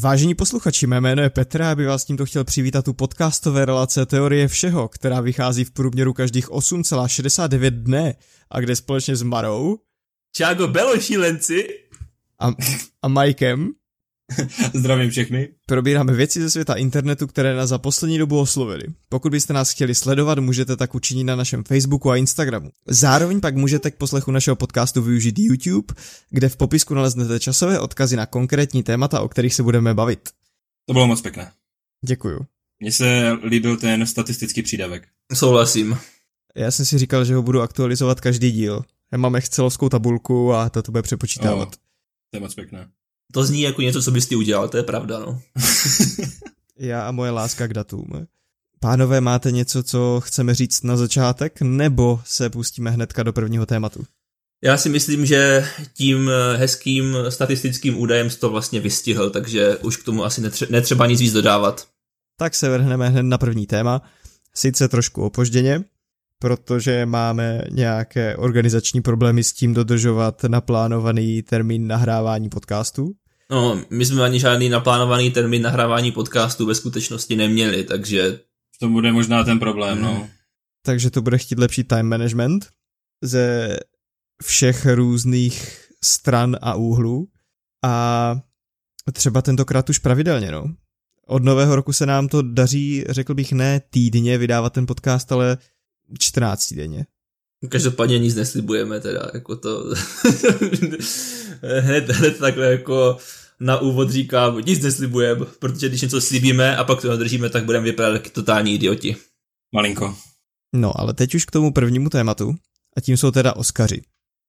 Vážení posluchači, mé jméno je Petr a by vás tímto chtěl přivítat u podcastové relace Teorie všeho, která vychází v průměru každých 8,69 dne a kde společně s Marou Čágo Belo šílenci a, a Mikem Zdravím všechny. probíráme věci ze světa internetu, které nás za poslední dobu oslovily. Pokud byste nás chtěli sledovat, můžete tak učinit na našem Facebooku a Instagramu. Zároveň pak můžete k poslechu našeho podcastu využít YouTube, kde v popisku naleznete časové odkazy na konkrétní témata, o kterých se budeme bavit. To bylo moc pěkné. Děkuju. Mně se líbil ten statistický přídavek. Souhlasím. Já jsem si říkal, že ho budu aktualizovat každý díl. Já mám celovskou tabulku a to to bude přepočítávat. O, to je moc pěkné. To zní jako něco, co bys ty udělal, to je pravda, no. Já a moje láska k datům. Pánové, máte něco, co chceme říct na začátek, nebo se pustíme hnedka do prvního tématu? Já si myslím, že tím hezkým statistickým údajem to vlastně vystihl, takže už k tomu asi netře- netřeba nic víc dodávat. Tak se vrhneme hned na první téma, sice trošku opožděně, protože máme nějaké organizační problémy s tím dodržovat naplánovaný termín nahrávání podcastu. No, my jsme ani žádný naplánovaný termín nahrávání podcastu ve skutečnosti neměli, takže To bude možná ten problém, no. takže to bude chtít lepší time management ze všech různých stran a úhlů a třeba tentokrát už pravidelně, no. Od nového roku se nám to daří, řekl bych, ne týdně vydávat ten podcast, ale 14 denně. každopádně nic neslibujeme teda, jako to hned, hned takhle jako na úvod říkám, nic neslibujeme, protože když něco slibíme a pak to nedržíme, tak budeme vypadat jako totální idioti. Malinko. No, ale teď už k tomu prvnímu tématu, a tím jsou teda Oscaři.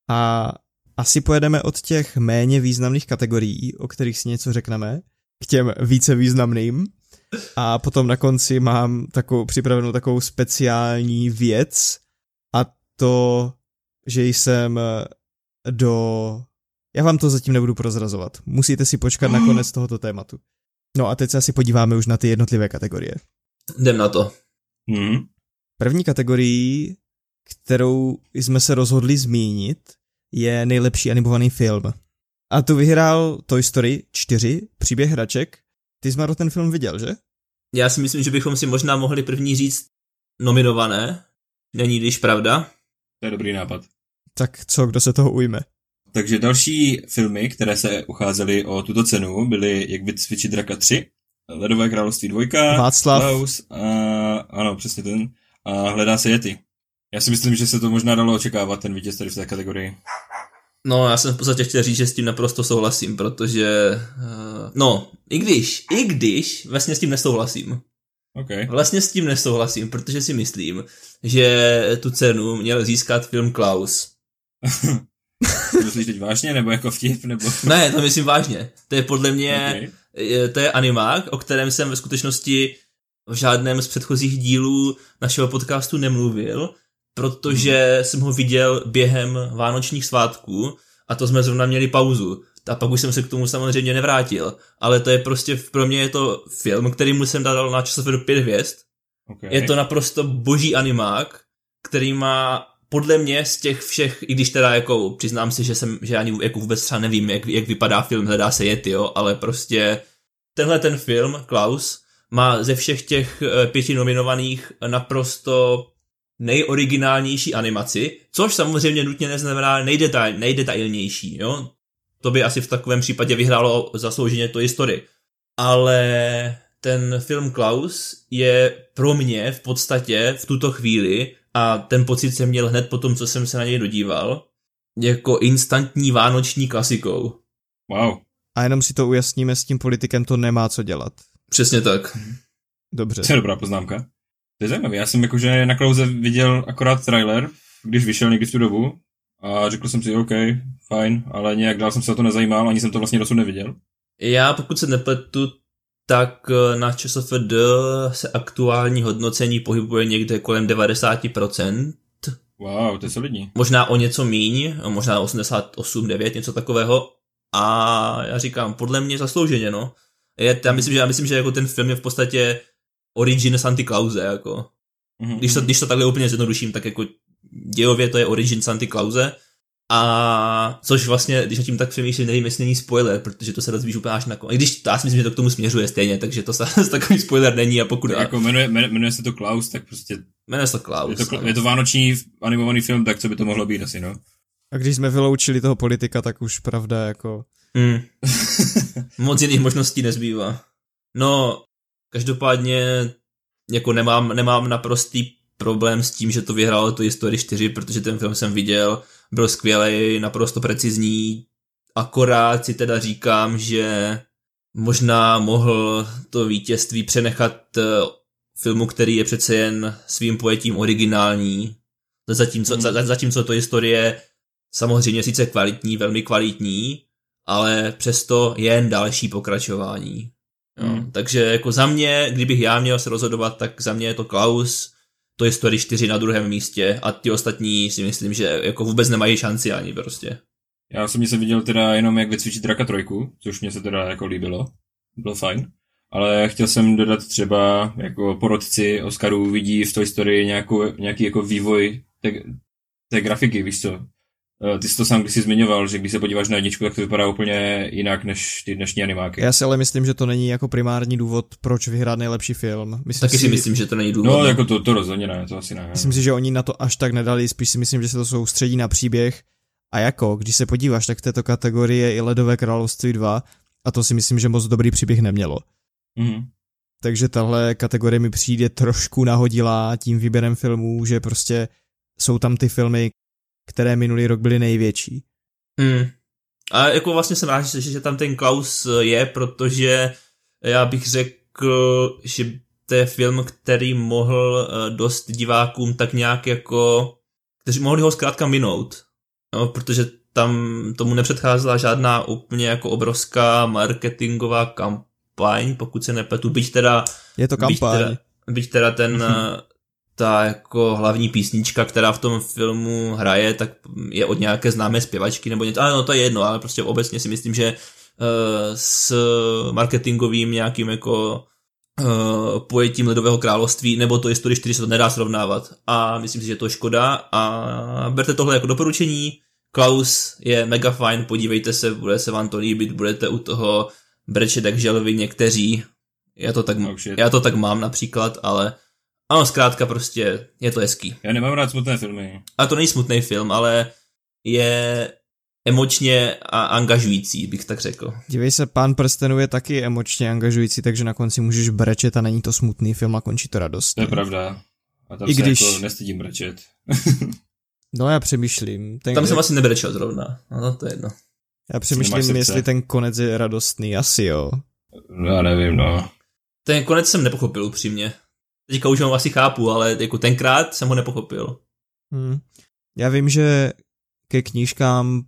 A asi pojedeme od těch méně významných kategorií, o kterých si něco řekneme, k těm více významným. A potom na konci mám takovou připravenou takovou speciální věc a to, že jsem do... Já vám to zatím nebudu prozrazovat. Musíte si počkat na konec tohoto tématu. No a teď se asi podíváme už na ty jednotlivé kategorie. Jdem na to. Hm. První kategorií, kterou jsme se rozhodli zmínit, je nejlepší animovaný film. A tu vyhrál Toy Story 4, příběh hraček. Ty jsi Maro ten film viděl, že? Já si myslím, že bychom si možná mohli první říct nominované. Není když pravda. To je dobrý nápad. Tak co, kdo se toho ujme? Takže další filmy, které se ucházely o tuto cenu, byly Jak vycvičit draka 3, Ledové království 2, Václav. Klaus, a, ano, přesně ten, a Hledá se Yeti. Já si myslím, že se to možná dalo očekávat, ten vítěz tady v té kategorii. No, já jsem v podstatě chtěl říct, že s tím naprosto souhlasím, protože... Uh, no, i když, i když vlastně s tím nesouhlasím. OK. Vlastně s tím nesouhlasím, protože si myslím, že tu cenu měl získat film Klaus. Myslíš teď vážně, nebo jako vtip, nebo... Ne, to myslím vážně. To je podle mě, Okay. je- to je animák, o kterém jsem ve skutečnosti v žádném z předchozích dílů našeho podcastu nemluvil, protože jsem ho viděl během vánočních svátků a to jsme zrovna měli pauzu. A pak už jsem se k tomu samozřejmě nevrátil. Ale to je prostě, pro mě je to film, který mu jsem dal na časově do pět hvězd. Okay. Je to naprosto boží animák, který má podle mě z těch všech, i když teda jako přiznám si, že jsem, že ani jako vůbec třeba nevím, jak, jak vypadá film Hledá se Yeti, jo, ale prostě tenhle ten film, Klaus, má ze všech těch eh, pěti nominovaných naprosto nejoriginálnější animaci, což samozřejmě nutně neznamená nejdetail, nejdetailnější, jo. To by asi v takovém případě vyhrálo zaslouženě to story. Ale ten film Klaus je pro mě v podstatě v tuto chvíli, a ten pocit jsem měl hned po tom, co jsem se na něj dodíval, jako instantní vánoční klasikou. Wow. A jenom si to ujasníme, s tím politikem to nemá co dělat. Přesně tak. Dobře. To je dobrá poznámka. To je zajímavé. Já jsem jakože na Klauze viděl akorát trailer, když vyšel někdy v tu dobu a řekl jsem si, OK, fajn, ale nějak dál jsem se o to nezajímal, ani jsem to vlastně dosud neviděl. Já, pokud se nepletu, tak eh, na ČSFD se aktuální hodnocení pohybuje někde kolem 90%, Wow, to je solidní. možná o něco míň, možná 88, 9, něco takového. A já říkám, podle mě zaslouženě, no. Já myslím, že, já myslím, že jako ten film je v podstatě origin Santy Clause, jako. Mhm. Když to, když to takhle úplně zjednoduším, tak jako dějově to je origin Santy Clause. A což vlastně, když na tím tak přemýšlím, nevím, jestli není spoiler, protože to se dozvíš úplně až na konci. I když to, já si myslím, že to k tomu směřuje stejně, takže to se, takový spoiler není a pokud... Tak jako jmenuje, jmenuje, jmenuje se to Klaus, tak prostě Jmenuje se to Klaus. je to, no. je to vánoční animovaný film, tak co by to mohlo být asi, no. A když jsme vyloučili toho politika, tak už pravda jako... Hmm. Moc jiných možností nezbývá. No, každopádně jako nemám, nemám naprostý problém s tím, že to vyhrálo to Story 4, protože ten film jsem viděl, byl skvělý, naprosto precizní, akorát si teda říkám, že možná mohl to vítězství přenechat eh, filmu, který je přece jen svým pojetím originální, zatímco, Hmm. za, zatímco to historie samozřejmě sice kvalitní, velmi kvalitní, ale přesto jen další pokračování. Jo. Hmm. Takže jako za mě, kdybych já měl se rozhodovat, tak za mě je to Klaus, to je Story 4 na druhém místě a ty ostatní si myslím, že jako vůbec nemají šanci ani prostě. Já osobně jsem viděl teda jenom, jak vycvičit Draka trojku, což mě se teda jako líbilo. Bylo fajn. Ale chtěl jsem dodat třeba, jako porodci Oscarů vidí v Toy Story nějakou, nějaký jako vývoj té, té grafiky, víš co. Eh, Ty jsi to sám když jsi zmiňoval, že když se podíváš na jedničku, tak to vypadá úplně jinak než ty dnešní animáky. Já si ale myslím, že to není jako primární důvod, proč vyhrát nejlepší film. Myslím Taky si myslím, že to není důvod. No, jako to, to rozhodně ne, to asi ne. Myslím si, že oni na to až tak nedali, spíš si myslím, že se to soustředí na příběh. A jako, když se podíváš, tak v této kategorii je i Ledové království 2 a to si myslím, že moc dobrý příběh nemělo. Mhm. Takže tahle kategorie mi přijde trošku nahodilá tím výběrem filmů, že prostě jsou tam ty filmy, které minulý rok byly největší. Hmm. A jako vlastně jsem rád, že, že tam ten Klaus je, protože já bych řekl, že to je film, který mohl eh, dost divákům tak nějak jako, kteří mohli ho zkrátka minout. No, protože tam tomu nepředcházela žádná úplně jako obrovská marketingová kampaň, pokud se nepletu, byť teda Je to Byť kampaň. teda, byť teda ten, eh, ta jako hlavní písnička, která v tom filmu hraje, tak je od nějaké známé zpěvačky nebo něco, ale no to je jedno, ale prostě obecně si myslím, že eh, s marketingovým nějakým jako eh, pojetím Ledového království, nebo to je Story 4 se to nedá srovnávat. A myslím si, že to je škoda a berte tohle jako doporučení. Klaus je mega fajn, podívejte se, bude se vám to líbit, budete u toho brečet jak želvy někteří. Já to tak, já to tak mám například, ale ano, zkrátka prostě je to hezký. Já nemám rád smutné filmy. A to není smutný film, ale je emočně a angažující, bych tak řekl. Dívej se, Pán prstenů je taky emočně angažující, takže na konci můžeš brečet a není to smutný film a končí to radost. To je pravda. A tam I se když- jako nestydím brečet. No já přemýšlím. Ten, Tam jsem asi nebrečel zrovna. No, to je jedno. Já přemýšlím, jestli ten konec je radostný. Asi jo. No, já nevím, no. Ten konec jsem nepochopil upřímně. Teďka už ho asi chápu, ale jako tenkrát jsem ho nepochopil. Hmm. Já vím, že ke knížkám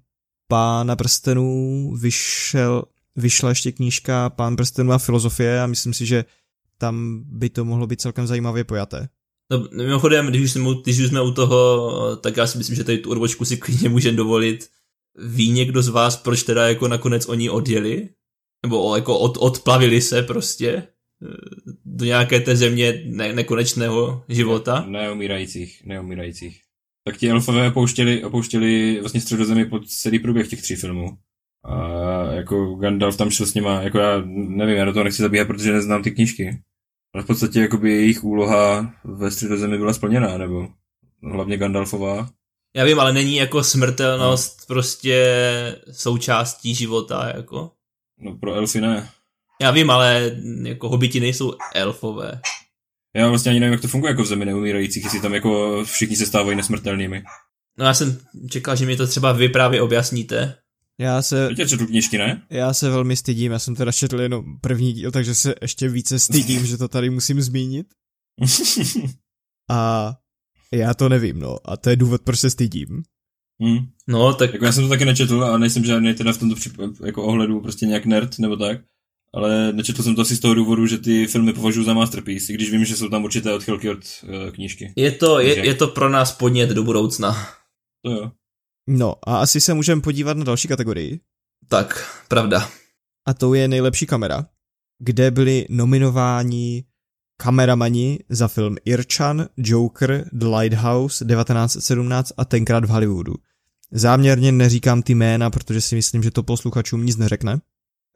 Pána prstenů vyšel, vyšla ještě knížka Pán prstenů a filozofie a myslím si, že tam by to mohlo být celkem zajímavě pojaté. No, mimochodem, když už, jsme, u- když už jsme u toho, tak já si myslím, že tady tu odbočku si klidně můžeme dovolit. Ví někdo z vás, proč teda jako nakonec oni odjeli? Nebo jako od, odplavili se prostě do nějaké té země ne, nekonečného života? Neumírajících, neumírajících. Tak ti elfové opouštěli, opouštěli vlastně středozemi pod celý průběh těch tří filmů. A jako Gandalf tam šel s nima, jako já nevím, já do toho nechci zabíhat, protože neznám ty knížky. Ale v podstatě jakoby jejich úloha ve středozemi byla splněná, nebo hlavně Gandalfová. Já vím, ale není jako smrtelnost prostě součástí života, jako. No pro elfy ne. Já vím, ale jako hobiti nejsou elfové. Já vlastně ani nevím, jak to funguje jako v zemi neumírajících, jestli tam jako všichni se stávají nesmrtelnými. No já jsem čekal, že mi to třeba vy právě objasníte. Já se, Teď četl knížky, ne? já se velmi stydím, já jsem teda četl jenom první díl, takže se ještě více stydím, že to tady musím zmínit. A já to nevím, no. A to je důvod, proč se stydím. hm. No, tak Jako já jsem to taky nečetl a nejsem žádný teda v tomto přip- jako ohledu prostě nějak nerd nebo tak. Ale nečetl jsem to asi z toho důvodu, že ty filmy považuji za masterpiece, i když vím, že jsou tam určité odchylky od uh, knížky. je to, je, je to pro nás podnět do budoucna. To jo. No a asi se můžeme podívat na další kategorii. Tak, pravda. A to je nejlepší kamera. kde byli nominováni kameramani za film Irchan, Joker, The Lighthouse 1917 a tenkrát v Hollywoodu. Záměrně neříkám ty jména, protože si myslím, že to posluchačům nic neřekne.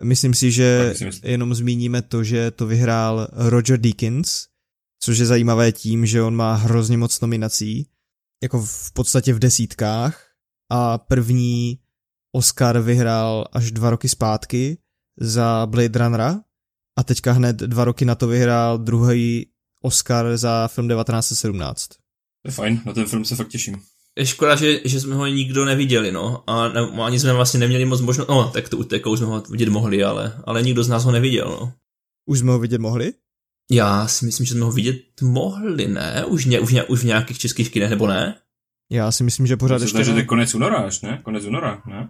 Myslím si, že myslím. jenom zmíníme to, že to vyhrál Roger Deakins, což je zajímavé tím, že on má hrozně moc nominací, jako v podstatě v desítkách a první Oscar vyhrál až dva roky zpátky za Blade Runnera a teďka hned dva roky na to vyhrál druhý Oscar za film 1917. To je fajn, na ten film se fakt těším. Je škoda, že, že jsme ho nikdo neviděli, no. A ne, ani jsme vlastně neměli moc možnost, no, tak to utekou jsme ho vidět mohli, ale, ale nikdo z nás ho neviděl, no. Už jsme ho vidět mohli? Já si myslím, že jsme ho vidět mohli, ne? Už, ně, už, ně, už v nějakých českých kinech, nebo ne? Já si myslím, že pořád ještě zdá, že to je konec února až, ne? Konec února, ne?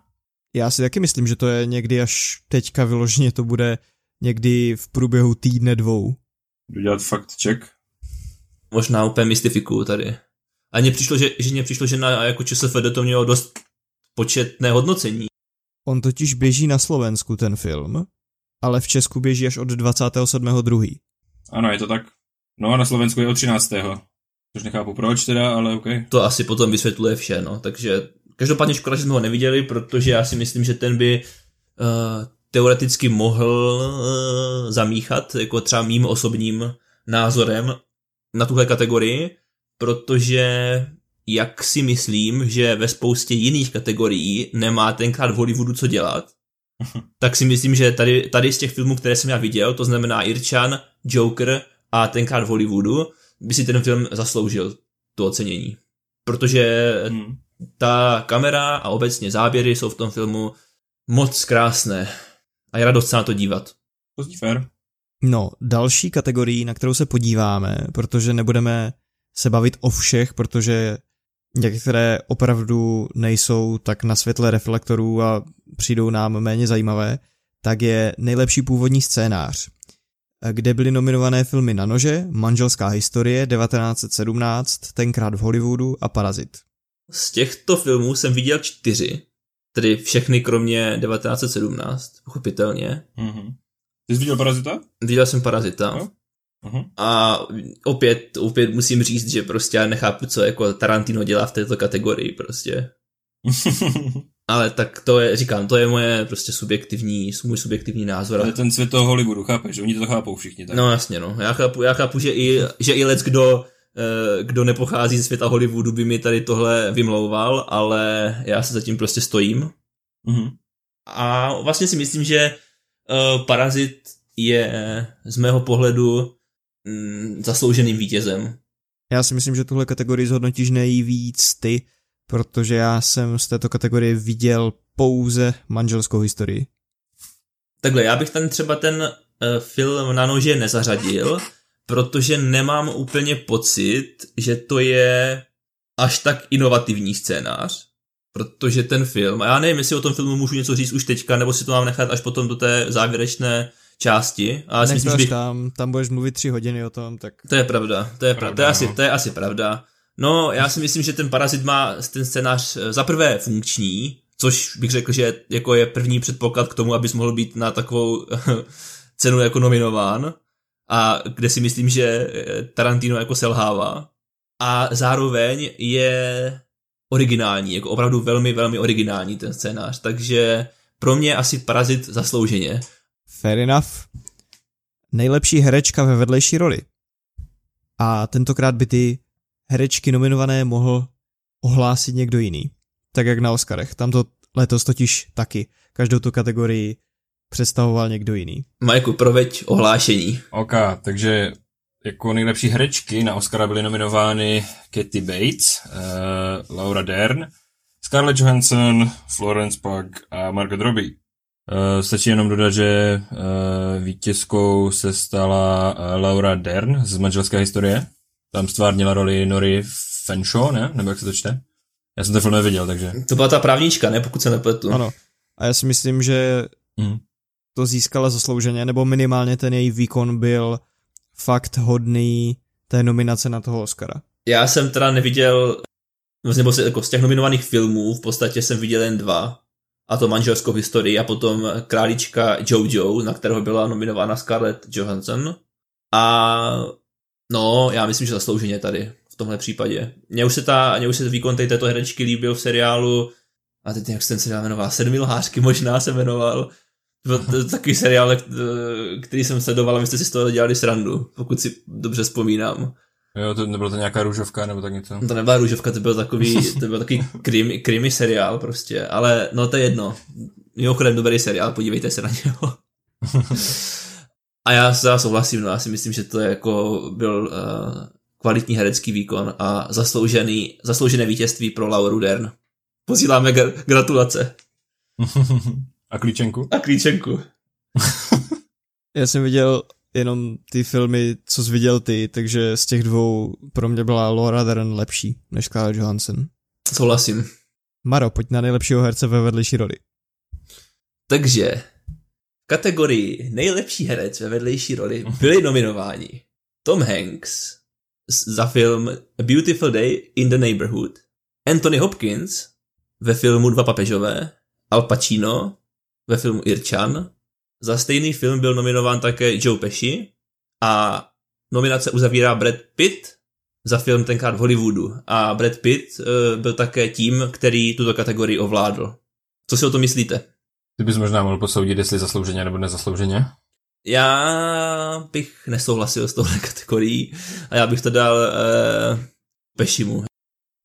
Já si taky myslím, že to je někdy až teďka vyloženě to bude někdy v průběhu týdne dvou. Jdu dělat fakt check. Možná úplně mystifikuju tady. A mně přišlo, že, že mně přišlo, že na jako ČSFD to mělo dost početné hodnocení. On totiž běží na Slovensku ten film, ale v Česku běží až od 27.2. Ano, je to tak. No a na Slovensku je od 13. Což nechápu proč teda, ale OK. To asi potom vysvětluje vše, no. Takže každopádně škoda, že jsme ho neviděli, protože já si myslím, že ten by uh, teoreticky mohl uh, zamíchat, jako třeba mým osobním názorem na tuhle kategorii, protože jak si myslím, že ve spoustě jiných kategorií nemá tenkrát v Hollywoodu co dělat, tak si myslím, že tady, tady z těch filmů, které jsem já viděl, to znamená Irčan, Joker a tenkrát v Hollywoodu, by si ten film zasloužil to ocenění. Protože Hmm. ta kamera a obecně záběry jsou v tom filmu moc krásné a je radost se na to dívat. To zní fair. No, další kategorii, na kterou se podíváme, protože nebudeme se bavit o všech, protože některé opravdu nejsou tak na světle reflektorů a přijdou nám méně zajímavé, tak je nejlepší původní scénář, kde byly nominované filmy Na nože, Manželská historie 1917, tenkrát v Hollywoodu a Parazit. Z těchto filmů jsem viděl čtyři, tedy všechny kromě 1917, pochopitelně. Mhm. Ty jsi viděl Parazita? Viděl jsem Parazita. Jo. Mhm. A opět, opět musím říct, že prostě já nechápu, co jako Tarantino dělá v této kategorii prostě. Ale tak to je, říkám, to je moje prostě subjektivní, můj subjektivní názor. Ale ten svět toho Hollywoodu, chápeš? Oni to chápou všichni. Tak. No jasně, no. Já chápu, já chápu že, i, že i lec, kdo, eh, kdo nepochází ze světa Hollywoodu, by mi tady tohle vymlouval, ale já se zatím prostě stojím. Mhm. A vlastně si myslím, že uh, Parazit je z mého pohledu mm, zaslouženým vítězem. Já si myslím, že tuhle kategorii zhodnotíš nejvíc ty, protože já jsem z této kategorie viděl pouze manželskou historii. Takhle, já bych tam třeba ten uh, film na nože nezařadil, protože nemám úplně pocit, že to je až tak inovativní scénář. Protože ten film, a já nevím, jestli o tom filmu můžu něco říct už teďka, nebo si to mám nechat až potom do té závěrečné části. A já si Nech myslím, bych, tam, tam budeš mluvit tři hodiny o tom, tak To je pravda, to je, pravda, Pravda, to je, asi, no. to je asi pravda. No, já si myslím, že ten Parazit má ten scénář eh, za prvé funkční, což bych řekl, že jako je první předpoklad k tomu, abys mohl být na takovou cenu jako nominován a kde si myslím, že eh, Tarantino jako selhává. A zároveň je originální, jako opravdu velmi, velmi originální ten scénář, takže pro mě asi Parazit zaslouženě. Fair enough. Nejlepší herečka ve vedlejší roli. A tentokrát by ty herečky nominované mohl ohlásit někdo jiný. Tak jak na Oscarech. Tam to letos totiž taky. Každou tu kategorii představoval někdo jiný. Majku, proveď ohlášení. OK, takže jako nejlepší herečky na Oscara byly nominovány Kathy Bates, uh, Laura Dern, Scarlett Johansson, Florence Pugh a Margot Robbie. Uh, stačí jenom dodat, že uh, vítězkou se stala uh, Laura Dern z manželské historie. Tam stvárnila roli Nori Fenshaw, ne? Nebo jak se to čte? Já jsem ten film neviděl, takže... To byla ta právnička, ne? Pokud se nepletu. Ano. A já si myslím, že Mhm. to získala zaslouženě, nebo minimálně ten její výkon byl fakt hodný té nominace na toho Oscara. Já jsem teda neviděl, nebo se- jako z těch nominovaných filmů v podstatě jsem viděl jen dva. A to manželskou historii a potom králička Jojo, na kterého byla nominována Scarlett Johansson. A no, já myslím, že zaslouženě tady v tomhle případě. Mně už se, ta, mně už se výkon této herečky líbil v seriálu a teď jak se ten seriál jmenoval, Sedmi lhářky možná se jmenoval. Byl to takový seriál, který jsem sledoval a my jste si z toho dělali srandu, pokud si dobře vzpomínám. Jo, to nebylo to nějaká růžovka nebo tak něco? To nebyla růžovka, to byl takový, to byl takový krimi, krimi seriál prostě, ale no to je jedno. Mimochodem dobrý seriál, podívejte se na něho. A já se souhlasím, no já si myslím, že to je jako byl uh, kvalitní herecký výkon a zasloužený, zasloužené vítězství pro Lauru Dern. Posíláme gr- gratulace. a klíčenku? A klíčenku. Já jsem viděl jenom ty filmy, co jsi viděl ty, takže z těch dvou pro mě byla Laura Dern lepší než Scarlett Johansson. Souhlasím. Maro, pojď na nejlepšího herce ve vedlejší roli. Takže v kategorii nejlepší herec ve vedlejší roli byli nominováni Tom Hanks za film A Beautiful Day in the Neighborhood, Anthony Hopkins ve filmu Dva papežové, Al Pacino ve filmu Irčan, za stejný film byl nominován také Joe Pesci a nominace uzavírá Brad Pitt za film tenkrát v Hollywoodu a Brad Pitt uh, byl také tím, který tuto kategorii ovládl. Co si o to myslíte? Ty bys možná mohl posoudit, jestli zaslouženě nebo nezaslouženě. Já bych nesouhlasil s touhle kategorií a já bych to dal uh, Pešimu.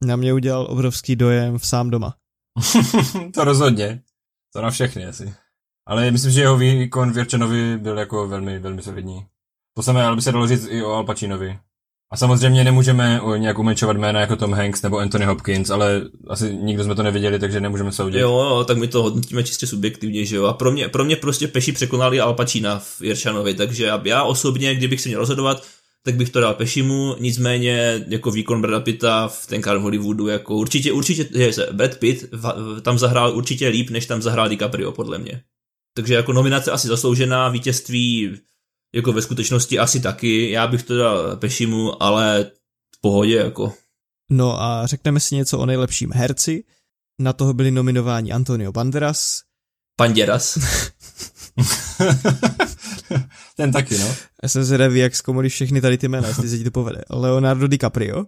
Na mě udělal obrovský dojem v sám doma. to rozhodně. To na všechny asi. Ale myslím, že jeho výkon v Jirčanovi byl jako velmi, velmi solidní. To samé, ale by se dalo říct i o Al Pacinovi. A samozřejmě nemůžeme nějak umenčovat jména jako Tom Hanks nebo Anthony Hopkins, ale asi nikdo jsme to neviděli, takže nemůžeme soudit. Jo, jo, tak my to hodnotíme čistě subjektivně, že jo. A pro mě, pro mě prostě Peši překonali Al Pacina v Jirčanovi, takže já osobně, kdybych se měl rozhodovat, tak bych to dal Pešimu, nicméně jako výkon Brada Pitta v tenkrát v Hollywoodu, jako určitě, určitě, je, Brad Pitt tam zahrál určitě líp, než tam zahrál DiCaprio, podle mě. Takže jako nominace asi zasloužená, vítězství jako ve skutečnosti asi taky, já bych to dal Pešimu, ale v pohodě jako. No a řekneme si něco o nejlepším herci. Na toho byli nominováni Antonio Banderas. Banderas. Ten taky, no. Já jsem zvědavý, jak zkomolí všechny tady ty jména, jestli se ti to povede. Leonardo DiCaprio.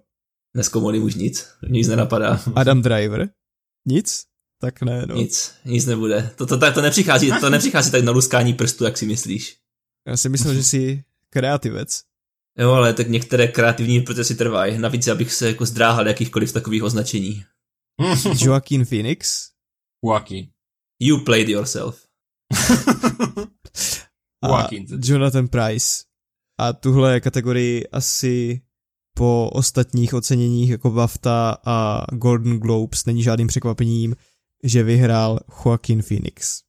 Neskomolím už nic, nic nenapadá. Adam Driver. Nic? Tak ne, no. Nic, nic nebude. To, to, to, to, nepřichází, to nepřichází tak na luskání prstu, jak si myslíš. Já si myslel, že jsi kreativec. Jo, ale tak některé kreativní procesy trvají. Navíc, abych se jako zdráhal jakýchkoliv takových označení. Joaquin Phoenix. Joaquin. You played yourself. a Jonathan Price. A tuhle kategorii asi po ostatních oceněních jako BAFTA a Golden Globes není žádným překvapením, že vyhrál Joaquin Phoenix.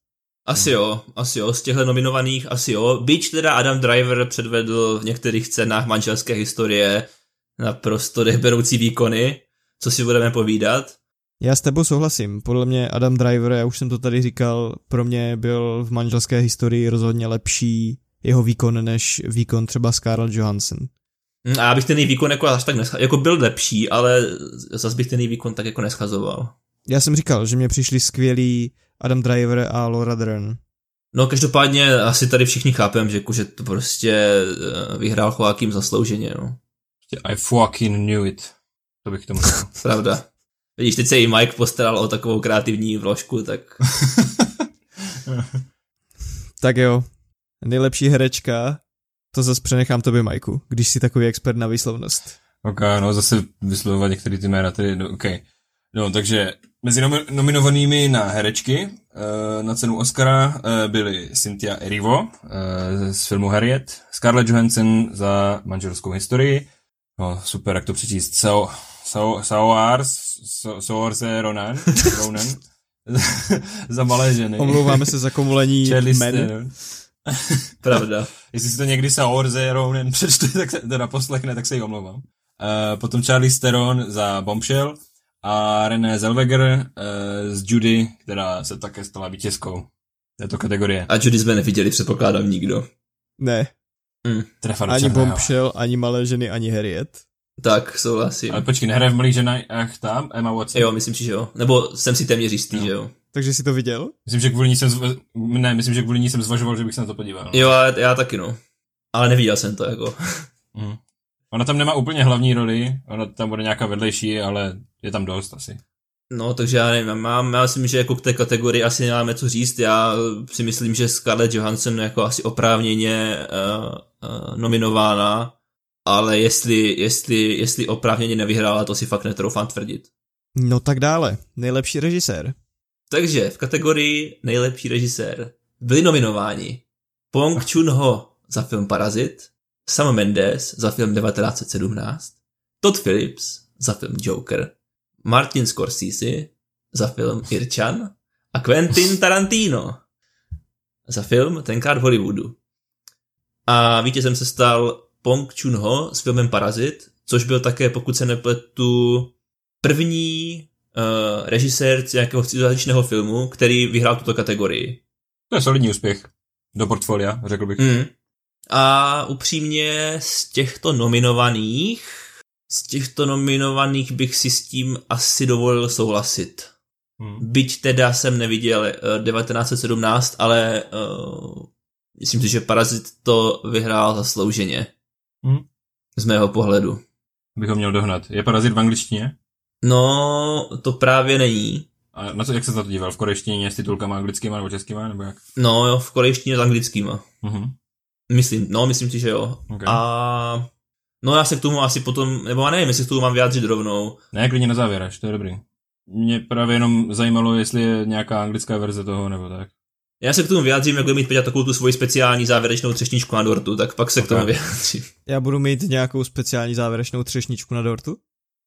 Asi jo, asi jo, z těchto nominovaných asi jo. Byť teda Adam Driver předvedl v některých scénách manželské historie naprosto dechberoucí výkony, co si budeme povídat. Já s tebou souhlasím. Podle mě Adam Driver, já už jsem to tady říkal, pro mě byl v manželské historii rozhodně lepší jeho výkon než výkon třeba Scarlett Johansson. Hm, a já bych ten výkon jako až tak nescha- jako byl lepší, ale zase bych ten výkon tak jako neschazoval. Já jsem říkal, že mě přišli skvělí Adam Driver a Laura Dern. No každopádně asi tady všichni chápeme, že, jako, že to prostě eh, vyhrál Joaquin zaslouženě, no. I fucking knew it. To bych tomu řekl. Pravda. Vidíš, teď se i Mike postaral o takovou kreativní vložku, tak... tak jo. Nejlepší herečka, to zase přenechám tobě, Majku, když jsi takový expert na výslovnost. Ok, no zase vyslovovat některé ty jména, tedy, no, ok. No, takže mezi nomi- nominovanými na herečky uh, na cenu Oscara uh, byly Cynthia Erivo uh, z filmu Harriet, Scarlett Johansson za manželskou historii, no super, jak to přečíst, Sao, Sao, Saoars, Saoarse Ronan, Ronan za malé ženy. Omlouváme se za komulení men. Pravda. Jestli si to někdy Saoarse Ronan přečte, tak se, teda poslechne, tak se jí omlouvám. Uh, potom Charlie Steron za Bombshell, a René Zellweger uh, z Judy, která se také stala vítězkou této kategorie. A Judy jsme neviděli, předpokládám, nikdo. Ne. Mm. Trefa ani Bombshell, ani Malé ženy, ani Harriet. Tak, souhlasím. Ale počkej, nehraje v Malých ženách tam Emma Watson? Jo, myslím si, že jo. Nebo jsem si téměř jistý, jo. že jo. Takže jsi to viděl? Myslím, že kvůli ní jsem, zva... ne, myslím, že kvůli ní jsem zvažoval, že bych se na to podíval. Jo, já, já taky no. Ale neviděl jsem to jako. Mm. Ona tam nemá úplně hlavní roli, ona tam bude nějaká vedlejší, ale je tam dost asi. No, takže já nevím, mám, já myslím, že jako k té kategorii asi nemáme co říct, já si myslím, že Scarlett Johansson jako asi oprávněně uh, uh, nominována, ale jestli, jestli, jestli oprávněně nevyhrála, to si fakt netroufám tvrdit. No tak dále, nejlepší režisér. Takže v kategorii nejlepší režisér byli nominováni Pong Chun-ho za film Parazit, Sam Mendes za film 1917, Todd Phillips za film Joker, Martin Scorsese za film Irčan a Quentin Tarantino za film Tenkrát v Hollywoodu. A vítězem se stal Pong Chun-ho s filmem Parazit, což byl také, pokud se nepletu, první uh, režisér nějakého civilizačního filmu, který vyhrál tuto kategorii. To je solidní úspěch do portfolia, řekl bych. Mm. A upřímně z těchto nominovaných, z těchto nominovaných bych si s tím asi dovolil souhlasit. Hmm. Byť teda jsem neviděl uh, 1917, ale uh, myslím si, že Parazit to vyhrál zaslouženě. Hmm. Z mého pohledu. Bych ho měl dohnat. Je Parazit v angličtině? No, to právě není. A na co, jak se na to díval? V korejštině s titulkama anglickýma nebo českýma, nebo jak? No jo, v korejštině s anglickýma. Mhm. Myslím, no, myslím si, že jo. Okay. A no já se k tomu asi potom, nebo já nevím, jestli k tomu mám vyjádřit rovnou. Ne, klidně na závěr až, to je dobrý. Mě právě jenom zajímalo, jestli je nějaká anglická verze toho, nebo tak. Já se k tomu vyjádřím, jak budu mít Peťa takovou tu svoji speciální závěrečnou třešničku na dortu, tak pak se okay. k tomu vyjádřím. Já budu mít nějakou speciální závěrečnou třešničku na dortu?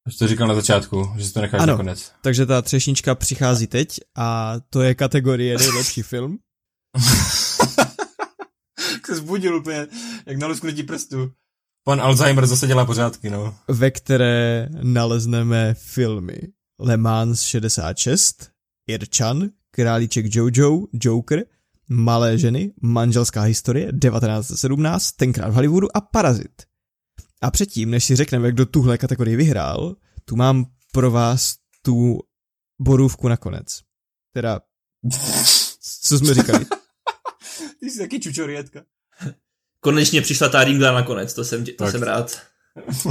Jsi to říkal na začátku, že si to necháš ano, nakonec. takže ta třešnička přichází teď a to je kategorie nejlepší film. se zbudil úplně, jak na lusknutí prstu. Pan Alzheimer zase dělá pořádky, no. Ve které nalezneme filmy Le Mans 66, Irčan, Králíček Jojo, Joker, Malé ženy, Manželská historie, 1917, Tenkrát v Hollywoodu a Parazit. A předtím, než si řekneme, kdo tuhle kategorii vyhrál, tu mám pro vás tu borůvku nakonec. Teda, co jsme říkali? Ty jsi taky čučorietka. Konečně přišla ta ringla nakonec, to jsem, to jsem rád.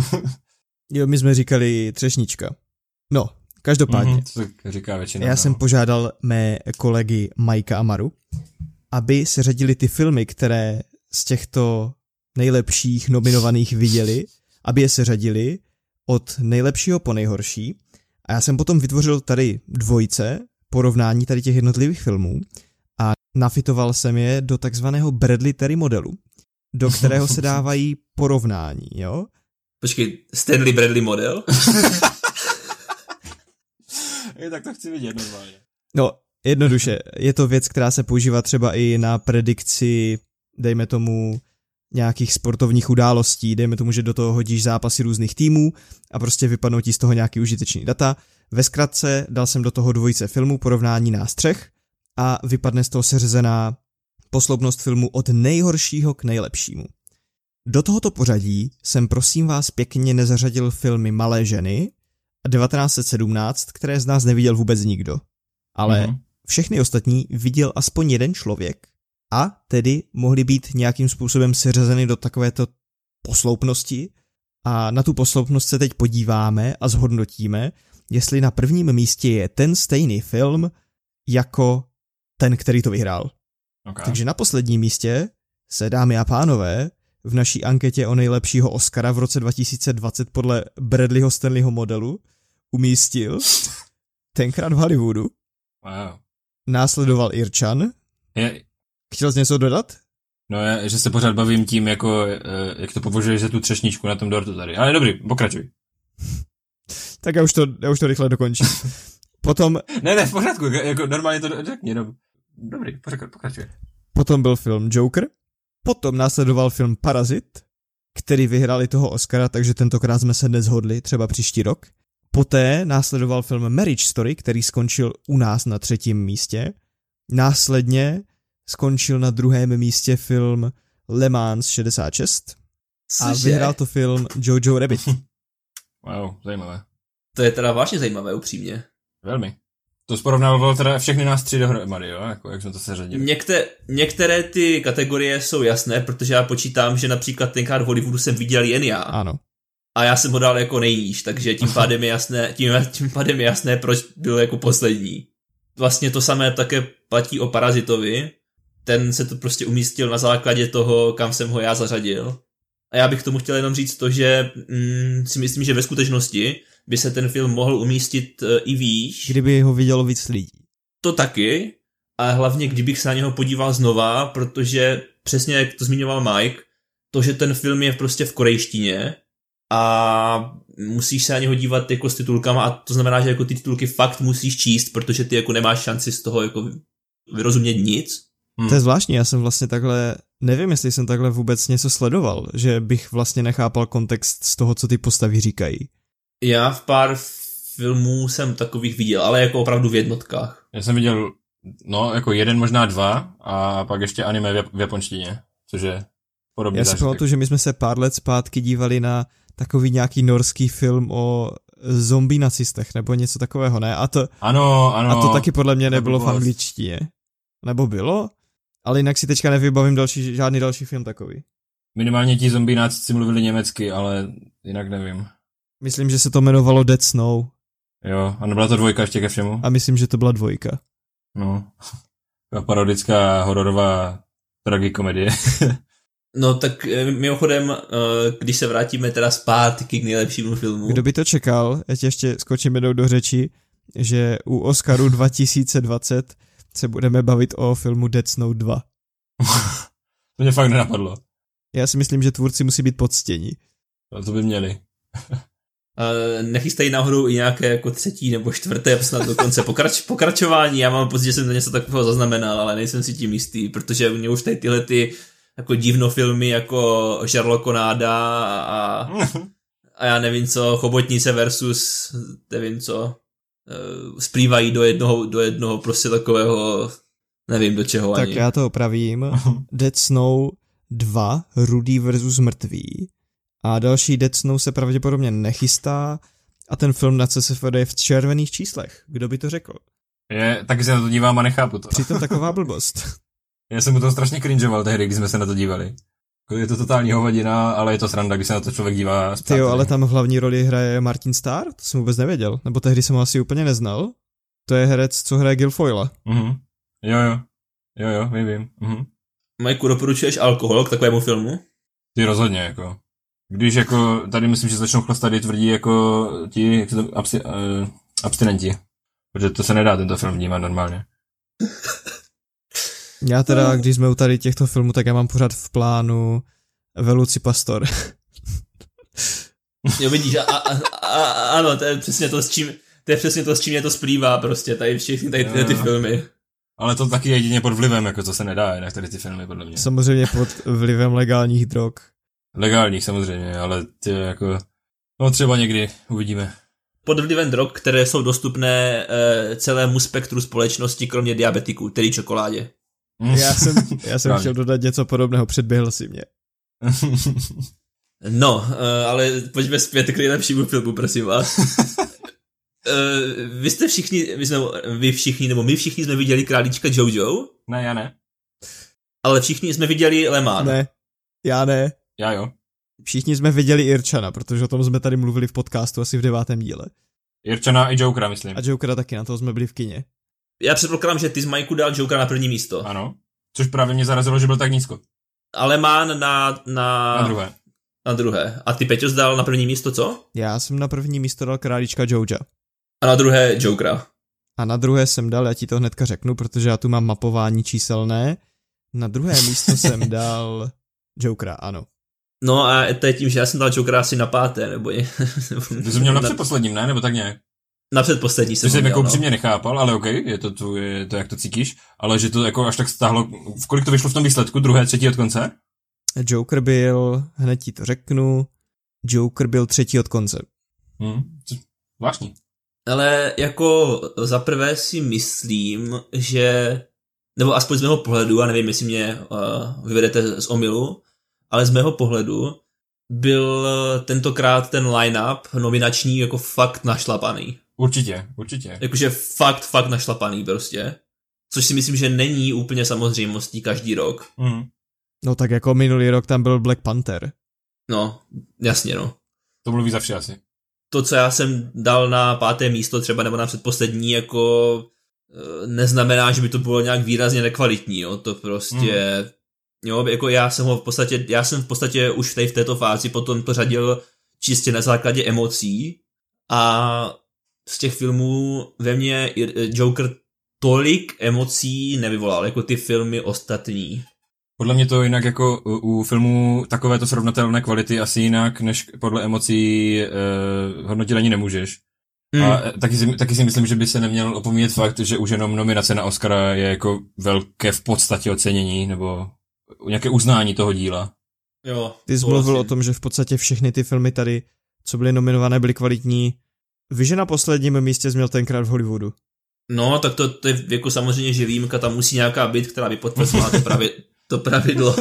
jo, my jsme říkali třešnička. No, každopádně. Mm-hmm, to říká většina. Já no. jsem požádal mé kolegy Majka a Maru, aby se řadili ty filmy, které z těchto nejlepších nominovaných viděli, aby je seřadili od nejlepšího po nejhorší. A já jsem potom vytvořil tady dvojce, porovnání tady těch jednotlivých filmů nafitoval jsem je do takzvaného Bradley Terry modelu, do kterého se dávají porovnání, jo? Počkej, Stanley Bradley model? je, tak to chci vidět normálně. No, jednoduše, je to věc, která se používá třeba i na predikci, dejme tomu, nějakých sportovních událostí, dejme tomu, že do toho hodíš zápasy různých týmů a prostě vypadnou ti z toho nějaký užitečný data. Ve zkratce dal jsem do toho dvojice filmu porovnání nás třech a vypadne z toho seřezená posloupnost filmu od nejhoršího k nejlepšímu. Do tohoto pořadí jsem prosím vás pěkně nezařadil filmy Malé ženy a 1917, které z nás neviděl vůbec nikdo. Ale mm-hmm. všechny ostatní viděl aspoň jeden člověk a tedy mohly být nějakým způsobem seřazeny do takovéto posloupnosti a na tu posloupnost se teď podíváme a zhodnotíme, jestli na prvním místě je ten stejný film jako ten, který to vyhrál. Okay. Takže na posledním místě se, dámy a pánové, v naší anketě o nejlepšího Oscara v roce 2020 podle Bradleyho Stanleyho modelu umístil tenkrát v Hollywoodu. Wow. Následoval Irčan. Je, Chtěl jsi něco dodat? No, já, že se pořád bavím tím, jako, jak to považuješ za tu třešničku na tom dortu tady. Ale dobrý, pokračuj. tak já už to, já už to rychle dokončím. Potom... ne, ne, v pořádku, jako normálně to řekni, no. Dobrý, pokračuj. Potom byl film Joker, potom následoval film Parazit, který vyhrali toho Oscara, takže tentokrát jsme se nezhodli, třeba příští rok. Poté následoval film Marriage Story, který skončil u nás na třetím místě. Následně skončil na druhém místě film Le Mans 66 a Cože? vyhrál to film Jojo Rabbit. Wow, zajímavé. To je teda vážně zajímavé, upřímně. Velmi. To sporovnával teda všechny nás tři dohromady, jo? Jako, jak jsme to seřadili. Některé, některé ty kategorie jsou jasné, protože já počítám, že například tenkrát v Hollywoodu jsem viděl jen já. Ano. A já jsem ho dal jako nejníž, takže tím pádem je jasné, tím, tím pádem je jasné, proč byl jako poslední. Vlastně to samé také platí o Parazitovi. Ten se to prostě umístil na základě toho, kam jsem ho já zařadil. A já bych tomu chtěl jenom říct to, že mm, si myslím, že ve skutečnosti by se ten film mohl umístit uh, i výš. Kdyby ho vidělo víc lidí. To taky, a hlavně kdybych se na něho podíval znova, protože přesně jak to zmiňoval Mike, to, že ten film je prostě v korejštině a musíš se na něho dívat jako s titulkama a to znamená, že jako ty titulky fakt musíš číst, protože ty jako nemáš šanci z toho jako vyrozumět nic. Hmm. To je zvláštní, já jsem vlastně takhle, nevím, jestli jsem takhle vůbec něco sledoval, že bych vlastně nechápal kontext z toho, co ty postavy říkají. Já v pár filmů jsem takových viděl, ale jako opravdu v jednotkách. Já jsem viděl, no, jako jeden, možná dva a pak ještě anime v, v japonštině, což je podobně. Já si pamatuju, že my jsme se pár let zpátky dívali na takový nějaký norský film o zombie nacistech, nebo něco takového, ne? A to, ano, ano. A to taky podle mě nebylo v angličtině. Nebo bylo? Ale jinak si teďka nevybavím další, žádný další film takový. Minimálně ti zombie nácisti mluvili německy, ale jinak nevím. Myslím, že se to jmenovalo Dead Snow. Jo, a nebyla to dvojka ještě ke všemu? A myslím, že to byla dvojka. No, parodická hororová tragikomedie. No tak eh, mimochodem, eh, když se vrátíme teda zpátky k nejlepšímu filmu. Kdo by to čekal, já tě ještě skočím jednou do řeči, že u Oscaru 2020 se budeme bavit o filmu Dead Snow 2. to mě fakt nenapadlo. Já si myslím, že tvůrci musí být poctění. A to by měli. Uh, nechystají náhodou i nějaké jako třetí nebo čtvrté, snad dokonce pokrač, pokračování. Já mám pocit, že jsem to něco takového zaznamenal, ale nejsem si tím jistý, protože mě už tady tyhle ty jako divno filmy jako Žarlokonáda a, a já nevím co, Chobotnice versus nevím co, uh, splývají do jednoho, do jednoho prostě takového, nevím do čeho tak ani. Tak já to opravím. Dead Snow 2, Rudy versus mrtví. A další Dead Snow se pravděpodobně nechystá a ten film na CSFD je v červených číslech. Kdo by to řekl? Je, taky se na to dívám a nechápu to. Přitom taková blbost. Já jsem mu to strašně cringeoval tehdy, když jsme se na to dívali. Je to totální hovadina, ale je to sranda, když se na to člověk dívá. Ty jo, ale tam v hlavní roli hraje Martin Starr, to jsem vůbec nevěděl, nebo tehdy jsem ho asi úplně neznal. To je herec, co hraje Guilfoyla. Mhm. Jo, jo. Jo, jo, vím, vím. Mhm. Majku, doporučuješ alkohol k takovému filmu? Ty rozhodně, jako. Když jako, tady myslím, že začnou chlastat tvrdí jako ti, jak se to, absti, uh, abstinenti. Protože to se nedá tento film vnímat normálně. Já teda, když jsme u tady těchto filmů, tak já mám pořád v plánu Veluci Pastor. jo, vidíš, a, a, a, ano, to je přesně to, s čím, to je přesně to, s čím mě to splývá prostě, tady všechny tady ty, ty filmy. Ale to taky jedině pod vlivem, jako to se nedá jinak tady ty filmy, podle mě. Samozřejmě pod vlivem legálních drog. Legálních samozřejmě, ale ty jako, no třeba někdy uvidíme. Pod vlivem drog, které jsou dostupné e, celému spektru společnosti, kromě diabetiků, tedy čokoládě. Já jsem, já jsem chtěl dodat něco podobného, předběhl si mě. No, uh, ale pojďme zpět k nejlepšímu filmu, prosím vás. uh, vy jste všichni, my jsme, vy všichni, nebo my všichni jsme viděli Králíčka Jojo? Ne, já ne. Ale všichni jsme viděli Lemán. Ne, já ne. Já jo. Všichni jsme viděli Irčana, protože o tom jsme tady mluvili v podcastu asi v devátém díle. Irčana i Jokera, myslím. A Jokera taky, na to jsme byli v kině. Já předpokládám, že ty z Majku dal Jokera na první místo. Ano. Což právě mě zarazilo, že byl tak nízko. Ale má na, na... Na druhé. Na druhé. A ty Peťo dal na první místo co? Já jsem na první místo dal Králíčka Joja. A na druhé Jokera. A na druhé jsem dal, já ti to hnedka řeknu, protože já tu mám mapování číselné. Na druhé místo jsem dal Jokera, ano. No a to je tím, že já jsem dal Jokera asi na páté, nebo je... Ty jsi měl na předposledním, ne? Nebo tak nějak? Na předposlední jsem To jsem jako no. upřímně nechápal, ale OK, je to, tu, je to, jak to cítíš, ale že to jako až tak stáhlo, v kolik to vyšlo v tom výsledku, druhé, třetí od konce? Joker byl, hned ti to řeknu, Joker byl třetí od konce. Hmm, zvláštní. Ale jako za prvé si myslím, že, nebo aspoň z mého pohledu, a nevím, jestli mě uh, vyvedete z omilu, ale z mého pohledu byl tentokrát ten line-up nominační jako fakt našlapaný. Určitě, určitě. Jakože fakt, fakt našlapaný prostě. Což si myslím, že není úplně samozřejmostí každý rok. Mm. No tak jako minulý rok tam byl Black Panther. No, jasně no. To mluví za vše asi. To, co já jsem dal na páté místo třeba nebo na předposlední, jako eh, neznamená, že by to bylo nějak výrazně nekvalitní, jo. To prostě... Mm. Jo, jako já jsem ho v podstatě, já jsem v podstatě už v, té, v této fázi potom to řadil čistě na základě emocí a z těch filmů ve mně Joker tolik emocí nevyvolal, jako ty filmy ostatní. Podle mě to jinak jako u, filmů takovéto srovnatelné kvality asi jinak, než podle emocí eh, hodnotit ani nemůžeš. Hmm. A taky si, taky si myslím, že by se neměl opomíjet fakt, že už jenom nominace na Oscara je jako velké v podstatě ocenění, nebo nějaké uznání toho díla. Jo, Ty jsi mluvil o tom, že v podstatě všechny ty filmy tady, co byly nominované, byly kvalitní. Víš, že na posledním místě jsi měl tenkrát v Hollywoodu. No, tak to, to je jako samozřejmě, že výjimka, tam musí nějaká být, která by potvrzovala to, pravi, to pravidlo.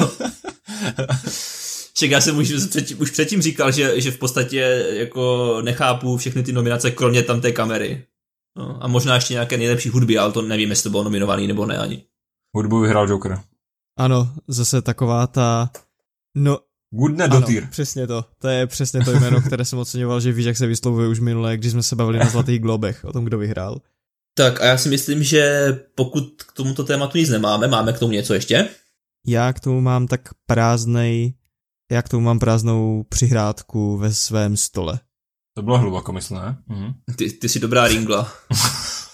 Však já jsem už předtím, už předtím říkal, že, že v podstatě jako nechápu všechny ty nominace, kromě tam té kamery. No, a možná ještě nějaké nejlepší hudby, ale to nevím, jestli to bylo nominovaný nebo ne ani. Hudbu vyhrál Joker. Ano, zase taková ta... No, Goodne ano, Dotyr. přesně to. To je přesně to jméno, které jsem oceňoval, že víš, jak se vyslovuje už minule, když jsme se bavili na Zlatých globech o tom, kdo vyhrál. Tak a já si myslím, že pokud k tomuto tématu nic nemáme, máme k tomu něco ještě? Já k tomu mám tak prázdnej, já k tomu mám prázdnou přihrádku ve svém stole. To bylo hluboko myslné. Mhm. Ty, ty jsi dobrá ringla.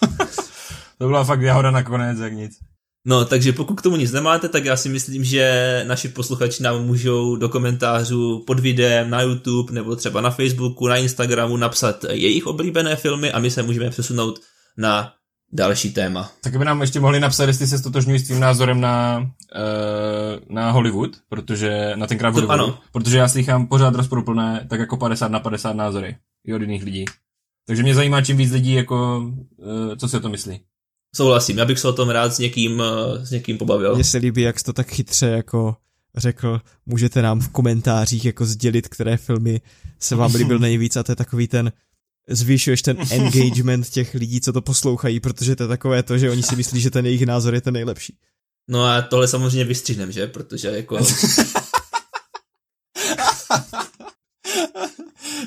to byla fakt jahoda nakonec, jak nic. No, takže pokud k tomu nic nemáte, tak já si myslím, že naši posluchači nám můžou do komentářů pod videem na YouTube nebo třeba na Facebooku, na Instagramu napsat jejich oblíbené filmy a my se můžeme přesunout na další téma. Tak by nám ještě mohli napsat, jestli se stotožňují s tím názorem na, uh, na Hollywood, protože na tenkrát To Hollywoodu, ano. protože já slychám pořád rozporuplné, tak jako 50 na 50 názory i od jiných lidí. Takže mě zajímá, čím víc lidí, jako, uh, co si o to myslí. Souhlasím, já bych se o tom rád s někým, eh, s někým pobavil. Mně se líbí, jak jsi to tak chytře jako řekl, můžete nám v komentářích jako sdělit, které filmy se vám líbil nejvíc a to je takový ten, zvýšuješ ten engagement těch lidí, co to poslouchají, protože to je takové to, že oni si myslí, že ten jejich názor je ten nejlepší. No a tohle samozřejmě vystřihnem, že? Protože jako...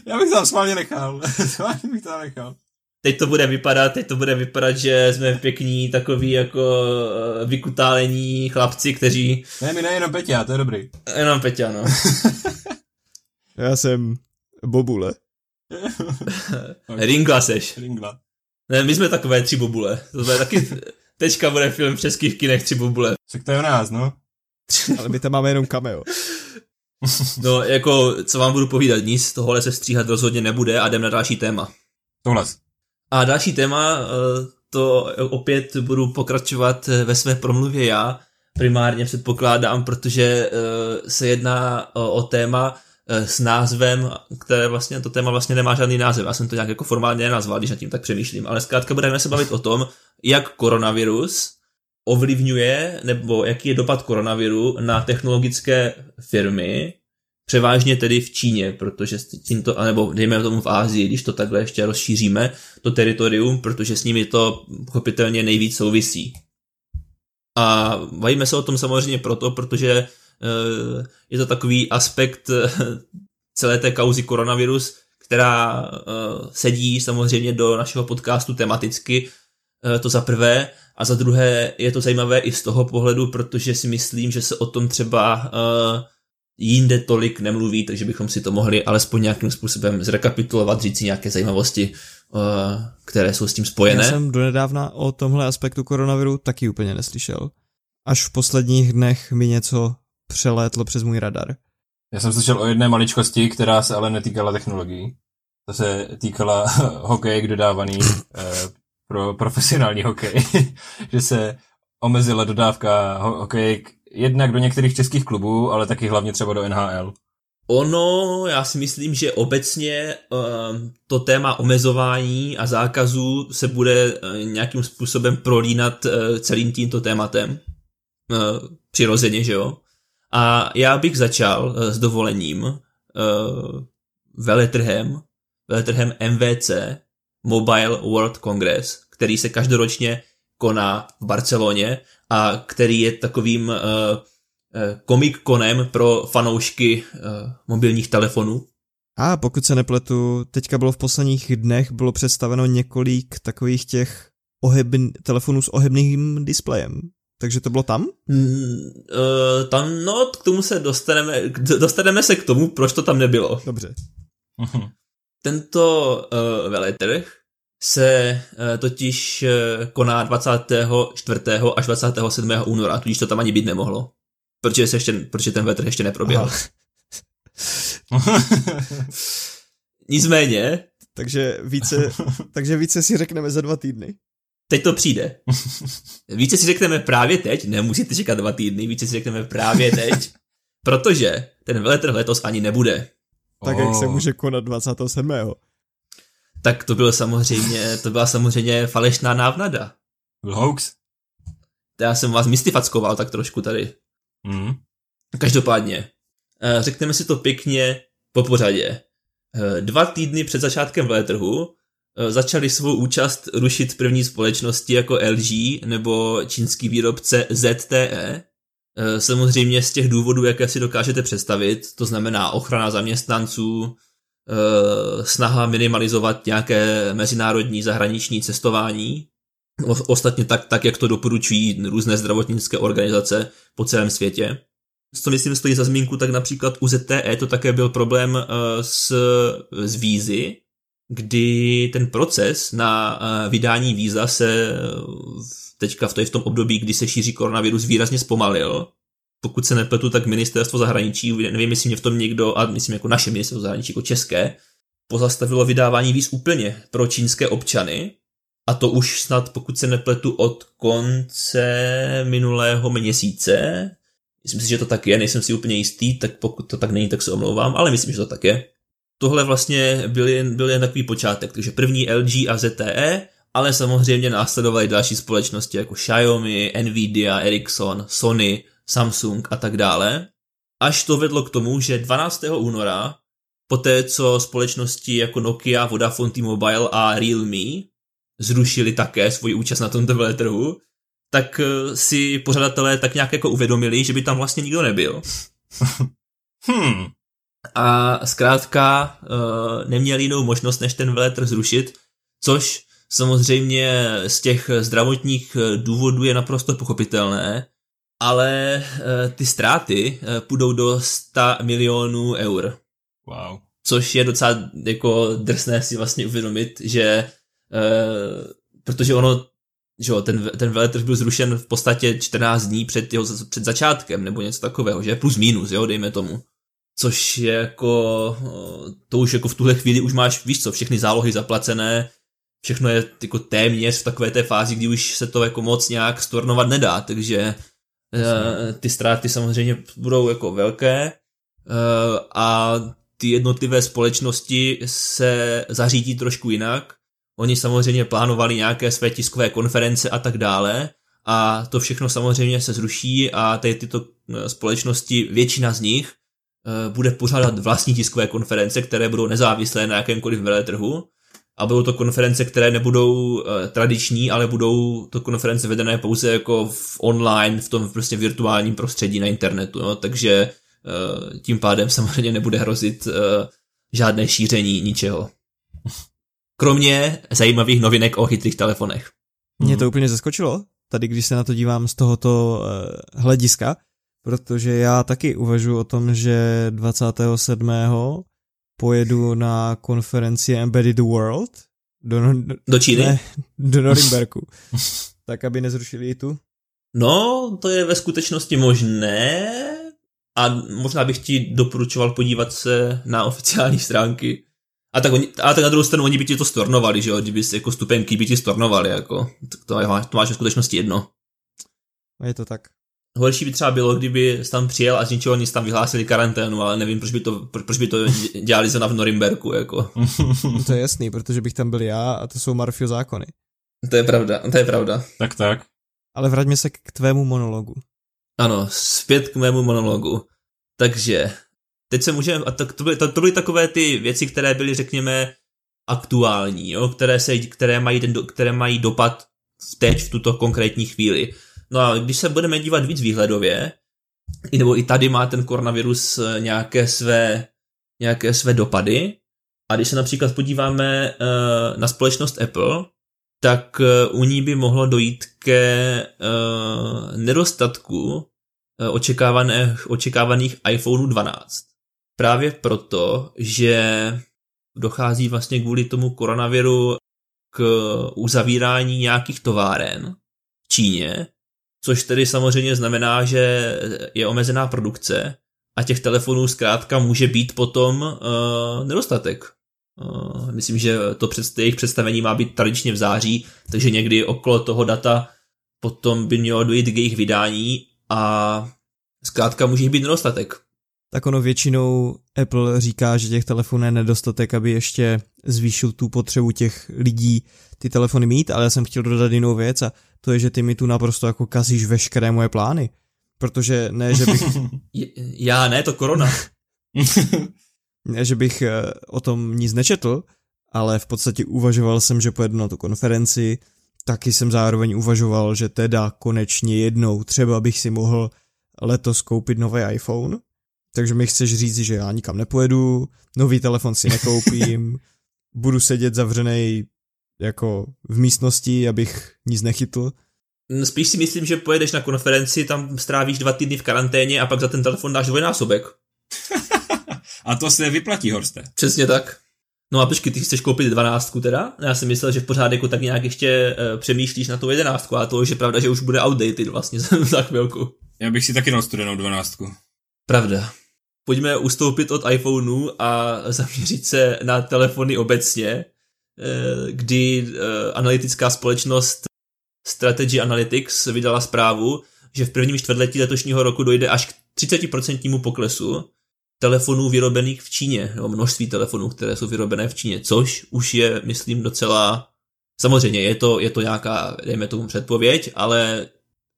já bych tam schválně nechal. schválně bych tam nechal. Teď to bude vypadat, teď to bude vypadat, že jsme pěkní takový jako eh, vykutálení chlapci, kteří... Ne, my nejenom Peťa, to je dobrý. Jenom Peťa, no. Já jsem bobule. Ringla seš. Ringla. Ne, my jsme takové tři bobule. To bude taky... Teďka bude film v českých kinech tři bobule. Tak to je o nás, no. Ale my tam máme jenom cameo. No, jako, co vám budu povídat, nic, tohle se stříhat rozhodně nebude a jdem na další téma. Tohle. A další téma, eh, to opět budu pokračovat eh, ve své promluvě já, primárně předpokládám, protože eh, se jedná o, téma s názvem, které vlastně, to téma vlastně nemá žádný název, já jsem to nějak jako formálně nenazval, když nad tím tak přemýšlím, ale zkrátka budeme se bavit o tom, jak koronavirus ovlivňuje, nebo jaký je dopad koronaviru na technologické firmy, převážně tedy v Číně, protože s tímto, anebo dejme tomu v Ázii, když to takhle ještě rozšíříme, to teritorium, protože s nimi to pochopitelně nejvíc souvisí. A bavíme se o tom samozřejmě proto, protože uh, je to takový aspekt uh, celé té kauzy koronavirus, která uh, sedí samozřejmě do našeho podcastu tematicky, to za prvé, a za druhé je to zajímavé i z toho pohledu, protože si myslím, že se o tom třeba jinde tolik nemluví, takže bychom si to mohli alespoň nějakým způsobem zrekapitulovat, říct si nějaké zajímavosti, uh, které jsou s tím spojené. Já jsem donedávna o tomhle aspektu koronaviru taky úplně neslyšel. Až v posledních dnech mi něco přelétlo přes můj radar. Já jsem slyšel o jedné maličkosti, která se ale netýkala technologií. To se týkala hokeje dodávaný eh, pro profesionální hokej. že se omezila dodávka ho- hokejek jednak do některých českých klubů, ale taky hlavně třeba do NHL. Ono, já si myslím, že obecně uh, to téma omezování a zákazů se bude uh, nějakým způsobem prolínat uh, celým tímto tématem. Uh, přirozeně, že jo? A já bych začal s dovolením veletrhem, veletrhem MVC, Mobile World Congress, který se každoročně koná v Barceloně a který je takovým uh, uh, comic konem pro fanoušky uh, mobilních telefonů. A pokud se nepletu, teďka bylo v posledních dnech bylo představeno několik takových těch ohebn, telefonů s ohebným displejem. Takže to bylo tam? Mm, uh, tam, no, k tomu se dostaneme, dostaneme se k tomu, proč to tam nebylo. Dobře. Mhm. Tento uh, veletrh se uh, totiž uh, koná 24. až 27. února, tudíž to tam ani být nemohlo. Protože, se ještě, protože ten veletrh ještě neproběhl. Nicméně, takže více, takže více si řekneme za dva týdny. teď to přijde. Více si řekneme právě teď, nemusíte čekat dva týdny, více si řekneme právě teď, protože ten veletrh letos ani nebude. Tak jak se Oh. může konat 27. Tak to bylo samozřejmě, to byla samozřejmě falešná návnada. Byl hoax. To Já jsem vás mystifackoval tak trošku tady. Mm. Každopádně, eh, řekneme si to pěkně po pořadě. Eh, Dva týdny před začátkem veletrhu eh, začali svou účast rušit první společnosti jako LG nebo čínský výrobce ZTE. Samozřejmě z těch důvodů, jaké si dokážete představit, to znamená ochrana zaměstnanců, snaha minimalizovat nějaké mezinárodní zahraniční cestování, ostatně tak, tak, jak to doporučují různé zdravotnické organizace po celém světě. Co myslím stojí za zmínku, tak například u ZTE to také byl problém eh, s, s vízy, kdy ten proces na eh, vydání víza se eh, teďka v, to je v tom období, kdy se šíří koronavirus, výrazně zpomalil. Pokud se nepletu, tak ministerstvo zahraničí, nevím, jestli mě v tom někdo, a myslím jako naše ministerstvo zahraničí, jako české, pozastavilo vydávání víz úplně pro čínské občany, a to už snad, pokud se nepletu, od konce minulého měsíce. Myslím si, že to tak je, nejsem si úplně jistý, tak pokud to tak není, tak se omlouvám, ale myslím, že to tak je. Tohle vlastně byl jen, byl jen takový počátek, takže první LG a ZTE, ale samozřejmě následovaly další společnosti jako Xiaomi, Nvidia, Ericsson, Sony, Samsung a tak dále. Až to vedlo k tomu, že 12. února, poté co společnosti jako Nokia, Vodafone, T-Mobile a Realme zrušili také svoji účast na tomto veletrhu, tak eh, si pořadatelé tak nějak jako uvědomili, že by tam vlastně nikdo nebyl. Hmm. A zkrátka uh, neměli jinou možnost, než ten veletrh zrušit, což samozřejmě z těch zdravotních eh, důvodů je naprosto pochopitelné, ale uh, ty ztráty uh, půjdou do 100 milionů eur. Wow. což je docela jako drsné si vlastně uvědomit, že uh, protože ono, že jo, ten, ten veletrh byl zrušen v podstatě 14 dní před jeho před začátkem, nebo něco takového, že plus minus, jo, dejme tomu. Což je jako, eh, to už jako v tuhle chvíli už máš, víš co, všechny zálohy zaplacené, všechno je jako téměř v takové té fázi, kdy už se to jako moc nějak stornovat nedá, takže ty ztráty samozřejmě budou jako velké uh, a ty jednotlivé společnosti se zařídí trošku jinak. Oni samozřejmě plánovali nějaké své tiskové konference a tak dále a to všechno samozřejmě se zruší a tady tyto eh, společnosti, většina z nich, eh, bude pořádat vlastní tiskové konference, které budou nezávislé na jakémkoliv veletrhu a budou to konference, které nebudou eh, tradiční, ale budou to konference vedené pouze jako v online, v tom prostě virtuálním prostředí na internetu, no, takže eh, tím pádem samozřejmě nebude hrozit eh, žádné šíření ničeho. Kromě zajímavých novinek o chytrých telefonech. Mě to úplně zaskočilo, tady když se na to dívám z tohoto uh, hlediska, protože já taky uvažuji o tom, že 27. pojedu na konferenci Embedded World do, Do Číny? ne, do Norimberku. tak, aby nezrušili i tu. No, to je ve skutečnosti možné a možná bych ti doporučoval podívat se na oficiální stránky. A tak, oni, a tak na druhou stranu oni by ti to stornovali, že jo, kdyby si jako stupenky by ti stornovali, jako, tak to, máš- to máš ve skutečnosti jedno. A je to tak. Horší by třeba bylo, kdyby jsi tam přijel a z ničeho nic tam vyhlásili karanténu, ale nevím, proč by to, pro- proč by to dělali zrovna v Norimberku, jako. No to je jasný, protože bych tam byl já a to jsou Marfio zákony. To je pravda, to je pravda. tak tak. Ale vraťme se k tvému monologu. Ano, zpět k mému monologu. Takže, teď se můžeme, a to, to, byly, to, to byly takové ty věci, které byly, řekněme, aktuální, jo, které, se, které, mají ten, které mají dopad teď v tuto konkrétní chvíli. No a když se budeme dívat víc výhledově, nebo i tady má ten koronavirus eh, nějaké své, nějaké své dopady, a když se například podíváme uh, na společnost Apple, tak uh, u ní by mohlo dojít ke nedostatku očekávaných, očekávaných iPhone 12. Právě proto, že dochází vlastně kvůli tomu koronaviru k uzavírání nějakých továren v Číně, což tedy samozřejmě znamená, že je omezená produkce a těch telefonů zkrátka může být potom uh, nedostatek. Uh, myslím, že to před, jejich představení má být tradičně v září, takže někdy okolo toho data potom by mělo dojít k jejich vydání a zkrátka může být nedostatek tak ono většinou Apple říká, že těch telefonů je nedostatek, aby ještě zvýšil tu potřebu těch lidí ty telefony mít, ale já jsem chtěl dodat jinou věc a to je, že ty mi tu naprosto jako kazíš veškeré moje plány. Protože ne, že bych... já ne, to korona. ne, že bych eh, o tom nic nečetl, ale v podstatě uvažoval jsem, že pojedu na tu konferenci, taky jsem zároveň uvažoval, že teda konečně jednou třeba bych si mohl letos koupit nový iPhone, takže mi chceš říct, že já nikam nepojedu, nový telefon si nekoupím, budu sedět zavřený jako v místnosti, abych nic nechytl. Spíš si myslím, že pojedeš na konferenci, tam strávíš dva týdny v karanténě a pak za ten telefon dáš dvojnásobek. a to se vyplatí, Horste. Přesně tak. No a počkej, ty chceš koupit dvanáctku teda? Já jsem myslel, že v pořádku tak nějak ještě uh, přemýšlíš na tu jedenáctku, a to už je pravda, že už bude outdated vlastně za chvilku. Já bych si taky dal studenou dvanáctku. Pravda pojďme ustoupit od iPhoneu a zaměřit se na telefony obecně, eh, kdy eh, analytická společnost Strategy Analytics vydala zprávu, že v prvním čtvrtletí letošního roku dojde až k 30% poklesu telefonů vyrobených v Číně, nebo množství telefonů, které jsou vyrobené v Číně, což už je, myslím, docela... Samozřejmě je to, je to nějaká, dejme tomu předpověď, ale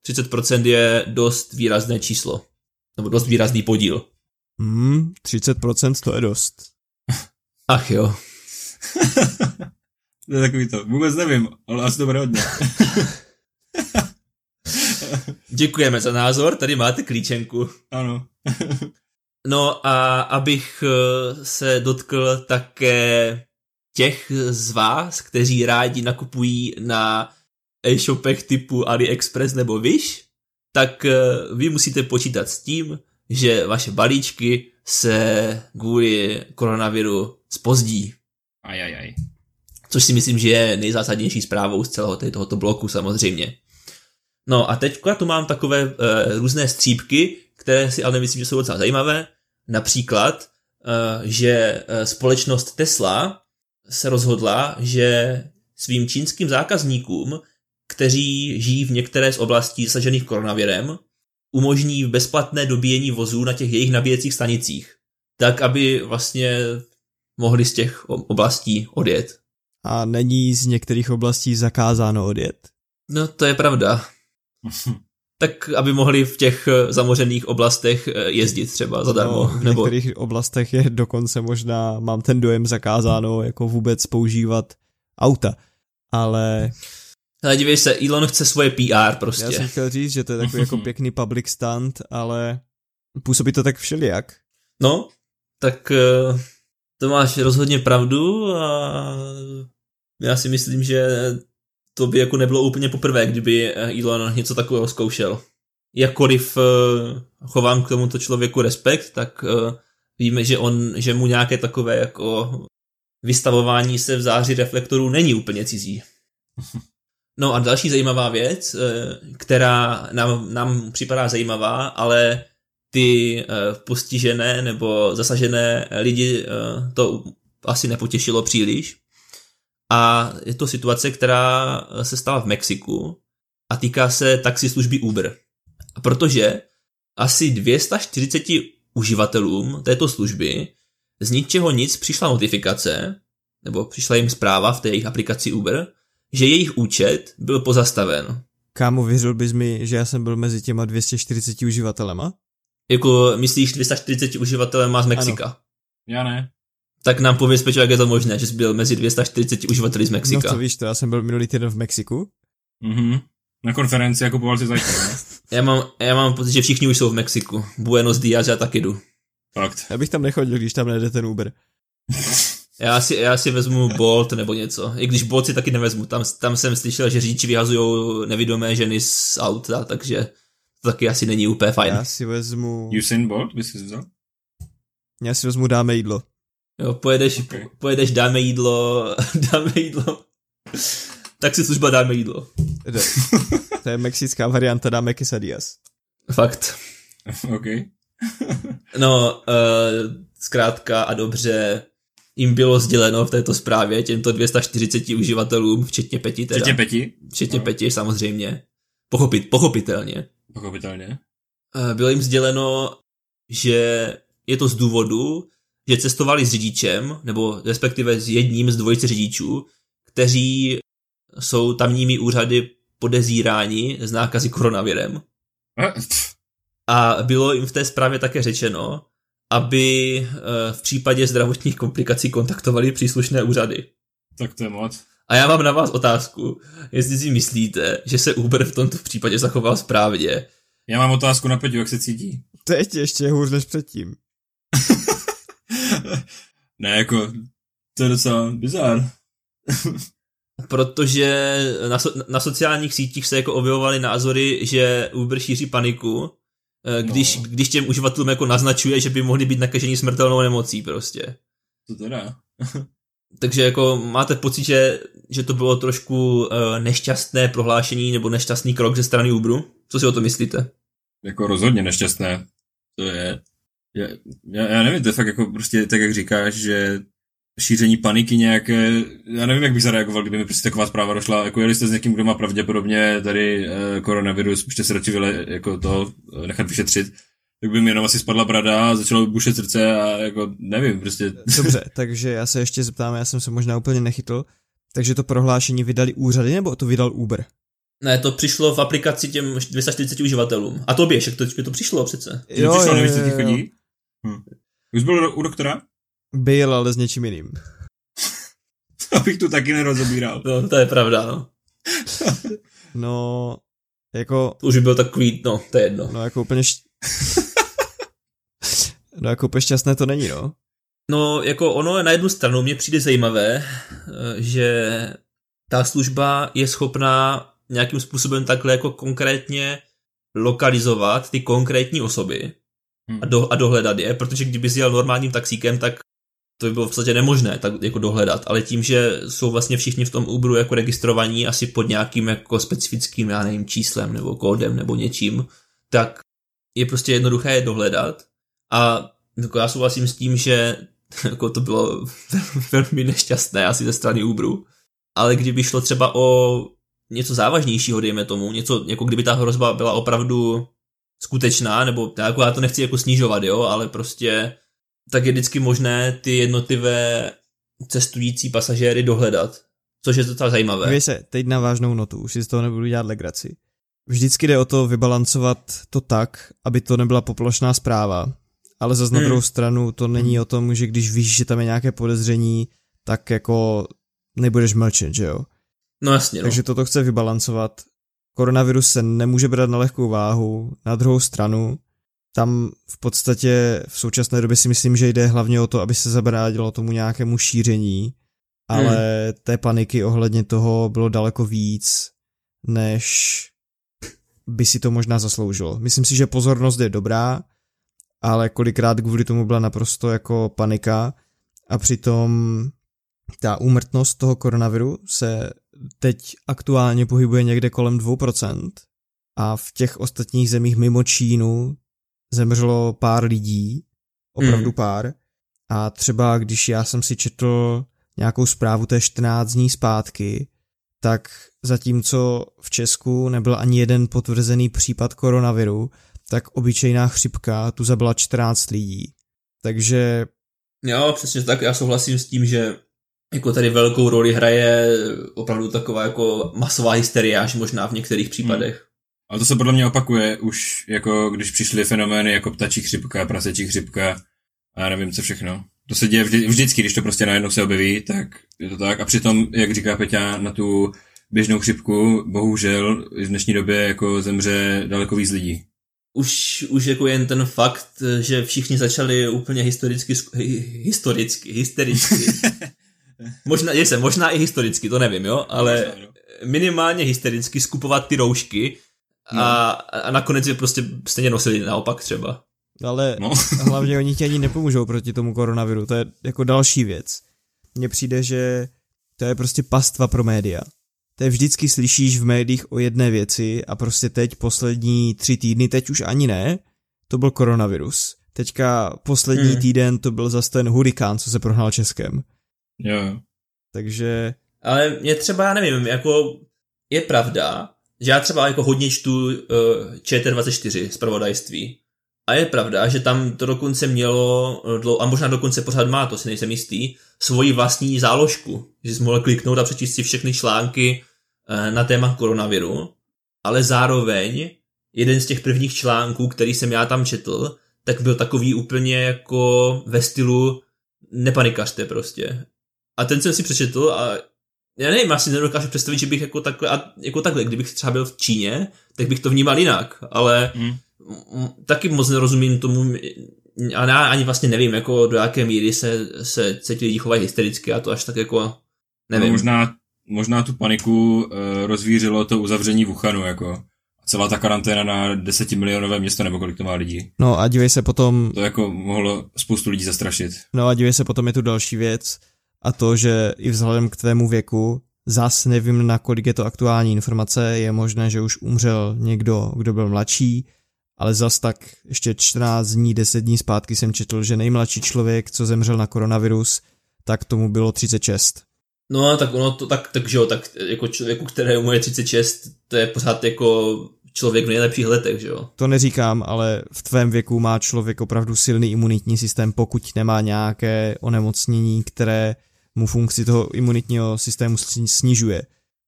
30% je dost výrazné číslo, nebo dost výrazný podíl. Hmm, 30% to je dost. Ach jo. to je takový to, vůbec nevím, ale asi to bude hodně. Děkujeme za názor, tady máte klíčenku. Ano. no a abych eh, se dotkl také těch z vás, kteří rádi nakupují na e-shopech typu AliExpress nebo Wish, tak eh, vy musíte počítat s tím, že vaše balíčky se kvůli koronaviru spozdí. Ajajaj. Což si myslím, že je nejzásadnější zprávou z celého tohoto bloku samozřejmě. No a teď tu mám takové e, různé střípky, které si ale nemyslím, že jsou docela zajímavé. Například, e, že e, společnost Tesla se rozhodla, že svým čínským zákazníkům, kteří žijí v některé z oblastí zasažených koronavirem, umožní bezplatné dobíjení vozů na těch jejich nabíjecích stanicích, tak aby vlastně mohli z těch oblastí odjet. A není z některých oblastí zakázáno odjet? No, to je pravda. tak aby mohli v těch eh, zamořených oblastech eh, jezdit třeba zadarmo. No, v nebo... některých oblastech je dokonce možná, mám ten dojem, zakázáno jako vůbec používat auta. Ale ale dívej se, Elon chce svoje PR prostě. Já jsem chtěl říct, že to je takový jako pěkný public stunt, ale působí to tak všelijak. No, tak eh, to máš rozhodně pravdu a já si myslím, že to by jako nebylo úplně poprvé, kdyby Elon něco takového zkoušel. Jakkoliv eh, chovám k tomuto člověku respekt, tak eh, víme, že on, že mu nějaké takové jako vystavování se v záři reflektorů není úplně cizí. No a další zajímavá věc, eh, která nám, nám připadá zajímavá, ale ty eh, postižené nebo zasažené lidi eh, to asi nepotěšilo příliš. A je to situace, která se stala v Mexiku a týká se taxislužby Uber. Protože asi 240 uživatelům této služby z ničeho nic přišla notifikace, nebo přišla jim zpráva v té jejich aplikaci Uber, že jejich účet byl pozastaven. Kámo, věřil bys mi, že já jsem byl mezi těma 240 uživatelema? Jako myslíš 240 uživatelema z Mexika? Ano. Já ne. Tak nám pověz, Peťo, jak je to možné, že jsi byl mezi 240 uživateli z Mexika. No to víš to, já jsem byl minulý týden v Mexiku. Mhm. Na konferenci a kupoval si zajímavé. Já mám, já mám pocit, že všichni už jsou v Mexiku. Buenos Dias, já taky jdu. Fakt. Já bych tam nechodil, když tam nejde ten Uber. Já si, já si vezmu Bolt nebo něco. I když Bolt si taky nevezmu. Tam, tam jsem slyšel, že řidiči vyhazují nevidomé ženy z auta, takže to taky asi není úplně fajn. Já si vezmu, Usain Bolt bys si vzal? já si vezmu dáme jídlo. Jo, pojedeš, Ok. pojedeš, dáme jídlo, dáme jídlo. tak si služba dáme jídlo. Jde. To je mexická varianta dáme quesadillas. Fakt. OK. No, uh, zkrátka a dobře, jim bylo sděleno v této zprávě těmto 240 uživatelům, včetně Peti teda. Včetně Peti. Včetně No. Peti, samozřejmě. Pochopit, pochopitelně. Pochopitelně. Eh, Bylo jim sděleno, že je to z důvodu, že cestovali s řidičem, nebo respektive s jedním z dvojice řidičů, kteří jsou tamními úřady podezíráni z nákazy koronavirem. Eh, A bylo jim v té zprávě také řečeno, aby eh, v případě zdravotních komplikací kontaktovali příslušné úřady. Tak to je moc. A já mám na vás otázku, jestli si myslíte, že se Uber v tomto případě zachoval správně. Já mám otázku na Peťu, jak se cítí. Teď ještě hůř než předtím. ne, jako, to je docela bizár. Protože na, so, na sociálních sítích se jako objevovaly názory, že Uber šíří paniku, když, No. když těm uživatelům jako naznačuje, že by mohli být nakaženi smrtelnou nemocí prostě. To teda. Takže jako máte pocit, že, že to bylo trošku uh, nešťastné prohlášení nebo nešťastný krok ze strany Uberu? Co si o to myslíte? Jako rozhodně nešťastné. To je. Já, já, já nevím, to je fakt jako prostě tak, jak říkáš, že šíření paniky nějaké, já nevím, jak bych zareagoval, kdyby mi prostě taková zpráva došla, jako jeli jste s někým, kdo má pravděpodobně tady eh, koronavirus, můžete se radši vyle, jako to eh, nechat vyšetřit, tak by mi jenom asi spadla brada a začalo bušet srdce a jako nevím, prostě Dobře, takže já se ještě zeptám, já jsem se možná úplně nechytl. Takže to prohlášení vydali úřady, nebo to vydal Uber? Ne, to přišlo v aplikaci těm 240 uživatelům. A tobě, však to, to přišlo přece. jo, přišlo, nevíš, co ti chodí? Hm. Už byl do, u doktora? Byl, ale s něčím jiným. Abych tu taky nerozobíral. No, to je pravda, no. No, jako, To už by byl takový, no, to je jedno. no jako úplně šť... No jako úplně šťastné to není, no. No, jako ono na jednu stranu mě přijde zajímavé, eh, že ta služba je schopná nějakým způsobem takhle jako konkrétně lokalizovat ty konkrétní osoby Hm. a, do, a dohledat je, protože kdyby jel normálním taxíkem, tak to by bylo v podstatě nemožné tak jako dohledat, ale tím, že jsou vlastně všichni v tom Uberu jako registrovaní asi pod nějakým jako specifickým, já nevím, číslem nebo kódem nebo něčím, tak je prostě jednoduché je dohledat. A jako já souhlasím s tím, že jako to bylo velmi nešťastné asi ze strany Uberu, ale kdyby šlo třeba o něco závažnějšího, dejme tomu, něco, jako kdyby ta hrozba byla opravdu skutečná, nebo jako já to nechci jako snižovat, jo, ale prostě tak je vždycky možné ty jednotlivé cestující pasažéry dohledat, což je docela zajímavé. Dívej se, teď na vážnou notu, už si z toho nebudu dělat legraci. Vždycky jde o to vybalancovat to tak, aby to nebyla poplošná zpráva, ale zase na Hmm. druhou stranu to není o tom, že když víš, že tam je nějaké podezření, tak jako nebudeš mlčet, že jo? No jasně, no. Takže toto chce vybalancovat. Koronavirus se nemůže brát na lehkou váhu. Na druhou stranu, tam v podstatě v současné době si myslím, že jde hlavně o to, aby se zabránilo tomu nějakému šíření, ale té paniky ohledně toho bylo daleko víc, než by si to možná zasloužilo. Myslím si, že pozornost je dobrá, ale kolikrát kvůli tomu byla naprosto jako panika a přitom ta úmrtnost toho koronaviru se teď aktuálně pohybuje někde kolem 2% a v těch ostatních zemích mimo Čínu zemřelo pár lidí, opravdu Hmm. pár. A třeba když já jsem si četl nějakou zprávu té 14 dní zpátky, tak zatímco v Česku nebyl ani jeden potvrzený případ koronaviru, tak obyčejná chřipka tu zabila 14 lidí. Takže Jo, přesně tak, já souhlasím s tím, že jako tady velkou roli hraje opravdu taková jako masová hysterie až možná v některých případech. Ale to se podle mě opakuje už, jako když přišly fenomény jako ptačí chřipka, prasečí chřipka a já nevím co všechno. To se děje vždy, vždycky, když to prostě najednou se objeví, tak je to tak. A přitom, jak říká Peťa, na tu běžnou chřipku, bohužel v dnešní době jako zemře daleko víc lidí. Už, už jako jen ten fakt, že všichni začali úplně historicky, historicky, hystericky. možná, jsem, možná i historicky, to nevím, jo, ale no. minimálně hystericky skupovat ty roušky no. a nakonec je prostě stejně nosili naopak třeba. Ale no. hlavně oni ti ani nepomůžou proti tomu koronaviru, to je jako další věc. Mně přijde, že to je prostě pastva pro média. To je vždycky slyšíš v médiích o jedné věci a prostě teď poslední tři týdny, teď už ani ne, to byl koronavirus. Teďka poslední hmm. týden to byl zase ten hurikán, co se prohnal Českem. Jo. Takže... Ale mě třeba, já nevím, jako je pravda, já třeba jako hodně čtu uh, ČT24 z pravodajství. A je pravda, že tam to dokonce mělo, eh, a možná dokonce pořád má, to si nejsem jistý, svoji vlastní záložku, že jsi mohl kliknout a přečíst si všechny články uh, na téma koronaviru, ale zároveň jeden z těch prvních článků, který jsem já tam četl, tak byl takový úplně jako ve stylu nepanikařte prostě. A ten jsem si přečetl a já nevím, asi nedokážu představit, že bych jako takhle, a jako takhle, kdybych třeba byl v Číně, tak bych to vnímal jinak, ale mm. taky moc nerozumím tomu, a já ani vlastně nevím, jako do jaké míry se, se, se ti lidi chovají hystericky a to až tak jako, nevím. No, možná, možná tu paniku uh, rozvířilo to uzavření Wuhanu, jako celá ta karanténa na desetimilionové město, nebo kolik to má lidí. No a dívej se potom... To jako mohlo spoustu lidí zastrašit. No a dívej se potom je tu další věc, a to, že i vzhledem k tvému věku, zas nevím, na kolik je to aktuální informace, je možné, že už umřel někdo, kdo byl mladší, ale zas tak ještě 14 dní, 10 dní zpátky jsem četl, že nejmladší člověk, co zemřel na koronavirus, tak tomu bylo 36. No tak ono to tak, takže jo, tak jako člověku, kterému je 36, to je pořád jako člověk v nejlepších letech, že jo? To neříkám, ale v tvém věku má člověk opravdu silný imunitní systém, pokud nemá nějaké onemocnění, které mu funkci toho imunitního systému snižuje.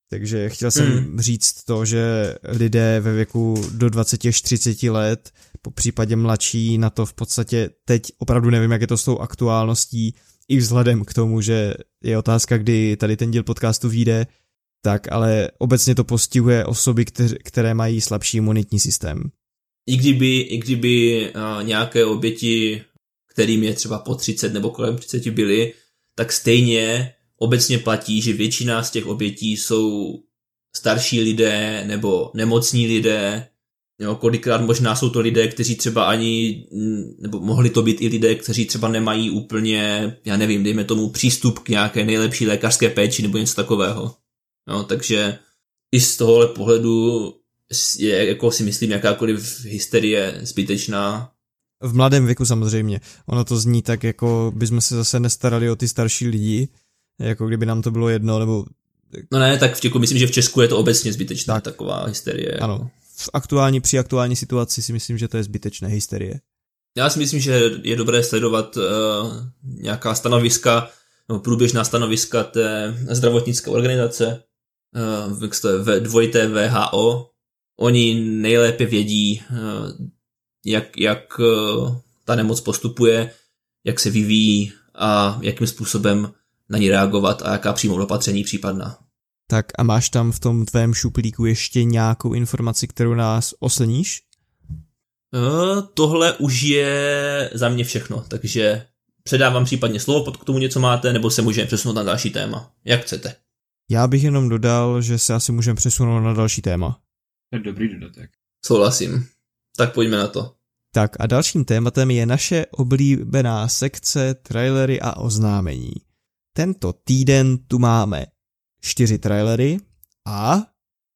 Takže chtěl jsem mm. říct to, že lidé ve věku do 20 až 30 let, po případě mladší, na to v podstatě teď opravdu nevím, jak je to s tou aktuálností, i vzhledem k tomu, že je otázka, kdy tady ten díl podcastu vyjde, tak ale obecně to postihuje osoby, které mají slabší imunitní systém. I kdyby, i kdyby nějaké oběti, kterým je třeba po 30 nebo kolem 30 byly, tak stejně obecně platí, že většina z těch obětí jsou starší lidé nebo nemocní lidé, jo, kolikrát možná jsou to lidé, kteří třeba ani, nebo mohli to být i lidé, kteří třeba nemají úplně, já nevím, dejme tomu přístup k nějaké nejlepší lékařské péči nebo něco takového. Jo, takže i z tohohle pohledu je, jako si myslím, jakákoliv hysterie zbytečná v mladém věku samozřejmě. Ono to zní tak, jako bychom se zase nestarali o ty starší lidi, jako kdyby nám to bylo jedno, nebo... No ne, tak v těku, myslím, že v Česku je to obecně zbytečná tak. taková hysterie. Ano, jako. v aktuální, při aktuální situaci si myslím, že to je zbytečné hysterie. Já si myslím, že je dobré sledovat uh, nějaká stanoviska, nebo průběžná stanoviska té zdravotnické organizace, uh, dvojité VHO. Oni nejlépe vědí, uh, jak, jak eh, ta nemoc postupuje, jak se vyvíjí a jakým způsobem na ní reagovat a jaká přijmout opatření případná. Tak a máš tam v tom tvém šuplíku ještě nějakou informaci, kterou nás osleníš? Uh, tohle už je za mě všechno, takže předávám případně slovo, pokud k tomu něco máte, nebo se můžeme přesunout na další téma. Jak chcete. Já bych jenom dodal, že se asi můžeme přesunout na další téma. To je dobrý dodatek. Souhlasím. Tak pojďme na to. Tak a dalším tématem je naše oblíbená sekce trailery a oznámení. Tento týden tu máme čtyři trailery a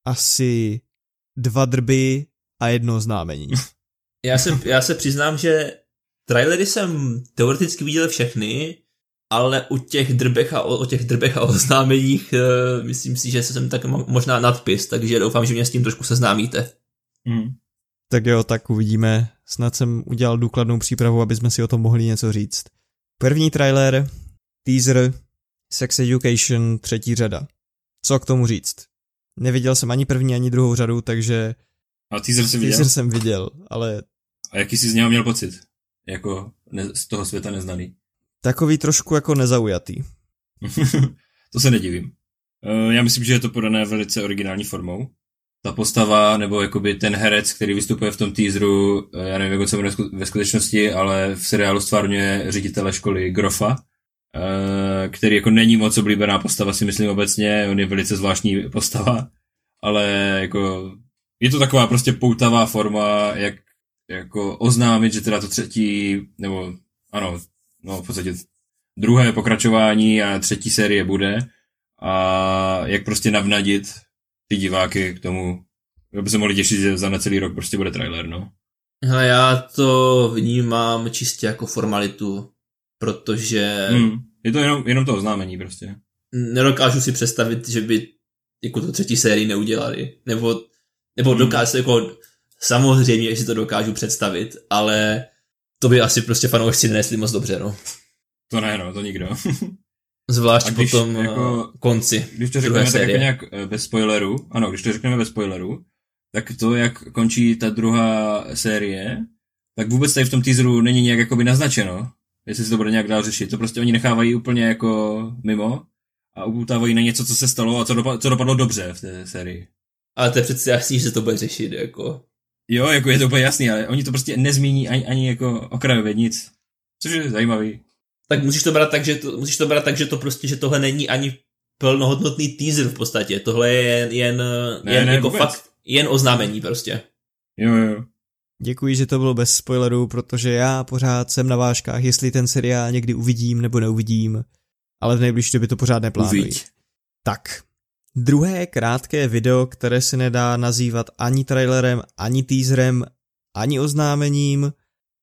asi dva drby a jedno oznámení. Já se, já se přiznám, že trailery jsem teoreticky viděl všechny, ale u těch drbech a o, o těch drbech a oznámeních uh, myslím si, že jsem tak možná nadpis, takže doufám, že mě s tím trošku seznámíte. Hmm. Tak jo, tak uvidíme. Snad jsem udělal důkladnou přípravu, aby jsme si o tom mohli něco říct. První trailer, teaser, Sex Education, třetí řada. Co k tomu říct? Neviděl jsem ani první, ani druhou řadu, takže... A teaser jsem viděl? Teaser jsem viděl, ale... A jaký jsi z něho měl pocit? Jako ne, z toho světa neznaný? Takový trošku jako nezaujatý. to se nedivím. Uh, já myslím, že je to podané velice originální formou. Ta postava, nebo jakoby ten herec, který vystupuje v tom teaseru, uh, já nevím, jak se jmenuje ve skutečnosti, ale v seriálu stvárňuje ředitele školy Grofa, uh, který jako není moc oblíbená postava, si myslím obecně, on je velice zvláštní postava, ale jako je to taková prostě poutavá forma, jak jako oznámit, že teda to třetí, nebo ano, no v podstatě druhé pokračování a třetí série bude a jak prostě navnadit ty diváky k tomu, aby se mohli těšit, že za necelý rok prostě bude trailer, no. Hele, já to vnímám čistě jako formalitu, protože... Hmm, je to jenom, jenom to oznámení prostě. Nedokážu si představit, že by jako tu třetí sérii neudělali, nebo, nebo hmm. dokážu, jako samozřejmě, že si to dokážu představit, ale to by asi prostě fanoušci nenesli moc dobře, no. To ne, no, to nikdo. Zvlášť když, potom jako, konci. Když to řekneme tak jako nějak eh, bez spoileru, ano, když to řekneme bez spoileru, tak to, jak končí ta druhá série, tak vůbec tady v tom teaseru není nějak jakoby naznačeno, jestli se to bude nějak dál řešit. To prostě oni nechávají úplně jako mimo a upoutávají na něco, co se stalo a co, dopa- co dopadlo dobře v té sérii. Ale to je přece jasný, že to bude řešit, jako. Jo, jako je to úplně jasný, ale oni to prostě nezmíní ani, ani jako okrajově nic. Což je zajímavý tak musíš to brát tak, že to, musíš to brát tak, že to prostě, že tohle není ani plnohodnotný teaser v podstatě. Tohle je jen, jen, ne, jen ne, jako vůbec. fakt, jen oznámení prostě. Jo, jo. Děkuji, že to bylo bez spoilerů, protože já pořád jsem na vážkách, jestli ten seriál někdy uvidím nebo neuvidím, ale v nejbližší době to pořád neplánuji. Uvidí. Tak, druhé krátké video, které se nedá nazývat ani trailerem, ani teaserem, ani oznámením,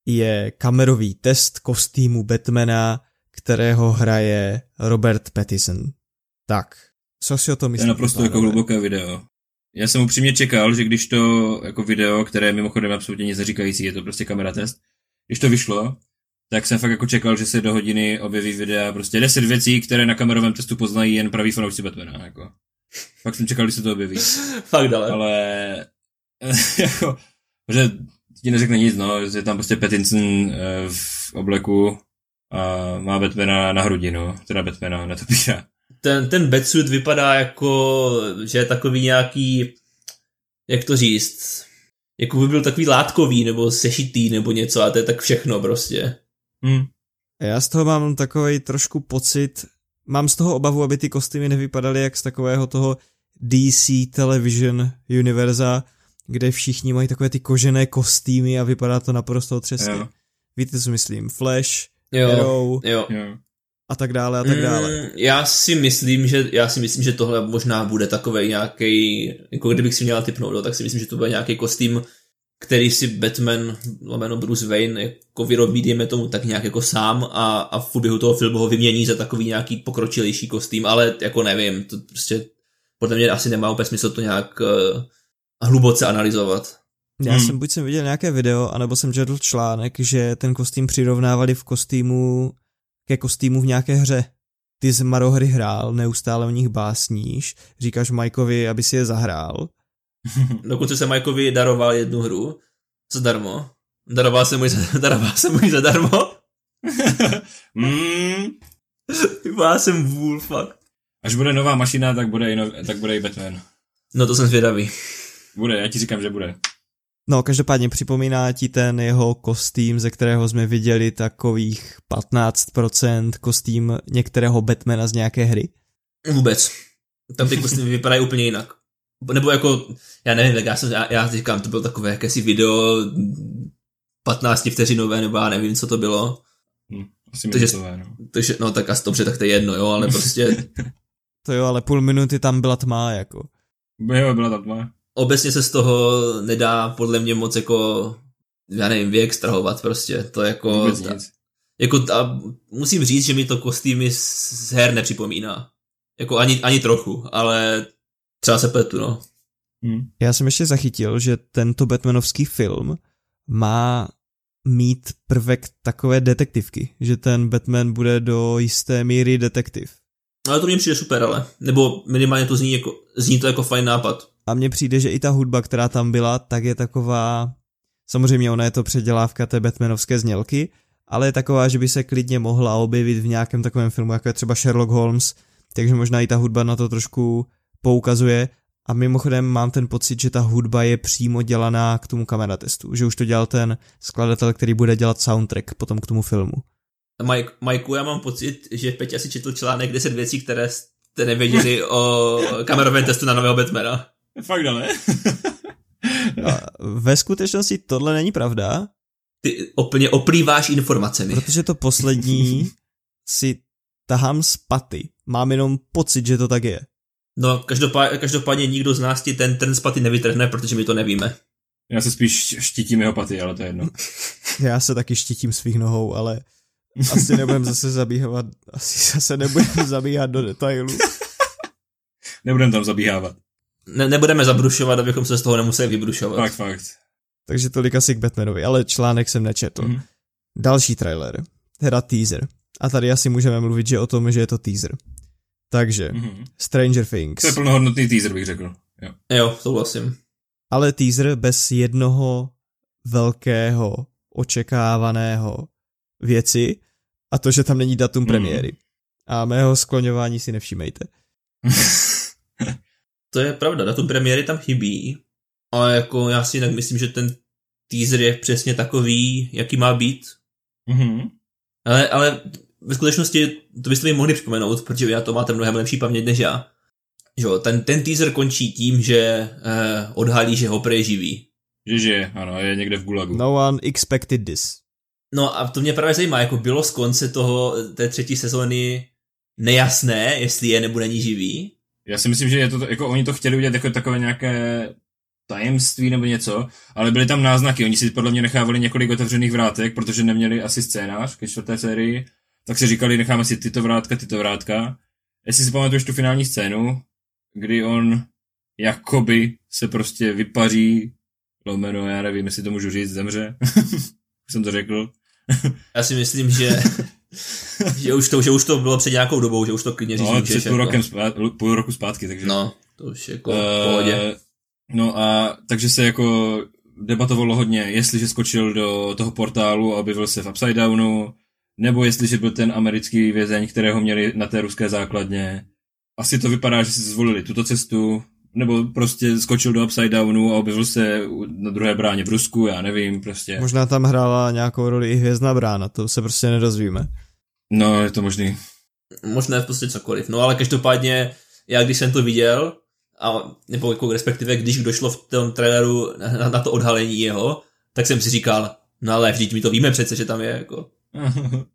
je kamerový test kostýmu Batmana, kterého hraje Robert Pattinson. Tak, co si o tom myslíte? To je naprosto jako hluboké video. Já jsem upřímně čekal, že když to jako video, které mimochodem absolutně nic neříkající, je to prostě kamera test, když to vyšlo, tak jsem fakt jako čekal, že se do hodiny objeví videa prostě 10 věcí, které na kamerovém testu poznají jen praví fanoušci Batmana, jako. Fakt jsem čekal, že se to objeví. fakt dále. Ale jako, že ti neřekne nic, no, je tam prostě Pattinson uh, v obleku a má Batmana na hrudi, no, teda Batmana na topíra. Ten, ten Batsuit vypadá jako, že je takový nějaký, jak to říct, jako by byl takový látkový, nebo sešitý, nebo něco, a to je tak všechno prostě. Hmm. Já z toho mám takový trošku pocit, mám z toho obavu, aby ty kostýmy nevypadaly jak z takového toho DC Television univerza, kde všichni mají takové ty kožené kostýmy a vypadá to naprosto otřesně. Jo. Víte, co myslím? Flash, jo, Arrow jo. a tak dále a tak dále. Mm, já si myslím, že já si myslím, že tohle možná bude takový nějaký, jako kdybych si měla typnout, no, tak si myslím, že to bude nějaký kostým, který si Batman, lomeno Bruce Wayne, jako vyrobí, dejme tomu, tak nějak jako sám a, a v průběhu toho filmu ho vymění za takový nějaký pokročilejší kostým, ale jako nevím, to prostě podle mě asi nemá úplně smysl to nějak uh, hluboce analyzovat. Já hmm. jsem buď jsem viděl nějaké video, anebo jsem četl článek, že ten kostým přirovnávali v kostýmu ke kostýmu v nějaké hře. Ty z Marohry hrál, neustále o nich básníš, říkáš Mikeovi, aby si je zahrál. Dokonce se Mikeovi daroval jednu hru zadarmo. Daroval jsem mu ji, daroval jsem mu ji zadarmo. mm. Já jsem vůl, fakt. Až bude nová mašina, tak bude i, no, tak bude i Batman. No to jsem zvědavý. Bude, já ti říkám, že bude. No, každopádně připomíná ti ten jeho kostým, ze kterého jsme viděli takových 15% kostým některého Batmana z nějaké hry? Vůbec. Tam ty kostýmy vypadají úplně jinak. Nebo jako, já nevím, tak já, jsem, já, já říkám, to bylo takové jakési video 15 vteřinové, nebo já nevím, co to bylo. Hm, asi takže, to no. takže, no tak asi dobře, tak to je jedno, jo, ale prostě... to jo, ale půl minuty tam byla tma, jako. Jo, byla tam tma obecně se z toho nedá podle mě moc jako, já nevím, vyextrahovat prostě, to jako... Vůbec nic. Jako a musím říct, že mi to kostýmy z her nepřipomíná. Jako ani, ani trochu, ale třeba se pletu, no. Hmm. Já jsem ještě zachytil, že tento Batmanovský film má mít prvek takové detektivky, že ten Batman bude do jisté míry detektiv. Ale to mě přijde super, ale. Nebo minimálně to zní, jako, zní to jako fajn nápad. A mně přijde, že i ta hudba, která tam byla, tak je taková, samozřejmě ona je to předělávka té Batmanovské znělky, ale je taková, že by se klidně mohla objevit v nějakém takovém filmu, jako je třeba Sherlock Holmes, takže možná i ta hudba na to trošku poukazuje. A mimochodem mám ten pocit, že ta hudba je přímo dělaná k tomu kameratestu, že už to dělal ten skladatel, který bude dělat soundtrack potom k tomu filmu. Mike, Majku, já mám pocit, že Peťa asi četl článek 10 věcí, které jste nevěděli o kamerovém testu na nového Batmana. Fakt ale. A ve skutečnosti tohle není pravda, Ty úplně oplýváš informacemi. protože to poslední si tahám z paty. Mám jenom pocit, že to tak je. No, každopádně, každopádně nikdo z nás ti ten trn z paty nevytrhne, protože my to nevíme. Já se spíš štítím jeho paty, ale to je jedno. Já se taky štítím svých nohou, ale asi nebudem zase zabíhat, asi zase nebudem zabíhat do detailů. Nebudem tam zabíhávat. Ne, nebudeme zabrušovat, abychom se z toho nemuseli vybrušovat. Fakt, fakt. Takže tolik asi k Batmanovi, ale článek jsem nečetl. Mhm. Další trailer, teda teaser. A tady asi můžeme mluvit, že o tom, že je to teaser. Takže, Mhm. Stranger Things. To je plnohodnotný teaser, bych řekl. Jo. Jo, souhlasím. ale teaser bez jednoho velkého očekávaného věci a to, že tam není datum Mhm. premiéry. A mého skloňování si nevšímejte. To je pravda, datum premiéry tam chybí, ale jako já si jinak myslím, že ten teaser je přesně takový, jaký má být. Mhm. Ale, ale ve skutečnosti to byste mi mohli připomenout, protože vy na to máte mnohem lepší paměť než já. Jo, ten, ten teaser končí tím, že eh, odhalí, že Hopper je živý. Že žije, ano, je někde v gulagu. No one expected this. No a to mě právě zajímá, jako bylo z konce toho, té třetí sezóny nejasné, jestli je nebo není živý. Já si myslím, že je to, jako oni to chtěli udělat jako takové nějaké tajemství nebo něco, ale byly tam náznaky. Oni si podle mě nechávali několik otevřených vrátek, protože neměli asi scénář ke čtvrté sérii, tak si říkali, necháme si tyto vrátka, tyto vrátka. Jestli si pamatuješ tu finální scénu, kdy on jakoby se prostě vypaří, lomeno, já nevím, jestli to můžu říct, zemře. Už jsem to řekl. Já si myslím, že, že, už to, že už to bylo před nějakou dobou, že už to klidně říct No, před půl, jako. rokem zpát, půl roku zpátky, takže... No, to už jako pohodě. Eh, No a takže se jako debatovalo hodně, jestliže skočil do toho portálu a objevil se v Upside Downu, nebo jestliže byl ten americký vězeň, kterého měli na té ruské základně. Asi to vypadá, že si zvolili tuto cestu, nebo prostě skočil do Upside Downu a objevil se na druhé bráně v Rusku, já nevím, prostě. Možná tam hrála nějakou roli i Hvězdná brána, to se prostě nedozvíme. No, je to možný. Možná v podstatě cokoliv. No ale každopádně, já když jsem to viděl, a, nebo jako respektive když došlo v tom traileru na, na to odhalení jeho, tak jsem si říkal, no ale vždyť my to víme přece, že tam je jako.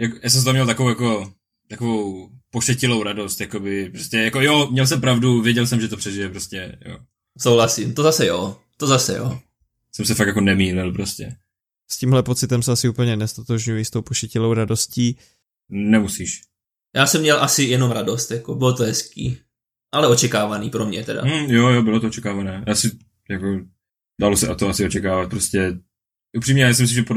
Jak, já jsem z toho měl takovou jako takovou pošetilou radost, jakoby, prostě jako jo, měl jsem pravdu, věděl jsem, že to přežije, prostě, jo. Souhlasím, to zase jo, to zase jo. Jsem se fakt jako nemýlil, prostě. S tímhle pocitem se asi úplně nestotožňuji s tou pošetilou radostí. Nemusíš. Já jsem měl asi jenom radost, jako bylo to hezký. Ale očekávaný pro mě teda. Hmm, jo, jo, bylo to očekávané. Já si, jako, dalo se a to asi očekávat, prostě, upřímně, já si myslím, že po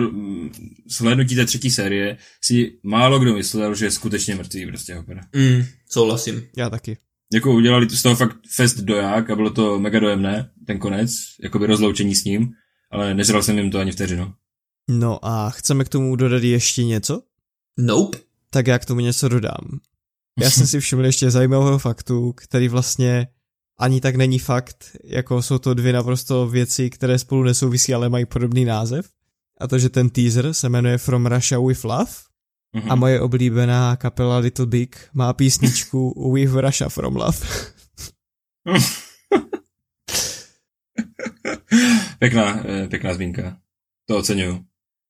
shlédnutí té třetí série si málo kdo myslel, že je skutečně mrtvý, prostě, Hopper. Mm, souhlasím. Já taky. Jako udělali z toho fakt fest doják a bylo to mega dojemné, ten konec, jakoby rozloučení s ním, ale nežral jsem jim to ani vteřinu. No a chceme k tomu dodat ještě něco? Nope. Tak já k tomu něco dodám. Já jsem si všiml ještě zajímavého faktu, který vlastně ani tak není fakt, jako jsou to dvě naprosto věci, které spolu nesouvisí, ale mají podobný název. A to, že ten teaser se jmenuje From Russia with Love Mhm. a moje oblíbená kapela Little Big má písničku With Russia from Love. pěkná, eh, pěkná zmínka. To oceňuju.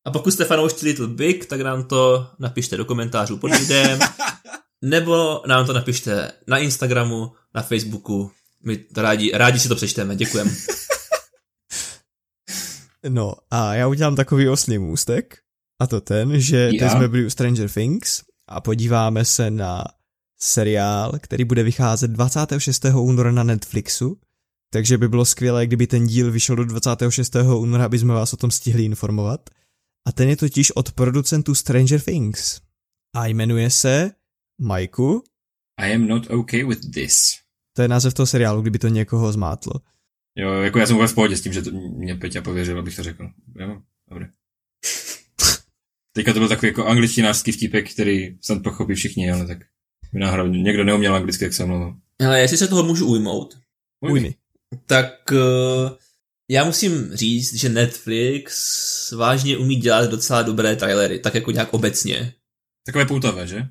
A pokud jste fanoušci Little Big, tak nám to napište do komentářů pod videem, nebo nám to napište na Instagramu, na Facebooku. My to rádi, rádi si to přečteme, děkujem. No a já udělám takový oslý můstek a to ten, že teď Já? jsme byli u Stranger Things a podíváme se na seriál, který bude vycházet 26. února na Netflixu, takže by bylo skvělé, kdyby ten díl vyšel do 26. února, aby jsme vás o tom stihli informovat. A ten je totiž od producentů Stranger Things. A jmenuje se Majku. I am not okay with this. To je název toho seriálu, kdyby to někoho zmátlo. Jo, jako já jsem vůbec v pohodě s tím, že to mě Peťa pověřil, abych to řekl. Jo, dobré. Teďka to byl takový jako angličtinářský vtípek, který snad pochopí všichni, ale tak náhodou někdo neuměl anglicky, jak se mluvil. Ale jestli se toho můžu ujmout, Ujmi. tak uh, já musím říct, že Netflix vážně umí dělat docela dobré trailery, tak jako nějak obecně. Takové poutavé, že?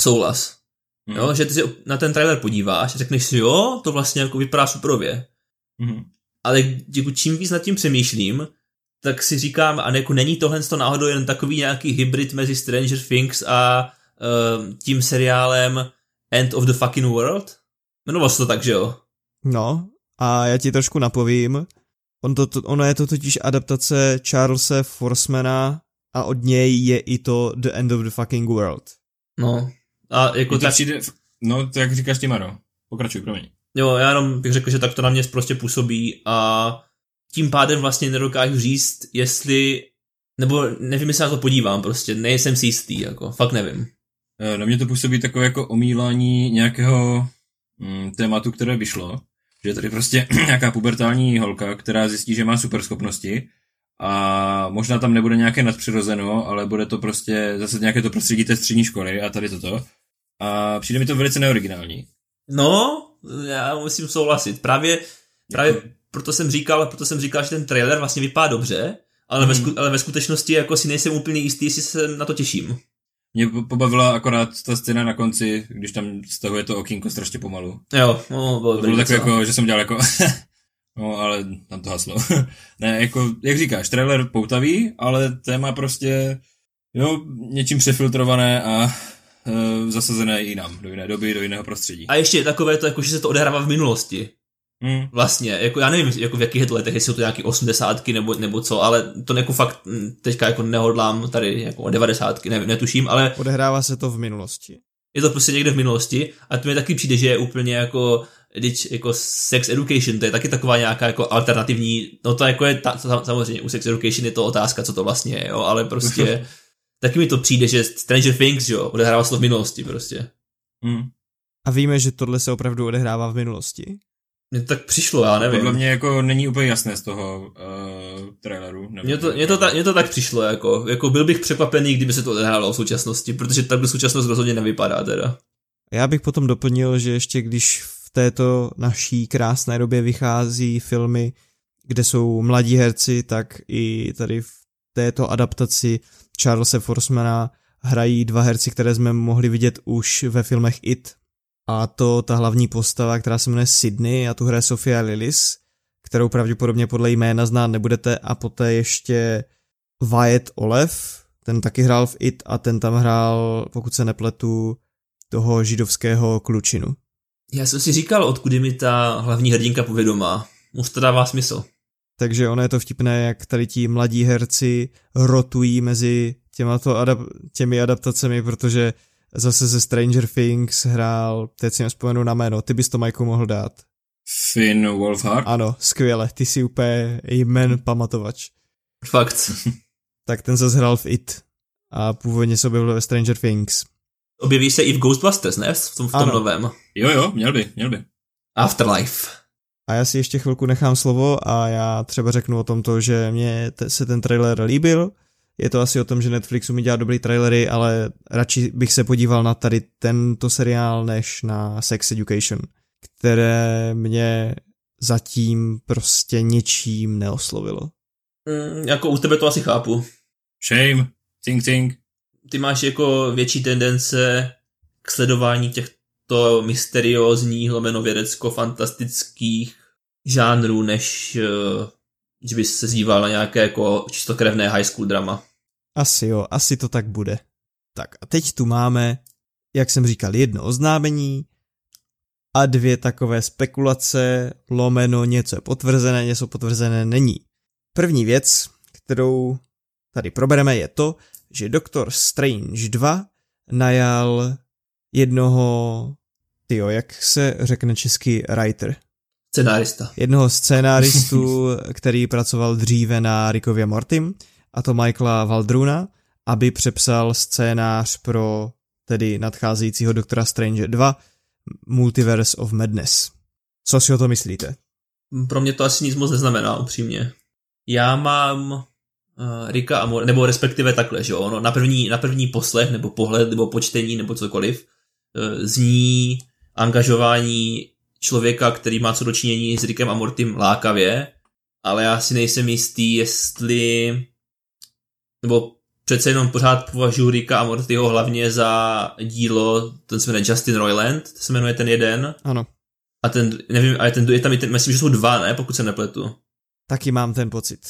Souhlas. Mhm. Jo, že ty se na ten trailer podíváš a řekneš si, jo, to vlastně jako vypadá superově. Mhm. Ale jako čím víc nad tím přemýšlím, tak si říkám, a jako není tohle to náhodou jen takový nějaký hybrid mezi Stranger Things a uh, tím seriálem End of the Fucking World? Jmenovalo se to tak, že jo? No, a já ti trošku napovím. On to, to, ono je to totiž adaptace Charlesa Forsmana a od něj je i to The End of the Fucking World. No. A jako tak, přijde, no, to jak říkáš ty, Maro. Pokračuj, promiň. jo, já jenom bych řekl, že tak to na mě prostě působí a tím pádem vlastně nedokážu říct, jestli, nebo nevím, jestli na to podívám prostě, nejsem si jistý, jako, fakt nevím. Eh, Na mě to působí takové jako omílání nějakého mm, tématu, které vyšlo. Že je tady prostě nějaká pubertální holka, která zjistí, že má superschopnosti a možná tam nebude nějaké nadpřirozeno, ale bude to prostě zase nějaké to prostředí té střední školy a tady toto. A přijde mi to velice neoriginální. No, já musím souhlasit. Právě, právě Jako- proto jsem říkal, proto jsem říkal, že ten trailer vlastně vypadá dobře, ale, ve, Mhm. sku, ale ve skutečnosti jako si nejsem úplně jistý, jestli se na to těším. Mě po- pobavila akorát ta scéna na konci, když tam stahuje to okýnko strašně pomalu. Jo, no, bylo To bylo takové jako, že jsem dělal jako, no ale tam to haslo. ne, jako, jak říkáš, trailer poutavý, ale téma prostě, jo, něčím přefiltrované a e, zasazené i jinam, do jiné doby, do jiného prostředí. A ještě takové to, jako, že se to odehrává v minulosti. Hmm. Vlastně, jako já nevím, jako v jakých je to letech, jestli jsou to nějaký osmdesátky nebo, nebo co, ale to jako fakt mm, teďka jako nehodlám tady jako devadesátky, nevím, netuším, ale Odehrává se to v minulosti. je to prostě někde v minulosti a to mi taky přijde, že je úplně jako, když jako sex education, to je taky taková nějaká jako alternativní, no to jako je, ta, samozřejmě u sex education je to otázka, co to vlastně je, jo, ale prostě taky mi to přijde, že Stranger Things, jo, odehrává se to v minulosti prostě. Hmm. A víme, že tohle se opravdu odehrává v minulosti. Mně to tak přišlo, já nevím. Podle mě jako není úplně jasné z toho uh, traileru. Mně to, mně, to tak, mně to tak přišlo, jako, jako byl bych překvapený, kdyby se to odehrálo v současnosti, protože takhle současnost rozhodně nevypadá teda. Já bych potom doplnil, že ještě když v této naší krásné době vychází filmy, kde jsou mladí herci, tak i tady v této adaptaci Charlesa Forsmana hrají dva herci, které jsme mohli vidět už ve filmech It. A to ta hlavní postava, která se jmenuje Sydney a tu hraje Sofia Lillis, kterou pravděpodobně podle jména znát nebudete a poté ještě Wyatt Olev, ten taky hrál v It a ten tam hrál, pokud se nepletu, toho židovského klučinu. Já jsem si říkal, odkud je mi ta hlavní hrdinka povědomá. Už to dává smysl. Takže ono je to vtipné, jak tady ti mladí herci rotují mezi těmato adap- těmi adaptacemi, protože zase ze Stranger Things hrál, teď si nespomenu na jméno, ty bys to Majku mohl dát. Finn Wolfhard. Ano, skvěle, ty si úplně jmen pamatovač. Fakt. Tak ten zase hrál v It a původně se objevil ve Stranger Things. Objeví se i v Ghostbusters, ne? V tom, v tom Ano. novém. Jo, jo, měl by, měl by. Afterlife. A já si ještě chvilku nechám slovo a já třeba řeknu o tomto, že mě te- se ten trailer líbil. Je to asi o tom, že Netflix umí dělat dobrý trailery, ale radši bych se podíval na tady tento seriál, než na Sex Education, které mě zatím prostě ničím neoslovilo. Mm, jako u tebe to asi chápu. Shame, think, think. Ty máš jako větší tendence k sledování těchto mysteriózních, lomeno vědecko-fantastických žánrů, než uh, že bys se zdíval na nějaké jako čistokrevné high school drama. Asi jo, asi to tak bude. Tak a teď tu máme, jak jsem říkal, jedno oznámení a dvě takové spekulace, lomeno, něco je potvrzené, něco potvrzené není. První věc, kterou tady probereme, je to, že Doctor Strange 2 najal jednoho, tyjo, jak se řekne česky, writer. Scenárista. Jednoho scénáristu, který pracoval dříve na Rickově Mortim, a to Michaela Valdruna, aby přepsal scénář pro tedy nadcházejícího Doktora Strange 2 Multiverse of Madness. Co si o to myslíte? Pro mě to asi nic moc neznamená, upřímně. Já mám uh, Rika a Mor- nebo respektive takhle, že jo, no, na první, na první poslech, nebo pohled, nebo počtení, nebo cokoliv, uh, zní angažování člověka, který má co dočinění s Rickem a Mortym lákavě, ale já si nejsem jistý, jestli nebo přece jenom pořád považuji Ricka a Mortyho hlavně za dílo, ten se jmenuje Justin Roiland, to se jmenuje ten jeden. Ano. A ten, nevím, ale ten, je tam, je ten, myslím, že jsou dva, ne, pokud se nepletu. Taky mám ten pocit.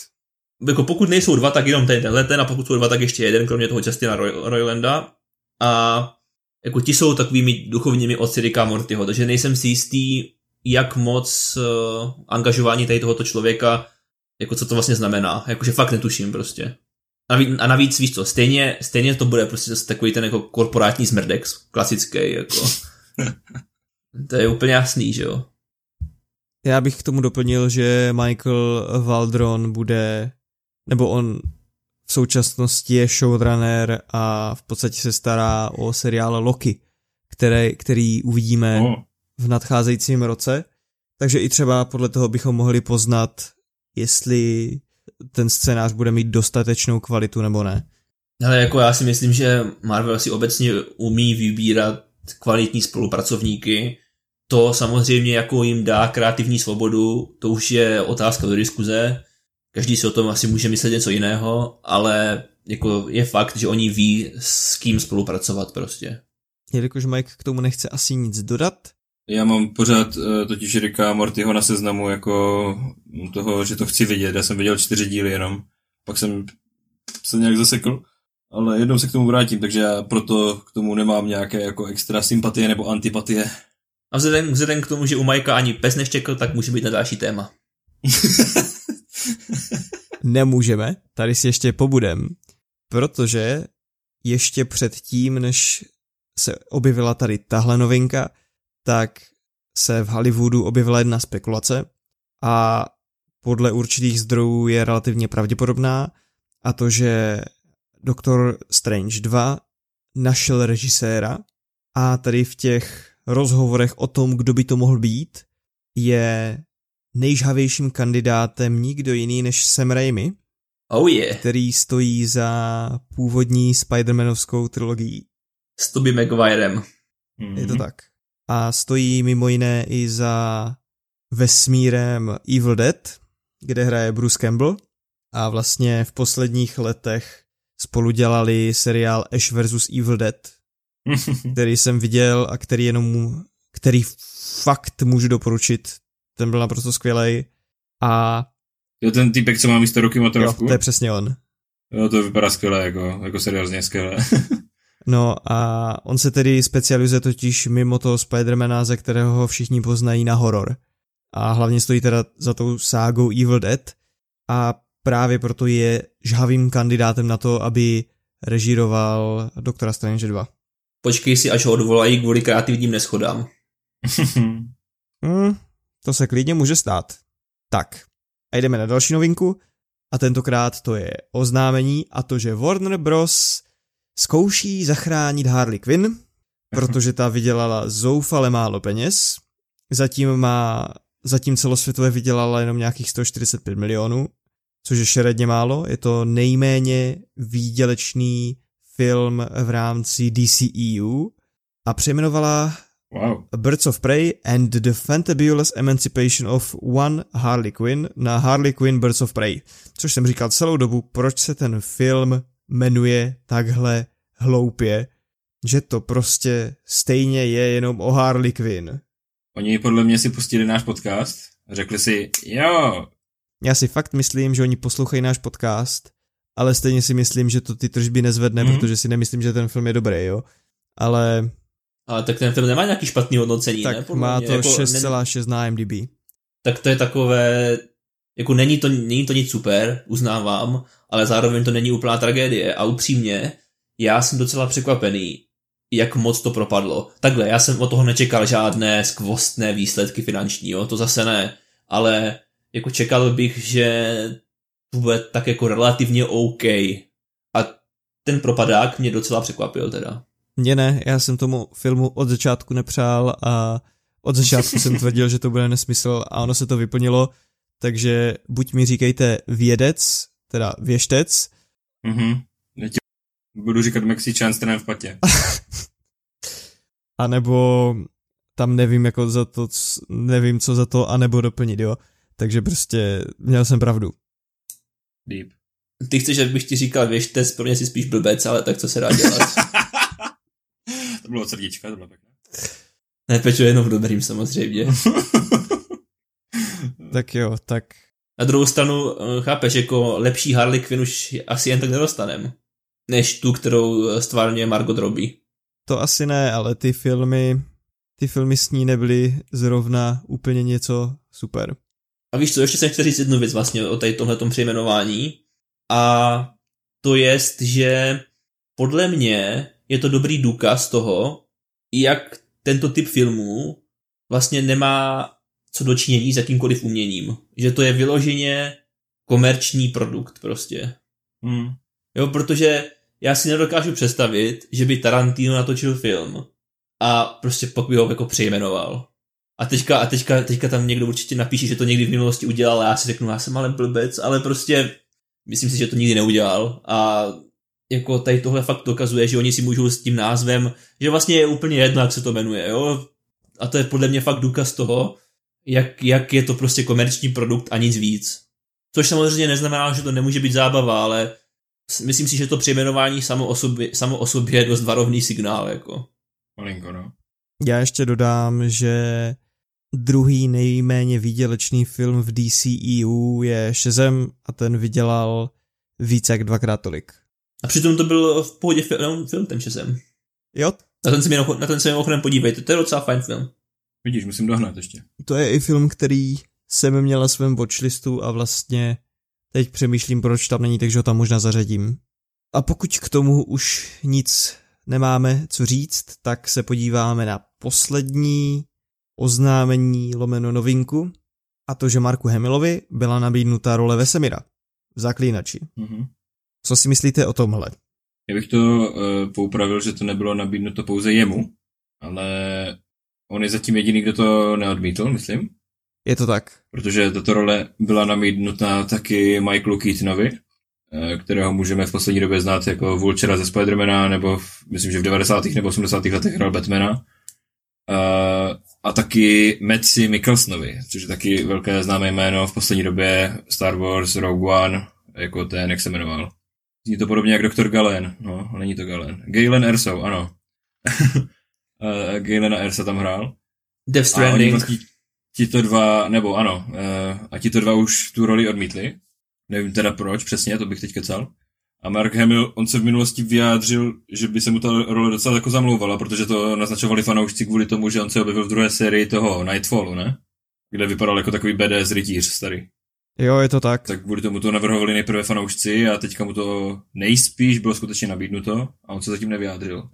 Jako pokud nejsou dva, tak jenom ten, tenhle ten, a pokud jsou dva, tak ještě jeden, kromě toho Justina Roy, Roylanda. A jako ti jsou takovými duchovními otci Ricka Mortyho, takže nejsem si jistý, jak moc uh, angažování tady tohoto člověka, jako co to vlastně znamená, jakože fakt netuším prostě. A navíc, a navíc víš co, stejně, stejně to bude prostě zase takový ten jako korporátní smrdex, klasický, jako. to je úplně jasný, že jo. Já bych k tomu doplnil, že Michael Waldron bude, nebo on v současnosti je showrunner a v podstatě se stará o seriál Loki, který, který uvidíme oh. v nadcházejícím roce. Takže i třeba podle toho bychom mohli poznat, jestli ten scénář bude mít dostatečnou kvalitu nebo ne. Ale jako já si myslím, že Marvel si obecně umí vybírat kvalitní spolupracovníky. To samozřejmě jako jim dá kreativní svobodu, to už je otázka do diskuze. Každý si o tom asi může myslet něco jiného, ale jako je fakt, že oni ví, s kým spolupracovat prostě. Jelikož Mike k tomu nechce asi nic dodat, já mám pořád uh, totiž Rika Mortyho na seznamu jako toho, že to chci vidět. Já jsem viděl čtyři díly jenom. Pak jsem se nějak zasekl. Ale jednou se k tomu vrátím, takže já proto k tomu nemám nějaké jako extra sympatie nebo antipatie. A vzhledem, vzhledem k tomu, že u Majka ani pes neštěkl, tak může být na další téma. Nemůžeme, tady si ještě pobudem, protože ještě před tím, než se objevila tady tahle novinka, tak se v Hollywoodu objevila jedna spekulace a podle určitých zdrojů je relativně pravděpodobná a to, že Doctor Strange 2 našel režiséra a tady v těch rozhovorech o tom, kdo by to mohl být, je nejžhavějším kandidátem nikdo jiný než Sam Raimi, oh yeah. který stojí za původní Spider-Manovskou trilogií. S Tobey Maguirem. Mm-hmm. Je to tak a stojí mimo jiné i za vesmírem Evil Dead, kde hraje Bruce Campbell a vlastně v posledních letech spolu dělali seriál Ash vs. Evil Dead, který jsem viděl a který jenom, který fakt můžu doporučit. Ten byl naprosto skvělý a Jo, ten typek, co má místo ruky motorovku? Jo, to je přesně on. Jo, to vypadá skvěle, jako, jako seriózně skvěle. No a on se tedy specializuje totiž mimo toho Spidermana, ze kterého ho všichni poznají na horor. A hlavně stojí teda za tou ságou Evil Dead a právě proto je žhavým kandidátem na to, aby režíroval Doktora Strange 2. Počkej si, až ho odvolají kvůli kreativním neschodám. hmm, to se klidně může stát. Tak, a jdeme na další novinku a tentokrát to je oznámení a to, že Warner Bros zkouší zachránit Harley Quinn, protože ta vydělala zoufale málo peněz. Zatím má, zatím celosvětové vydělala jenom nějakých 145 milionů, což je šeredně málo. Je to nejméně výdělečný film v rámci DCEU a přejmenovala wow. Birds of Prey and the Fantabulous Emancipation of One Harley Quinn na Harley Quinn Birds of Prey. Což jsem říkal celou dobu, proč se ten film jmenuje takhle hloupě, že to prostě stejně je jenom o Harley Quinn. Oni podle mě si pustili náš podcast a řekli si, jo. Já si fakt myslím, že oni poslouchají náš podcast, ale stejně si myslím, že to ty tržby nezvedne, mm. protože si nemyslím, že ten film je dobrý, jo. Ale... Ale tak ten film nemá nějaký špatný hodnocení, tak ne? Má to jako 6,6 na IMDb. Tak to je takové, jako není to, není to nic super, uznávám, ale zároveň to není úplná tragédie a upřímně, já jsem docela překvapený, jak moc to propadlo. Takhle, já jsem od toho nečekal žádné skvostné výsledky finanční, jo, to zase ne, ale jako čekal bych, že to bude tak jako relativně OK. A ten propadák mě docela překvapil teda. Mně ne, já jsem tomu filmu od začátku nepřál a od začátku jsem tvrdil, že to bude nesmysl a ono se to vyplnilo, takže buď mi říkejte vědec, teda věštec. Mhm. Já ti budu říkat Mexičan stranem v patě. a nebo tam nevím jako za to, nevím co za to, anebo doplnit, jo. Takže prostě měl jsem pravdu. Deep. Ty chceš, abych ti říkal věštec, pro mě si spíš blbec, ale tak co se dá dělat. bylo srdíčka, to bylo pěkné. Ne, Pečo, jenom v dobrým samozřejmě. tak jo, tak... Na druhou stranu, eh, chápeš, jako lepší Harley Quinn už asi jen tak nedostanem, než tu, kterou stvárně Margot Robbie. To asi ne, ale ty filmy, ty filmy s ní nebyly zrovna úplně něco super. A víš co, ještě jsem chtěl říct jednu věc vlastně o tady tomhletom přejmenování. A to jest, že podle mě je to dobrý důkaz toho, jak tento typ filmů vlastně nemá co dočinění s jakýmkoliv uměním. Že to je vyloženě komerční produkt prostě. Hmm. Jo, protože já si nedokážu představit, že by Tarantino natočil film a prostě pak by ho jako přejmenoval. A teďka, a teďka, teďka tam někdo určitě napíše, že to někdy v minulosti udělal a já si řeknu, já jsem ale blbec, ale prostě myslím si, že to nikdy neudělal a jako tady tohle fakt dokazuje, že oni si můžou s tím názvem, že vlastně je úplně jedno, jak se to jmenuje, jo. A to je podle mě fakt důkaz toho, jak, jak je to prostě komerční produkt a nic víc. Což samozřejmě neznamená, že to nemůže být zábava, ale myslím si, že to přejmenování samo o sobě, samo o sobě je dost varovný signál, jako. Malinko, no. Já ještě dodám, že druhý nejméně výdělečný film v DCEU je Shazam a ten vydělal více jak dvakrát tolik. A přitom to byl v pohodě film, film ten Shazam. Jo. Na ten se mimochodem, na ten se mimochodem podívejte, to je docela fajn film. Vidíš, musím dohnat ještě. To je i film, který jsem měl na svém watchlistu a vlastně teď přemýšlím, proč tam není, takže ho tam možná zařadím. A pokud k tomu už nic nemáme co říct, tak se podíváme na poslední oznámení lomeno novinku a to, že Marku Hamilovi byla nabídnuta role Vesemira v Zaklínači. Mm-hmm. Co si myslíte o tomhle? Já bych to uh, poupravil, že to nebylo nabídnuto pouze jemu, ale on je zatím jediný, kdo to neodmítl, myslím. Je to tak. Protože tato role byla nabídnuta taky Michaelu Keatonovi, eh, kterého můžeme v poslední době znát jako Vulčera ze Spidermana, nebo v, myslím, že v 90. nebo 80. letech hrál Batmana. Uh, a taky Metsi Mikkelsonovi, což je taky velké známé jméno v poslední době Star Wars, Rogue One, jako ten, jak se jmenoval. Zní to podobně jak Dr. Galen, no, není to Galen. Galen Erso, ano. uh, Galen a Ersa tam hrál. Death Stranding. A vlastně, tito dva, nebo ano, uh, a tito dva už tu roli odmítli. Nevím teda proč přesně, to bych teď kecal. A Mark Hamill, on se v minulosti vyjádřil, že by se mu ta role docela jako zamlouvala, protože to naznačovali fanoušci kvůli tomu, že on se objevil v druhé sérii toho Nightfallu, ne? Kde vypadal jako takový BDS rytíř starý. Jo, je to tak. Tak kvůli tomu to navrhovali nejprve fanoušci a teďka mu to nejspíš bylo skutečně nabídnuto a on se zatím nevyjádřil.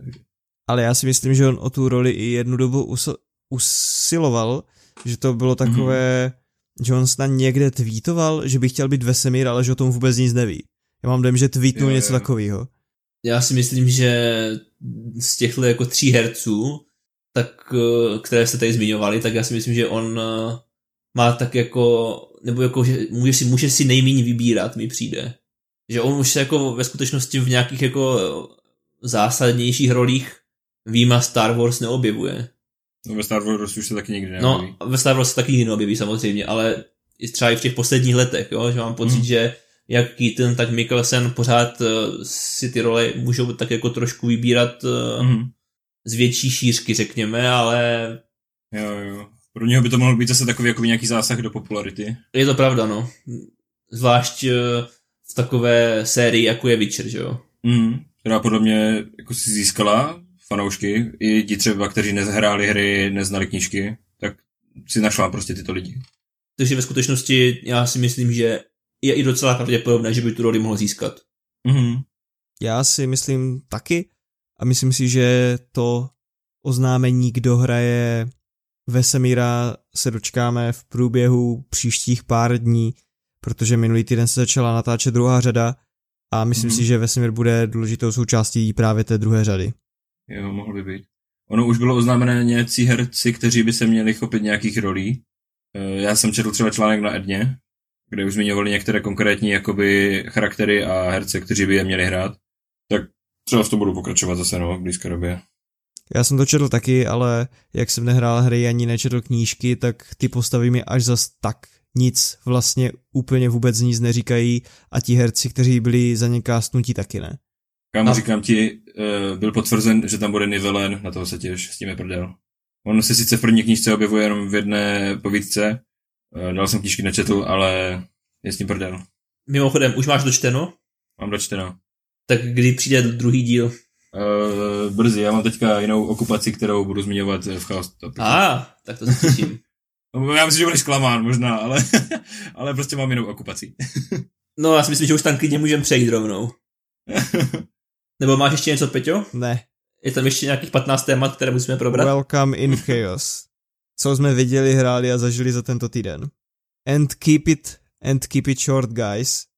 Ale já si myslím, že on o tu roli i jednu dobu us- usiloval, že to bylo takové, mm-hmm. že on snad někde tweetoval, že by chtěl být Vesemír, ale že o tom vůbec nic neví. Já mám dojem, že tweetnul jo, něco takového. Já si myslím, že z těchto jako tří herců, tak, eh, které jste tady zmiňovali, tak já si myslím, že on eh, má tak jako, nebo jako, že může si, může si nejméně vybírat, mi přijde. Že on už se jako ve skutečnosti v nějakých jako zásadnějších rolích výjima Star Wars neobjevuje. No ve Star Wars už se taky nikdy neobjeví. No, ve Star Wars se taky nikdy neobjeví samozřejmě, ale třeba i v těch posledních letech, jo, že mám pocit, mm. že jak Keaton, tak Mikkelsen pořád uh, si ty role můžou tak jako trošku vybírat uh, mm. z větší šířky, řekněme, ale... Jo, jo. Pro něho by to mohl být zase takový jako nějaký zásah do popularity. Je to pravda, no. Zvlášť uh, v takové sérii, jako je Witcher, že jo? Mm, která podle mě jako si získala fanoušky, i ti třeba, kteří nezhráli hry, neznali knížky, tak si našla prostě tyto lidi. Takže ve skutečnosti já si myslím, že je i docela pravděpodobné, že by tu roli mohl získat. Mm-hmm. Já si myslím taky a myslím si, že to oznámení, kdo hraje Vesemíra, se dočkáme v průběhu příštích pár dní, protože minulý týden se začala natáčet druhá řada a myslím mm-hmm. si, že Vesemír bude důležitou součástí právě té druhé řady. Jo, mohl by být. Ono už bylo oznámené nějací herci, kteří by se měli chopit nějakých rolí. Eh, já jsem četl třeba článek na Edně, kde už zmiňovali některé konkrétní jakoby charaktery a herce, kteří by je měli hrát. Tak třeba v tom budu pokračovat zase no, v blízké době. Já jsem to četl taky, ale jak jsem nehrál hry ani nečetl knížky, tak ty postavy mi až zas tak nic vlastně úplně vůbec nic neříkají a ti herci, kteří byli za ně kástnutí, taky ne. Kámo, říkám ti, uh, byl potvrzen, že tam bude Nivelen, na toho se těž, s tím je prdel. On se sice v první knížce objevuje jenom v jedné povídce, uh, dal jsem knížky nečetl, ale je s tím prdel. Mimochodem, už máš dočteno? Mám dočteno. Tak kdy přijde druhý díl? Uh, brzy, já mám teďka jinou okupaci, kterou budu zmiňovat v Chaos. A, ah, tak to se těším. No, já myslím, že budeš klamán možná, ale, ale prostě mám jinou okupaci. no, já si myslím, že už tam klidně můžeme přejít rovnou. Nebo máš ještě něco, Peťo? Ne. Je tam ještě nějakých 15 témat, které musíme probrat? Welcome in chaos. Co jsme viděli, hráli a zažili za tento týden. And keep it, and keep it short, guys.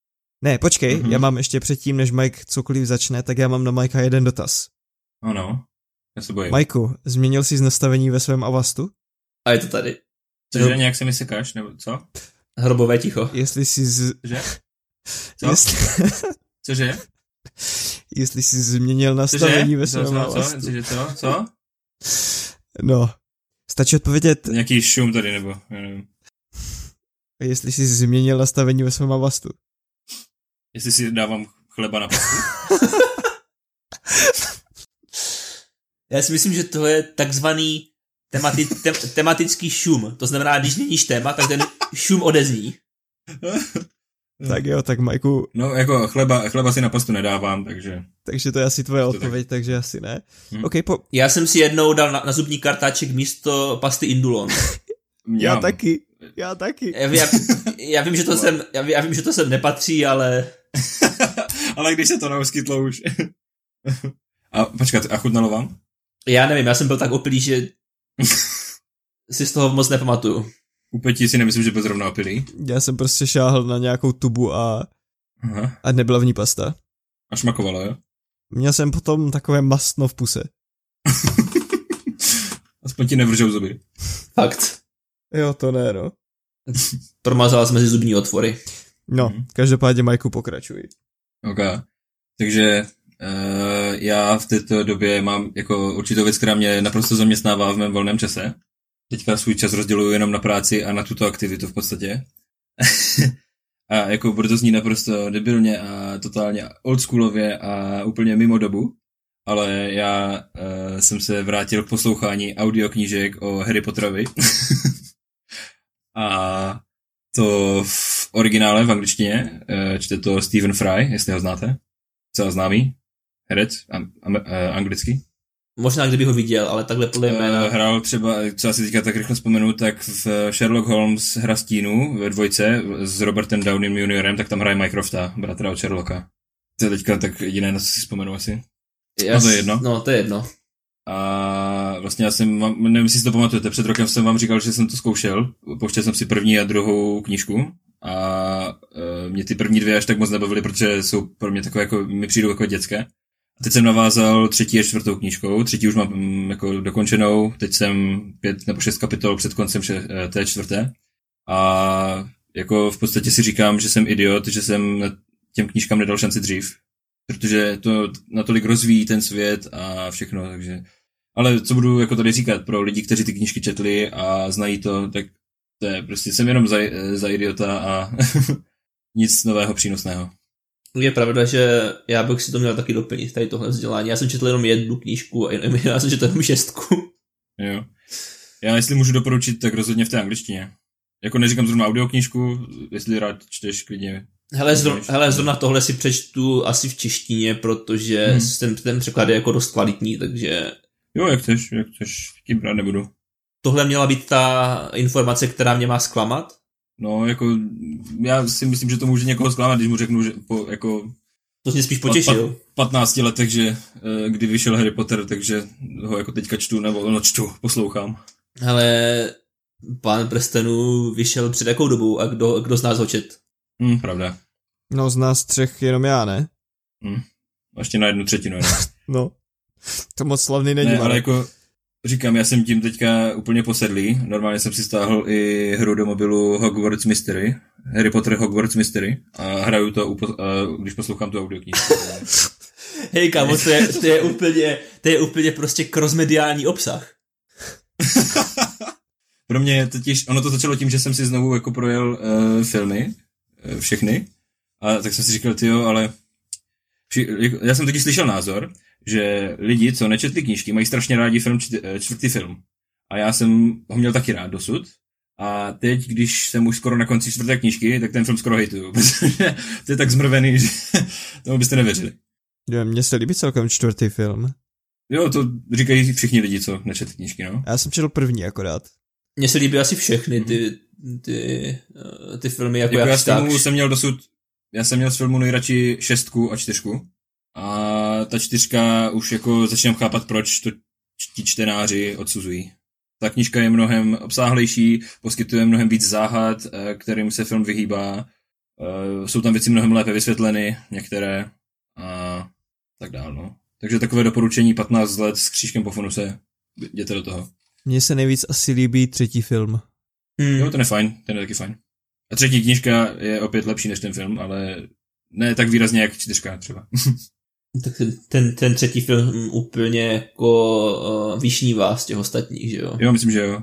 Ne, počkej, mm-hmm. já mám ještě předtím, než Mike cokoliv začne, tak já mám na Mikea jeden dotaz. Ano, já se bojím. Majku, změnil jsi z nastavení ve svém Avastu? A je to tady. Cože, no. nějak se mi sekáš, nebo co? Hrobové ticho. Jestli jsi z... Cože? Co? Jestli... Cože? Jestli jsi změnil nastavení Cože? ve svém co, co? Avastu. Cože, co? Co? No, stačí odpovědět, Nějaký šum tady, nebo, já nevím. jestli jsi změnil nastavení ve svém Avastu. Jestli si dávám chleba na pastu. Já si myslím, že to je takzvaný temati- tem- tematický šum. To znamená, když změníš téma, tak ten šum odezní. Tak jo, tak Majku, No, jako chleba, chleba si na pastu nedávám, takže... takže to je asi tvoje odpověď, takže asi ne. Hm. OK, po... Já jsem si jednou dal na, na zubní kartáček místo pasty Indulon. já taky, já taky. Já, já, já, vím, že to sem, já, já vím, že to sem nepatří, ale Ale když se to neuskytlo už. a počkat, a chutnalo vám? já nevím, já jsem byl tak opilý, že si z toho moc nepamatuju. Ti si nemyslím, že byl zrovna opilý. Já jsem prostě šáhl na nějakou tubu a, Aha. a nebyla v ní pasta. A šmakovalo, jo? Měl jsem potom takové mastno v puse. Aspoň ti nevržou zuby. Fakt. Jo, to ne, no. Promazala jsme si zubní otvory. No, Mhm. každopádně Majku pokračuj. OK. Takže uh, já v této době mám jako určitou věc, která mě naprosto zaměstnává v mém volném čase. Teďka svůj čas rozděluju jenom na práci a na tuto aktivitu v podstatě. a jako bude to znít naprosto debilně a totálně oldschoolově a úplně mimo dobu. Ale já uh, jsem se vrátil k poslouchání audioknížek o Harry Potterovi. a to v originále v angličtině, eh, čte to Stephen Fry, jestli ho znáte. Celá známý herec, am, am, eh, anglicky. Možná kdyby ho viděl, ale takhle podle jména. Eh, Hrál třeba, co asi teďka tak rychle vzpomenu, tak v Sherlock Holmes hra stínu ve dvojce s Robertem Downeym juniorem, tak tam hraje Mycrofta, bratra od Sherlocka. To je teďka tak jediné, na co si vzpomenu asi. Já no to je jedno. No, to je jedno. A vlastně já jsem, nevím, jestli si to pamatujete, před rokem jsem vám říkal, že jsem to zkoušel, pouštěl jsem si první a druhou knížku a e, mě ty první dvě až tak moc nebavily, protože jsou pro mě takové, jako, mi přijdou jako dětské. A teď jsem navázal třetí a čtvrtou knížkou, třetí už mám mm, jako dokončenou, teď jsem pět nebo šest kapitol před koncem še, e, té čtvrté. A jako v podstatě si říkám, že jsem idiot, že jsem těm knížkám nedal šanci dřív, protože to natolik rozvíjí ten svět a všechno, takže... Ale co budu jako tady říkat pro lidi, kteří ty knížky četli a znají to, tak to je prostě, jsem jenom za, za idiota a nic nového přínosného. Je pravda, že já bych si to měl taky doplnit, tady tohle vzdělání. Já jsem četl jenom jednu knížku a jenom, já jsem četl jenom šestku. Jo. Já jestli můžu doporučit, tak rozhodně v té angličtině. Jako neříkám zrovna audioknížku, jestli rád čteš klidně. Hele, zro, hele, zrovna tohle si přečtu asi v češtině, protože Hmm. ten, ten překlad je jako dost kvalitní, takže Jo, jak chceš, jak chceš, tím brát nebudu. Tohle měla být ta informace, která mě má zklamat. No, jako, já si myslím, že to může někoho zklamat, když mu řeknu, že po, jako, To mě spíš potěšil. 15 letech, že eh, kdy vyšel Harry Potter, takže ho jako teďka čtu, nebo no čtu, poslouchám. Ale pán prstenů vyšel před jakou dobou a kdo, kdo z nás ho čet? Hm, pravda. No z nás třech jenom já, ne? Hm. Ještě na jednu třetinu. Jenom. No. To moc slavný není, ne, ale jako říkám, já jsem tím teďka úplně posedlý. Normálně jsem si stáhl i hru do mobilu Hogwarts Mystery Harry Potter Hogwarts Mystery a hraju to, uh, když poslouchám tu audioknížku. Hej kámo, to je, to je úplně, to je úplně prostě crossmediální obsah. Pro mě totiž, ono to začalo tím, že jsem si znovu jako projel uh, filmy, uh, všechny, a tak jsem si říkal, ty jo, ale já jsem totiž slyšel názor, že lidi, co nečetli knížky, mají strašně rádi film čty, čtvrtý film. A já jsem ho měl taky rád dosud. A teď, když jsem už skoro na konci čtvrté knížky, tak ten film skoro hejtuju, protože to je tak zmrvený, že tomu byste nevěřili. Jo, mně se líbí celkem čtvrtý film. Jo, to říkají všichni lidi, co nečetli knížky, no. Já jsem četl první akorát. Mně se líbí asi všechny ty, ty, ty filmy, jako, jako jak já filmu jsem měl dosud, já jsem měl z filmu nejradši šestku a čtyřku. A ta čtyřka už jako začínám chápat, proč to ti čtenáři odsuzují. Ta knižka je mnohem obsáhlejší, poskytuje mnohem víc záhad, eh, kterým se film vyhýbá. Eh, jsou tam věci mnohem lépe vysvětleny, některé a tak dál, no. Takže takové doporučení 15 let s křížkem po funuse, jděte do toho. Mně se nejvíc asi líbí třetí film. Hmm. Jo, ten je fajn, ten je taky fajn. A třetí knižka je opět lepší než ten film, ale ne tak výrazně jak čtyřka třeba. tak ten, ten třetí film úplně jako uh, vyšnívá z těch ostatních, že jo? Jo, myslím, že jo.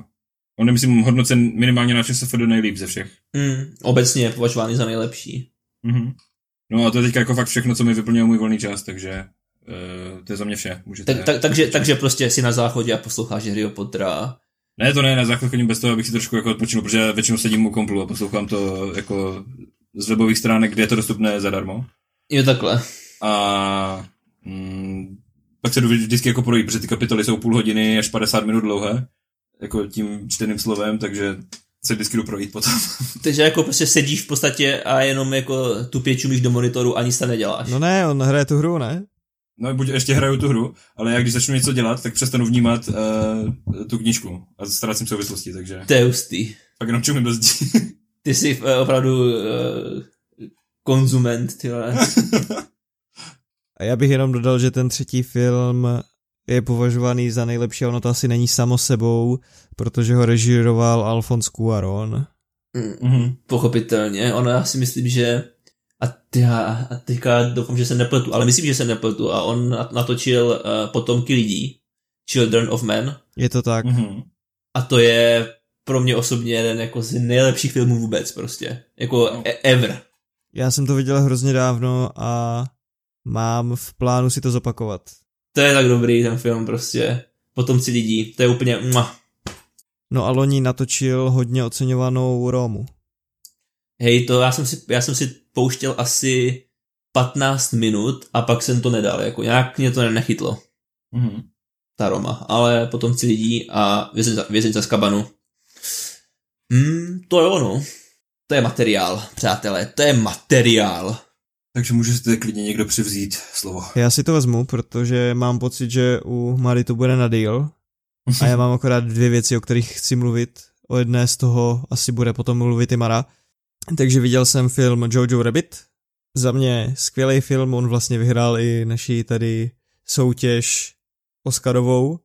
On je, myslím, hodnocen minimálně na ČSFD nejlíp ze všech. Mm, obecně je považovaný za nejlepší. Mm-hmm. No a to je teď jako fakt všechno, co mi vyplnilo můj volný čas, takže uh, to je za mě vše. Můžete tak, tak, takže, takže prostě si na záchodě a posloucháš Harryho Pottera. Ne, to ne, na záchod chodím bez toho, abych si trošku jako odpočinul, protože většinou sedím u komplu a poslouchám to jako z webových stránek, kde je to dostupné zadarmo. Jo, takhle. A mm, pak se jdu vždycky jako projít, protože ty kapitoly jsou půl hodiny až 50 minut dlouhé, jako tím čteným slovem, takže se vždycky jdu projít potom. Takže jako prostě sedíš v podstatě a jenom jako tu pěčumíš do monitoru a nic tam neděláš. No ne, on hraje tu hru, ne? No, buď ještě hraju tu hru, ale já když začnu něco dělat, tak přestanu vnímat uh, tu knížku a ztrácím souvislosti, takže... To je hustý. Pak jenom čumím do. Ty jsi uh, opravdu uh, konzument, tyhle. A já bych jenom dodal, že ten třetí film je považovaný za nejlepší ono to asi není samo sebou, protože ho režíroval Alfons Cuaron. Mm-hmm. Pochopitelně, ono já si myslím, že a, ty, a teďka doufám, že se nepletu, ale myslím, že se nepletu a on natočil uh, Potomky lidí, Children of Men. Je to tak. Mm-hmm. A to je pro mě osobně jeden jako z nejlepších filmů vůbec prostě. Jako no. E- ever. Já jsem to viděl hrozně dávno a mám v plánu si to zopakovat. To je tak dobrý ten film prostě. Potomci lidí, to je úplně mua. No a loni natočil hodně oceňovanou Romu. Hej, to já jsem si, já jsem si pouštěl asi 15 minut a pak jsem to nedal, jako nějak mě to nechytlo. Mm-hmm. Ta Roma, ale potomci lidí a věznice z kabanu. Hmm, to je ono. To je materiál, přátelé, to je materiál. Takže můžete klidně někdo přivzít slovo. Já si to vezmu, protože mám pocit, že u Mary to bude na deal. A já mám akorát dvě věci, o kterých chci mluvit. O jedné z toho asi bude potom mluvit i Mara. Takže viděl jsem film Jojo Rabbit. Za mě skvělý film, on vlastně vyhrál i naší tady soutěž Oscarovou.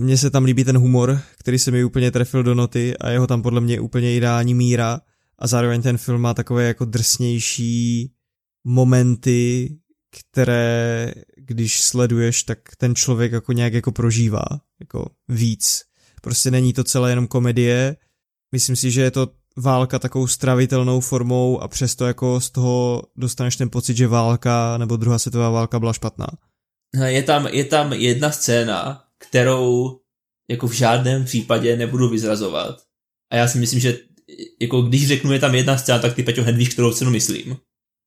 Mně se tam líbí ten humor, který se mi úplně trefil do noty a jeho tam podle mě úplně ideální míra a zároveň ten film má takové jako drsnější momenty, které když sleduješ, tak ten člověk jako nějak jako prožívá, jako víc. Prostě není to celé jenom komedie, myslím si, že je to válka takovou stravitelnou formou a přesto jako z toho dostaneš ten pocit, že válka nebo druhá světová válka byla špatná. Je tam, je tam jedna scéna, kterou jako v žádném případě nebudu vyzrazovat. A já si myslím, že jako když řeknu je tam jedna scéna, tak ty Peťo hned kterou cenu myslím.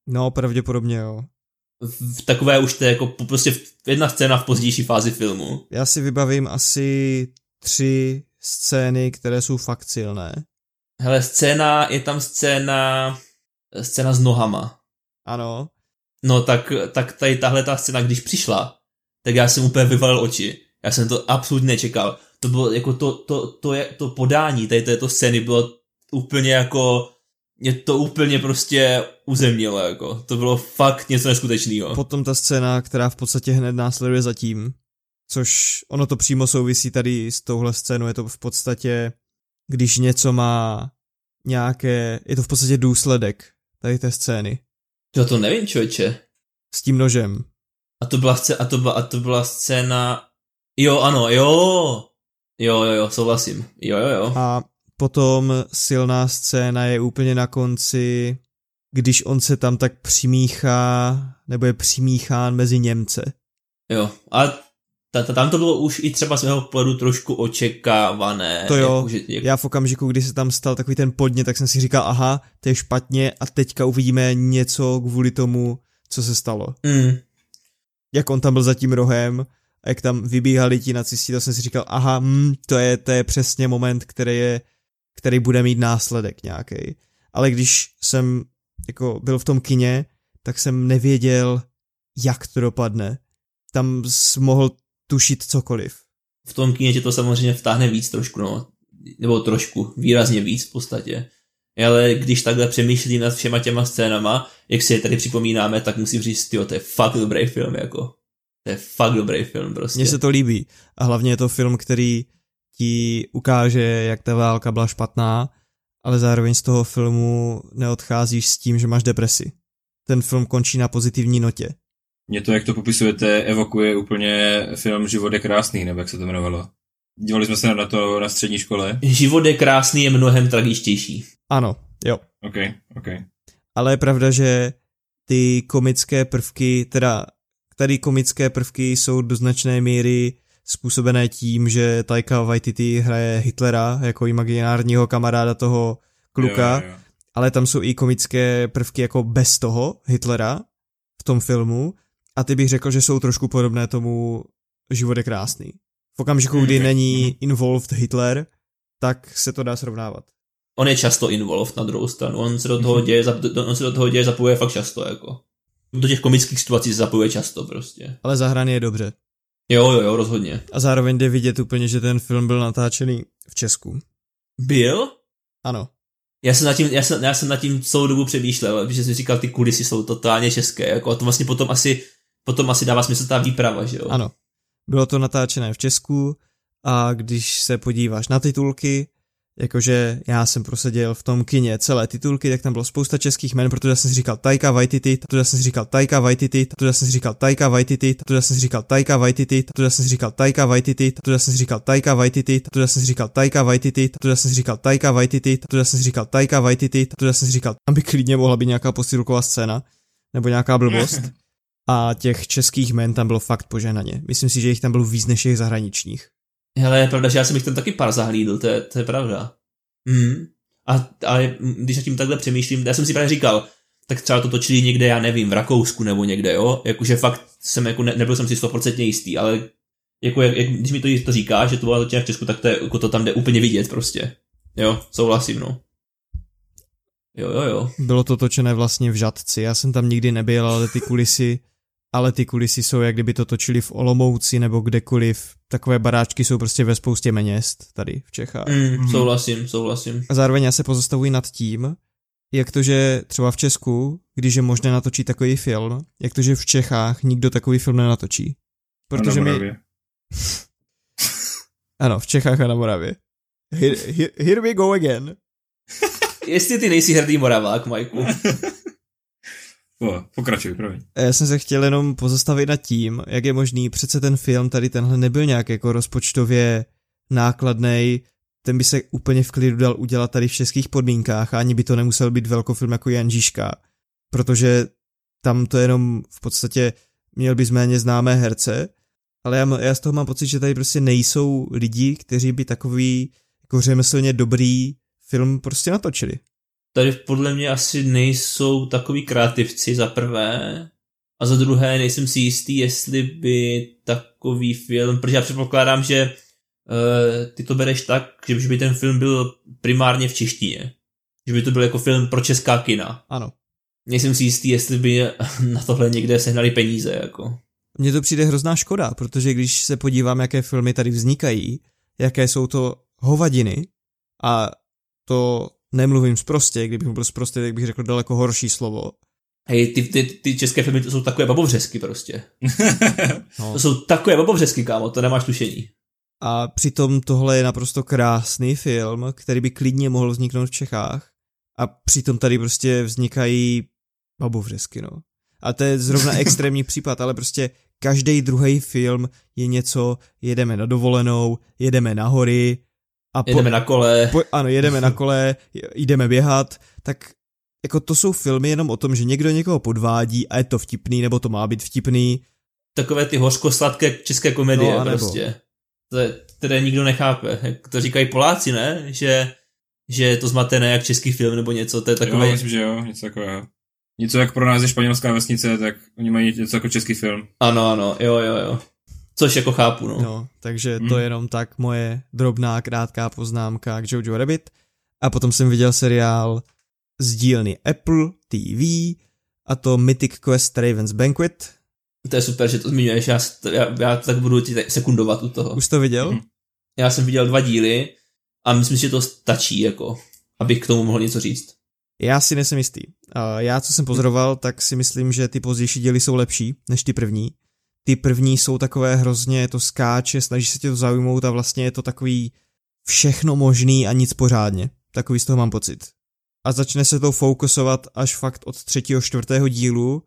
No, pravděpodobně jo. V takové už to je jako prostě jedna scéna v pozdější fázi filmu. Já si vybavím asi tři scény, které jsou fakt silné. Hele, scéna, je tam scéna, scéna s nohama. Ano. No tak, tak tady tahle ta scéna, když přišla, tak já jsem úplně vyvalil oči. Já jsem to absolutně nečekal. To bylo jako to, to, to, je, to podání tady této scény bylo úplně jako mě to úplně prostě uzemnilo, jako. To bylo fakt něco neskutečného. Potom ta scéna, která v podstatě hned následuje zatím, což ono to přímo souvisí tady s touhle scénou, je to v podstatě, když něco má nějaké, je to v podstatě důsledek tady té scény. Jo, to nevím, člověče. S tím nožem. A to byla, scéna, a to byla, a to byla scéna, jo, ano, jo, jo, jo, jo, souhlasím, jo, jo, jo. A potom silná scéna je úplně na konci, když on se tam tak přimíchá, nebo je přimíchán mezi Němce. Jo, a ta, ta, tam to bylo už i třeba z mého pohledu trošku očekávané. To jo, jako, že, jako... já v okamžiku, kdy se tam stal takový ten podně, tak jsem si říkal, aha, to je špatně a teďka uvidíme něco kvůli tomu, co se stalo. Mm. Jak on tam byl za tím rohem a jak tam vybíhali ti nacisti, to jsem si říkal, aha, hm, to, je, to je přesně moment, který, je, který bude mít následek nějaký. Ale když jsem jako byl v tom kině, tak jsem nevěděl, jak to dopadne. Tam mohl tušit cokoliv. V tom kině tě to samozřejmě vtáhne víc trošku, no. Nebo trošku, výrazně víc v podstatě. Ale když takhle přemýšlím nad všema těma scénama, jak si je tady připomínáme, tak musím říct, tyjo, to je fakt dobrý film, jako. To je fakt dobrý film, prostě. Mně se to líbí. A hlavně je to film, který ti ukáže, jak ta válka byla špatná, ale zároveň z toho filmu neodcházíš s tím, že máš depresi. Ten film končí na pozitivní notě. Mě to, jak to popisujete, evokuje úplně film Život je krásný, nebo jak se to jmenovalo. Dívali jsme se na to na střední škole. Život je krásný je mnohem tragičtější. Ano, jo. OK, OK. Ale je pravda, že ty komické prvky, teda tady komické prvky jsou do značné míry způsobené tím, že Taika Waititi hraje Hitlera jako imaginárního kamaráda toho kluka, jo, jo, jo. ale tam jsou i komické prvky jako bez toho Hitlera v tom filmu a ty bych řekl, že jsou trošku podobné tomu Život je krásný. V okamžiku, kdy mhm. není involved Hitler, tak se to dá srovnávat. On je často involved na druhou stranu, on se do toho mhm. děje, on se do toho děje zapojuje fakt často, jako. Do těch komických situací se zapojuje často prostě. Ale zahraný je dobře. Jo, jo, jo, rozhodně. A zároveň jde vidět úplně, že ten film byl natáčený v Česku. Byl? Ano. Já jsem, nad tím, já, jsem, já jsem nad tím celou dobu přemýšlel, protože jsem říkal, ty kulisy jsou totálně české, jako a to vlastně potom asi, potom asi dává smysl ta výprava, že jo? Ano. Bylo to natáčené v Česku a když se podíváš na titulky, jakože já jsem proseděl v tom kině celé titulky, tak tam bylo spousta českých jmen, protože jsem si říkal Taika Waititi, protože jsem si říkal Taika Waititi, protože jsem si říkal Taika Waititi, protože jsem si říkal Taika Waititi, protože jsem si říkal Taika Waititi, protože jsem si říkal Taika Waititi, protože jsem si říkal Taika Waititi, protože jsem si říkal Taika Waititi, protože jsem si říkal Taika Waititi, protože jsem si říkal, tam by klidně mohla být nějaká postilková scéna, nebo nějaká blbost. A těch českých men tam bylo fakt požehnaně. Myslím si, že jich tam bylo víc než těch zahraničních. Hele, je pravda, že já jsem jich tam taky pár zahlídl, to je, to je pravda. Mm. A, a když nad tím takhle přemýšlím, já jsem si právě říkal, tak třeba to točili někde, já nevím, v Rakousku nebo někde, jo? Jakože fakt jsem jako, ne, nebyl jsem si 100% jistý, ale jako jak, jak, když mi to, to říká, že to bylo točené v Česku, tak to, je, jako to tam jde úplně vidět prostě. Jo, souhlasím, no. Jo, jo, jo. Bylo to točené vlastně v Žadci, já jsem tam nikdy nebyl, ale ty kulisy ale ty kulisy jsou, jak kdyby to točili v Olomouci nebo kdekoliv. Takové baráčky jsou prostě ve spoustě měst tady v Čechách. Mm, souhlasím, souhlasím. A zároveň já se pozastavuji nad tím, jak to, že třeba v Česku, když je možné natočit takový film, jak to, že v Čechách nikdo takový film nenatočí. Protože mi... ano, v Čechách a na Moravě. Here, here, here we go again. Jestli ty nejsi hrdý Moravák, Majku. Pokračuj, promiň. Já jsem se chtěl jenom pozastavit nad tím, jak je možný, přece ten film tady tenhle nebyl nějak jako rozpočtově nákladný, ten by se úplně v klidu dal udělat tady v českých podmínkách a ani by to nemusel být velkofilm jako Jan Žižka, protože tam to jenom v podstatě měl bys méně známé herce, ale já, já z toho mám pocit, že tady prostě nejsou lidi, kteří by takový jako řemeslně dobrý film prostě natočili tady podle mě asi nejsou takový kreativci za prvé a za druhé nejsem si jistý, jestli by takový film, protože já předpokládám, že uh, ty to bereš tak, že by ten film byl primárně v češtině. Že by to byl jako film pro česká kina. Ano. Nejsem si jistý, jestli by na tohle někde sehnali peníze, jako. Mně to přijde hrozná škoda, protože když se podívám, jaké filmy tady vznikají, jaké jsou to hovadiny a to nemluvím zprostě, kdybych byl zprostě, tak bych řekl daleko horší slovo. Hej, ty, ty, ty české filmy to jsou takové babovřesky prostě. no. To jsou takové babovřesky, kámo, to nemáš tušení. A přitom tohle je naprosto krásný film, který by klidně mohl vzniknout v Čechách. A přitom tady prostě vznikají babovřesky, no. A to je zrovna extrémní případ, ale prostě každý druhý film je něco, jedeme na dovolenou, jedeme na hory, a po, jedeme na kole. Po, ano, jedeme na kole, jdeme běhat, tak jako to jsou filmy jenom o tom, že někdo někoho podvádí a je to vtipný, nebo to má být vtipný. Takové ty hořko-sladké české komedie no, prostě. To je, které nikdo nechápe. To říkají Poláci, ne? Že, že je to zmatené jak český film nebo něco. To je takové... Jo, myslím, že jo, něco takového. Něco jak pro nás je španělská vesnice, tak oni mají něco jako český film. Ano, ano, jo, jo, jo. Což jako chápu, no. no takže hmm. to je jenom tak moje drobná, krátká poznámka k Jojo Rabbit. A potom jsem viděl seriál z dílny Apple TV a to Mythic Quest Raven's Banquet. To je super, že to zmiňuješ, já, já, já tak budu ti sekundovat u toho. Už to viděl? Hmm. Já jsem viděl dva díly a myslím, že to stačí, jako, abych k tomu mohl něco říct. Já si nejsem jistý. Já, co jsem pozoroval, tak si myslím, že ty pozdější díly jsou lepší než ty první ty první jsou takové hrozně, to skáče, snaží se tě to zaujmout a vlastně je to takový všechno možný a nic pořádně. Takový z toho mám pocit. A začne se to fokusovat až fakt od třetího, čtvrtého dílu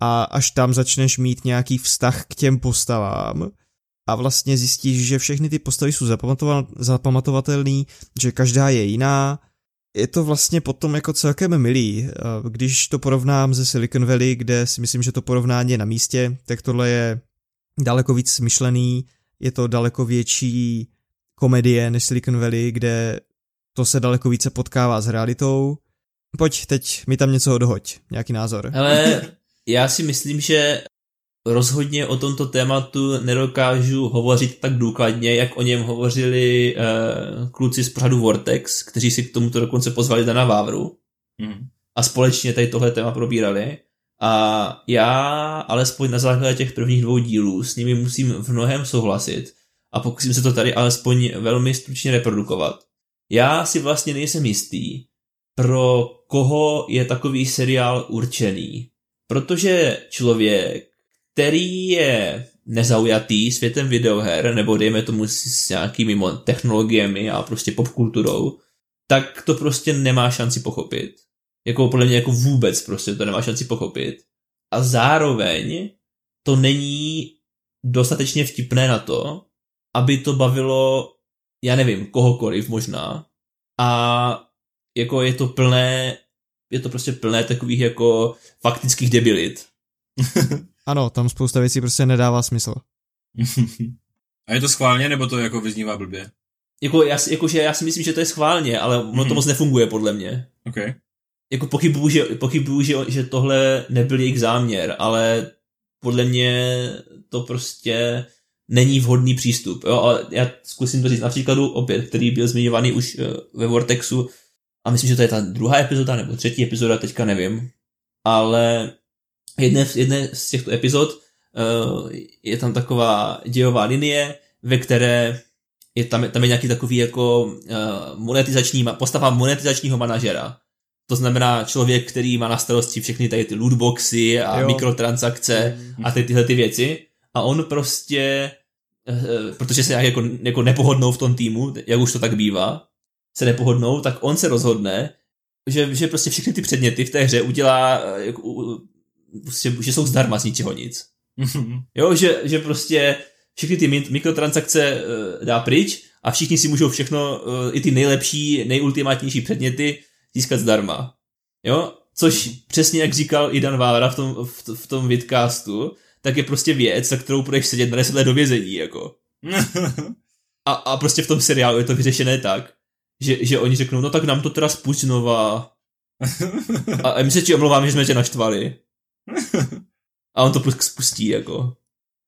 a až tam začneš mít nějaký vztah k těm postavám a vlastně zjistíš, že všechny ty postavy jsou zapamatovatelné, že každá je jiná, je to vlastně potom jako celkem milý. Když to porovnám ze Silicon Valley, kde si myslím, že to porovnání je na místě, tak tohle je daleko víc smyšlený, je to daleko větší komedie než Silicon Valley, kde to se daleko více potkává s realitou. Pojď, teď mi tam něco dohoď, nějaký názor. Ale já si myslím, že rozhodně o tomto tématu nedokážu hovořit tak důkladně, jak o něm hovořili uh, kluci z pořadu Vortex, kteří si k tomuto dokonce pozvali Dana Vávru mm. a společně tady tohle téma probírali. A já alespoň na základě těch prvních dvou dílů s nimi musím v mnohem souhlasit a pokusím se to tady alespoň velmi stručně reprodukovat. Já si vlastně nejsem jistý, pro koho je takový seriál určený. Protože člověk, který je nezaujatý světem videoher, nebo dejme tomu s nějakými technologiemi a prostě popkulturou, tak to prostě nemá šanci pochopit. Jako podle mě jako vůbec prostě to nemá šanci pochopit. A zároveň to není dostatečně vtipné na to, aby to bavilo, já nevím, kohokoliv možná. A jako je to plné, je to prostě plné takových jako faktických debilit. Ano, tam spousta věcí prostě nedává smysl. A je to schválně, nebo to jako vyznívá blbě? Jako, já, jakože já si myslím, že to je schválně, ale ono mm-hmm. to mhm. moc nefunguje podle mě. Okay. Jako pochybuju, že, pochybuju že, že tohle nebyl jejich záměr, ale podle mě to prostě není vhodný přístup. Jo? A já zkusím to říct na příkladu opět, který byl zmiňovaný už eh, ve Vortexu a myslím, že to je ta druhá epizoda nebo třetí epizoda, teďka nevím. Ale jedné, jedné z těchto epizod uh, je tam taková dějová linie, ve které je tam, tam je nějaký takový jako uh, monetizační, postava monetizačního manažera. To znamená člověk, který má na starosti všechny tady ty lootboxy a jo. mikrotransakce mm. a ty, tyhle ty věci. A on prostě, uh, protože se nějak jako, jako nepohodnou v tom týmu, jak už to tak bývá, se nepohodnou, tak on se rozhodne, že, že prostě všechny ty předměty v té hře udělá jako, prostě, že jsou zdarma z ničeho nic. jo, že, že prostě všechny ty mikrotransakce uh, dá pryč a všichni si můžou všechno, uh, i ty nejlepší, nejultimátnější předměty získat zdarma. Jo, což přesně jak říkal i Dan Vávra v tom, v, v tom vidcastu, tak je prostě věc, za kterou budeš sedět na 10 let do vězení, jako. a, a prostě v tom seriálu je to vyřešené tak, že, že oni řeknou, no tak nám to teda spušť znova. a, a my se ti omlouváme, že jsme tě naštvali. A on to prostě spustí, jako.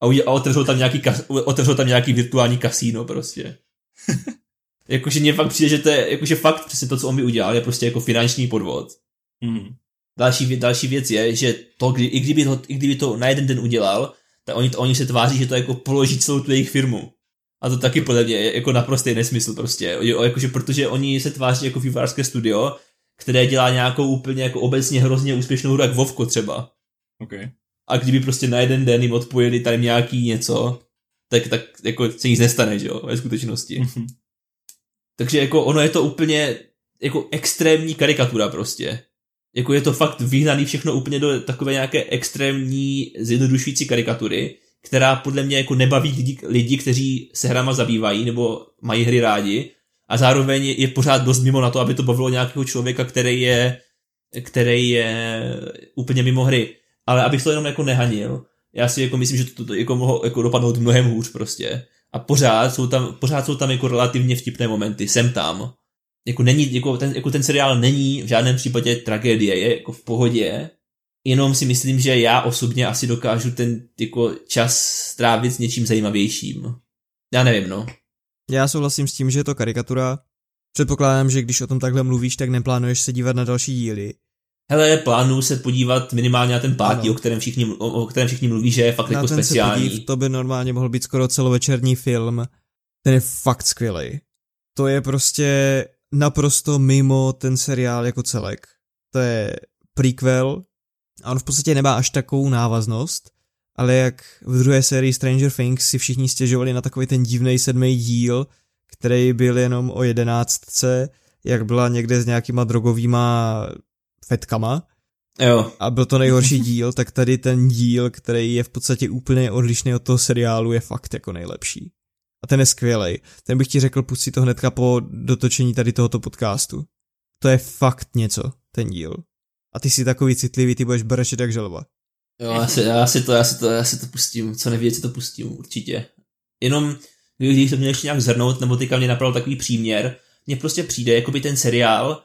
A, uděl, a otevřel, tam nějaký, otevřel tam nějaký virtuální kasíno, prostě. jakože mě fakt přijde, že to je, jakože fakt přesně to, co on by udělal, je prostě jako finanční podvod. Mm. Další, další věc je, že to, kdy, i, kdyby to, i kdyby to na jeden den udělal, tak oni, oni se tváří, že to jako položí celou tu jejich firmu. A to taky podle mě je jako naprostý nesmysl prostě. Jakože, protože oni se tváří jako vývojářské studio, které dělá nějakou úplně jako obecně hrozně úspěšnou hru, jak Vovko třeba. Okay. A kdyby prostě na jeden den jim odpojili tady nějaký něco, tak, tak jako se nic nestane, že jo, ve skutečnosti. Mm-hmm. Takže jako ono je to úplně jako extrémní karikatura prostě. Jako je to fakt vyhnaný všechno úplně do takové nějaké extrémní zjednodušující karikatury, která podle mě jako nebaví lidi, lidi, kteří se hrama zabývají nebo mají hry rádi a zároveň je pořád dost mimo na to, aby to bavilo nějakého člověka, který je, který je úplně mimo hry. Ale abych to jenom jako nehanil, já si jako myslím, že to, to jako mohlo jako dopadnout mnohem hůř prostě. A pořád jsou tam, pořád jsou tam jako relativně vtipné momenty, jsem tam. Jako, není, jako, ten, jako ten seriál není v žádném případě tragédie, je jako v pohodě, jenom si myslím, že já osobně asi dokážu ten jako čas strávit s něčím zajímavějším. Já nevím, no. Já souhlasím s tím, že je to karikatura. Předpokládám, že když o tom takhle mluvíš, tak neplánuješ se dívat na další díly. Hele, plánuju se podívat minimálně na ten pátý, o kterém, všichni, o, o kterém všichni mluví, že je fakt na jako ten speciální. Se podív, to by normálně mohl být skoro celovečerní film. Ten je fakt skvělý. To je prostě naprosto mimo ten seriál jako celek. To je prequel a on v podstatě nemá až takovou návaznost, ale jak v druhé sérii Stranger Things si všichni stěžovali na takový ten divný sedmý díl, který byl jenom o jedenáctce, jak byla někde s nějakýma drogovýma fetkama. Jo. A byl to nejhorší díl, tak tady ten díl, který je v podstatě úplně odlišný od toho seriálu, je fakt jako nejlepší. A ten je skvělej. Ten bych ti řekl, pustit to hnedka po dotočení tady tohoto podcastu. To je fakt něco, ten díl. A ty jsi takový citlivý, ty budeš brečet jak želva. Jo, já si, já si, to, já si to, já si to pustím, co neví, si to pustím, určitě. Jenom, když to měl ještě nějak zhrnout, nebo teďka mě napadl takový příměr, mně prostě přijde, jako by ten seriál,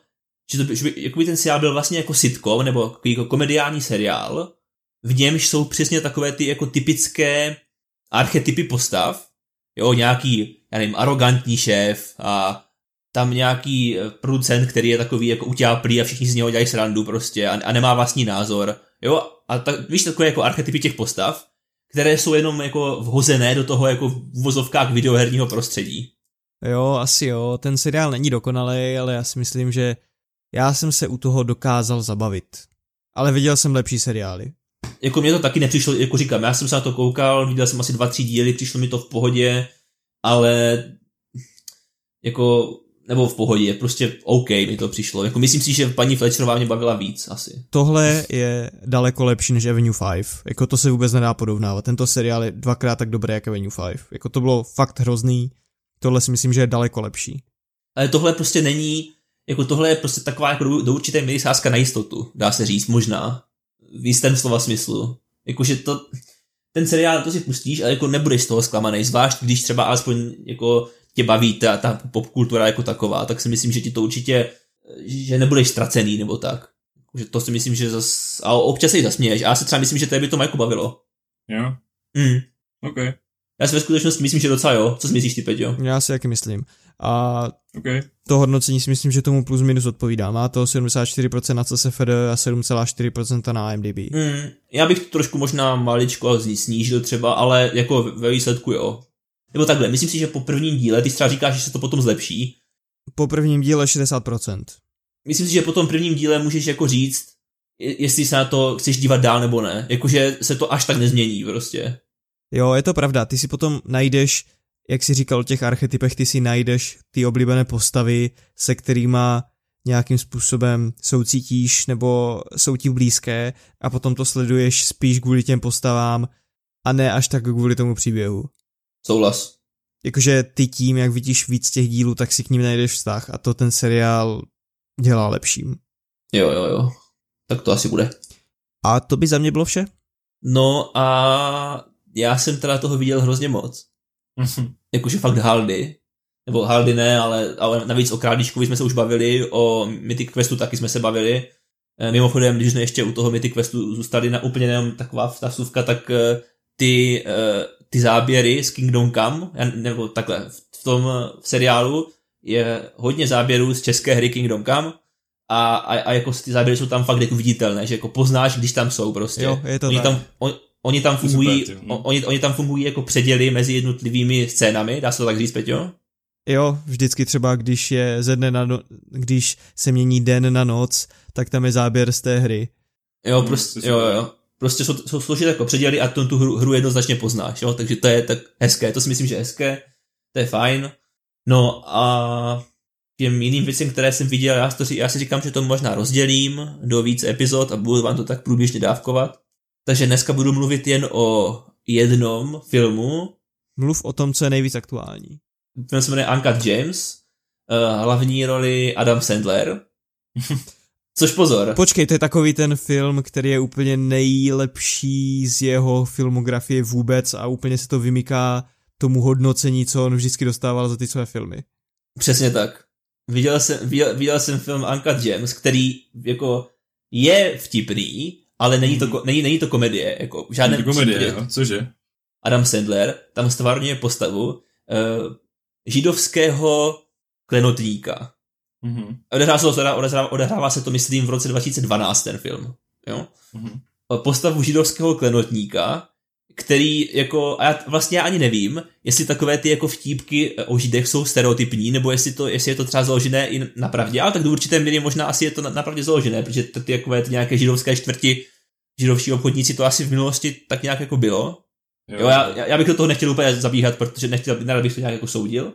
že, to, že by, jako by ten seriál byl vlastně jako sitcom, nebo jako komediální seriál, v němž jsou přesně takové ty jako typické archetypy postav, jo, nějaký, já nevím, arrogantní šéf a tam nějaký eh, producent, který je takový jako utáplý a všichni z něho dělají srandu prostě a, a nemá vlastní názor, jo, a tak, víš, takové jako archetypy těch postav, které jsou jenom jako vhozené do toho jako v vozovkách videoherního prostředí. Jo, asi jo, ten seriál není dokonalý, ale já si myslím, že já jsem se u toho dokázal zabavit. Ale viděl jsem lepší seriály. Jako mě to taky nepřišlo, jako říkám, já jsem se na to koukal, viděl jsem asi dva, tři díly, přišlo mi to v pohodě, ale jako, nebo v pohodě, prostě OK mi to přišlo. Jako myslím si, že paní Fletcherová mě bavila víc asi. Tohle je daleko lepší než Avenue 5. Jako to se vůbec nedá porovnávat. Tento seriál je dvakrát tak dobrý jak Avenue 5. Jako to bylo fakt hrozný. Tohle si myslím, že je daleko lepší. Ale tohle prostě není, jako tohle je prostě taková jako do, do určité míry sázka na jistotu, dá se říct, možná. V jistém slova smyslu. Jakože to, ten seriál to si pustíš, ale jako nebudeš z toho zklamaný, zvlášť když třeba alespoň jako tě baví ta, ta popkultura jako taková, tak si myslím, že ti to určitě, že nebudeš ztracený nebo tak. Že to si myslím, že zas, a občas se jí zasměješ. A já si třeba myslím, že to by to Majku bavilo. Jo? Mm. OK. Já si ve skutečnosti myslím, že docela jo. Co si myslíš ty, Peťo? Já si taky myslím. A OK. to hodnocení si myslím, že tomu plus minus odpovídá. Má to 74% na CSFD a 7,4% na IMDb. Mm, já bych to trošku možná maličko snížil třeba, ale jako ve výsledku jo. Nebo takhle, myslím si, že po prvním díle, ty třeba říkáš, že se to potom zlepší. Po prvním díle 60%. Myslím si, že po tom prvním díle můžeš jako říct, je- jestli se na to chceš dívat dál nebo ne. Jakože se to až tak nezmění prostě. Jo, je to pravda, ty si potom najdeš, jak jsi říkal o těch archetypech, ty si najdeš ty oblíbené postavy, se kterýma nějakým způsobem soucítíš nebo jsou ti blízké a potom to sleduješ spíš kvůli těm postavám a ne až tak kvůli tomu příběhu. Souhlas. Jakože ty tím, jak vidíš víc těch dílů, tak si k ním najdeš vztah a to ten seriál dělá lepším. Jo, jo, jo. Tak to asi bude. A to by za mě bylo vše? No a já jsem teda toho viděl hrozně moc. Jakože fakt haldy. Nebo haldy ne, ale, ale navíc o Králíčkovi jsme se už bavili, o Mythic Questu taky jsme se bavili. Eh, Mimochodem, když jsme ještě u toho Mythic Questu zůstali na úplně jenom taková vtasuvka, tak eh, ty, eh, ty záběry z Kingdom Come, nebo takhle, v tom v seriálu je hodně záběrů z české hry Kingdom Come a, a, a jako ty záběry jsou tam fakt jako viditelné, že jako poznáš, když tam jsou prostě. Jo, je to oni tak. tam, on, oni tam fungují, super, no. o- oni, oni tam fungují jako předěly mezi jednotlivými scénami, dá se to tak říct, Peťo? Jo, vždycky třeba, když je ze dne na no, když se mění den na noc, tak tam je záběr z té hry. Jo, Hmm, prostě, jo, jo. Prostě jsou, jsou složité jako předěly a tu, tu hru, hru jednoznačně poznáš, jo, takže to je tak hezké, to si myslím, že je hezké, to je fajn. No a těm jiným věcem, které jsem viděl, já, to, já si říkám, že to možná rozdělím do víc epizod a budu vám to tak průběžně dávkovat. Takže dneska budu mluvit jen o jednom filmu. Mluv o tom, co je nejvíc aktuální. Film se jmenuje Uncut James, uh, hlavní roli Adam Sandler. Což pozor. Počkej, to je takový ten film, který je úplně nejlepší z jeho filmografie vůbec a úplně se to vymyká tomu hodnocení, co on vždycky dostával za ty své filmy. Přesně tak. Viděl jsem, viděl, viděl jsem film Uncut James, který jako je vtipný, ale není to, není, není to komedie. Jako, žádné to komedie, jo? cože? Adam Sandler tam stvárňuje postavu uh, židovského klenotníka. Mm-hmm. Odehrává, se to, odehrává, odehrává se to, myslím, v roce 2012 ten film. Jo? Mm-hmm. Postavu židovského klenotníka, který jako, a já vlastně já ani nevím, jestli takové ty jako vtípky o židech jsou stereotypní, nebo jestli, to, jestli je to třeba založené i na pravdě, ale tak do určité míry možná asi je to na, na pravdě založené, protože ty, ty, jakové, ty nějaké židovské čtvrti, židovští obchodníci, to asi v minulosti tak nějak jako bylo. Jo, jo já, já, bych do toho nechtěl úplně zabíhat, protože nechtěl, nerad bych to nějak jako soudil.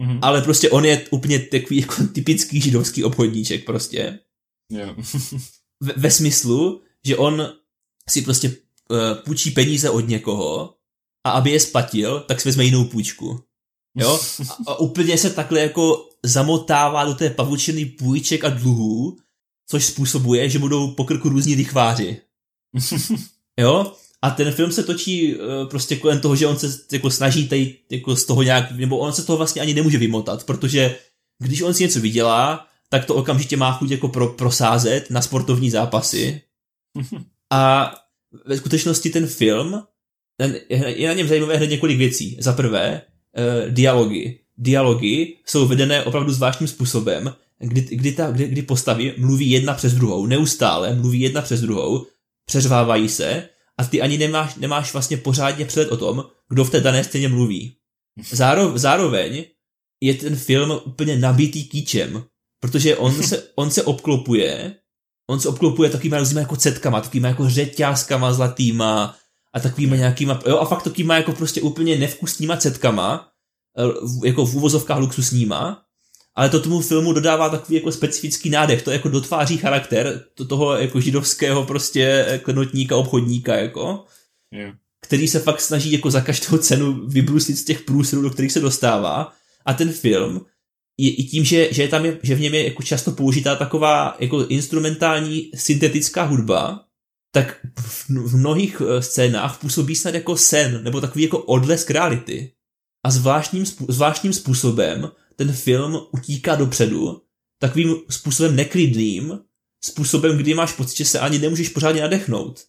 Mm-hmm. Ale prostě on je úplně takový jako typický židovský obchodníček prostě. Jo. ve, ve smyslu, že on si prostě půjčí peníze od někoho a aby je splatil, tak si vezme jinou půjčku. Jo? A, a úplně se takhle jako zamotává do té pavučiny půjček a dluhů, což způsobuje, že budou po krku různí lichváři. jo? A ten film se točí uh, prostě kolem toho, že on se jako snaží tady jako z toho nějak, nebo on se toho vlastně ani nemůže vymotat, protože když on si něco vydělá, tak to okamžitě má chuť jako pro, prosázet na sportovní zápasy. A ve skutečnosti ten film, ten, je na něm zajímavé hned několik věcí. Za prvé, uh, dialogy. Dialogy jsou vedené opravdu zvláštním způsobem, kdy, kdy, ta, kdy, kdy postavy mluví jedna přes druhou, neustále mluví jedna přes druhou, přeřvávají se a ty ani nemáš, nemáš vlastně pořádně přehled o tom, kdo v té dané scéně mluví. Záro, zároveň je ten film úplně nabitý kýčem, protože on se, on se obklopuje, on se obklopuje takovýma různýma jako cetkama, takovýma jako řeťázkama zlatýma a takovýma nějakýma, jo, a fakt takovýma jako prostě úplně nevkusnýma cetkama, eh, jako v úvozovkách luxusníma, ale to tomu filmu dodává takový jako specifický nádech, to jako dotváří charakter to toho jako židovského prostě klenotníka, obchodníka, jako, yeah. který se fakt snaží jako za každou cenu vybrusit z těch průsrů, do kterých se dostává. A ten film je i tím, že, že, tam je, že v něm je jako často použitá taková jako instrumentální syntetická hudba, tak v mnohých eh, scénách působí snad jako sen, nebo takový jako odlesk reality. A zvláštním, zvláštním způsobem ten film utíká dopředu takovým způsobem neklidným, způsobem, kdy máš pocit, že se ani nemůžeš pořádně nadechnout.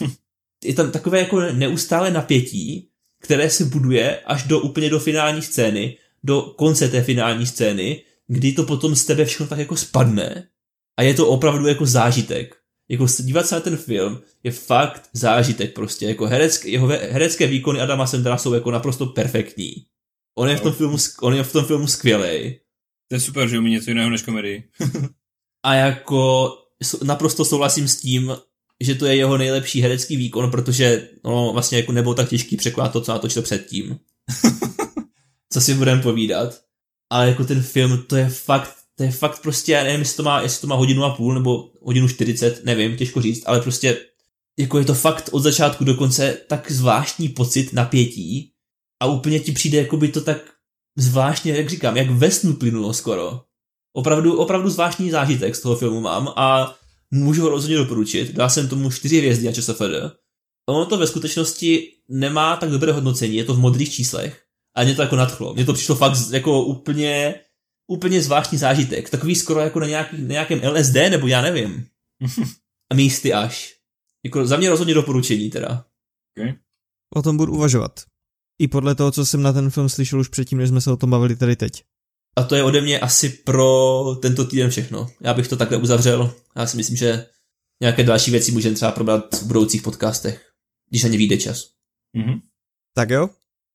Je tam takové jako neustále napětí, které se buduje až do úplně do finální scény, do konce té finální scény, kdy to potom z tebe všechno tak jako spadne a je to opravdu jako zážitek. Jako dívat se na ten film je fakt zážitek prostě, jako herecké, jeho herecké výkony Adama Sandra jsou jako naprosto perfektní. On je v tom filmu, on je v tom filmu skvělý. To je super, že umí něco jiného než komedii. a jako naprosto souhlasím s tím, že to je jeho nejlepší herecký výkon, protože no, vlastně jako nebylo tak těžký překládat to, co natočil předtím. co si budeme povídat. Ale jako ten film, to je fakt, to je fakt prostě, já nevím, jestli to má, jestli to má hodinu a půl nebo hodinu 40, nevím, těžko říct, ale prostě jako je to fakt od začátku do konce tak zvláštní pocit napětí, a úplně ti přijde, jako by to tak zvláštně, jak říkám, jak ve snu plynulo skoro. Opravdu, opravdu zvláštní zážitek z toho filmu mám a můžu ho rozhodně doporučit. Dal jsem tomu čtyři hvězdy a ČSFD. Ono to ve skutečnosti nemá tak dobré hodnocení, je to v modrých číslech, a mě to jako nadchlo. Mně to přišlo fakt jako úplně, úplně zvláštní zážitek. Takový skoro jako na, nějaký, na nějakém LSD, nebo já nevím. a místy až. Jako za mě rozhodně doporučení teda. Okay. O tom budu uvažovat. I podle toho, co jsem na ten film slyšel už předtím, než jsme se o tom bavili tady teď. A to je ode mě asi pro tento týden všechno. Já bych to takhle uzavřel. Já si myslím, že nějaké další věci můžeme třeba probrat v budoucích podcastech, když na ně vyjde čas. Mm-hmm. Tak jo,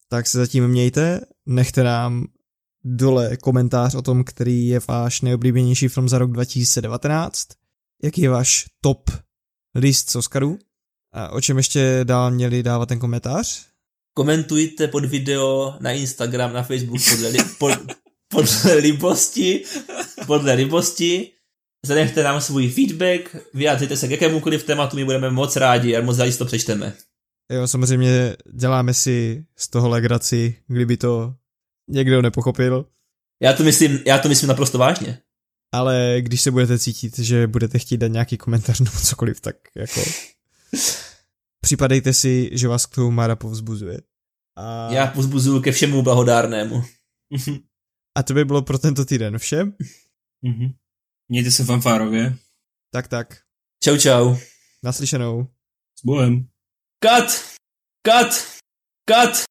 tak se zatím mějte, nechte nám dole komentář o tom, který je váš nejoblíbenější film za rok 2019, jaký je váš top list z Oscarů a o čem ještě dál měli dávat ten komentář? komentujte pod video na Instagram, na Facebook podle, pod, podle libosti, podle libosti, zanechte nám svůj feedback, vyjádřete se k jakémukoliv tématu, my budeme moc rádi a moc rádi si to přečteme. Jo, samozřejmě děláme si z toho legraci, kdyby to někdo nepochopil. Já to myslím, já to myslím naprosto vážně. Ale když se budete cítit, že budete chtít dát nějaký komentář nebo cokoliv, tak jako připadejte si, že vás k tomu Mara povzbuzuje. A... Já povzbuzuju ke všemu blahodárnému. A to by bylo pro tento týden vše. Mhm. Mějte se fanfárově. Tak, tak. Čau, čau. Naslyšenou. S bohem. Cut! Cut! Cut!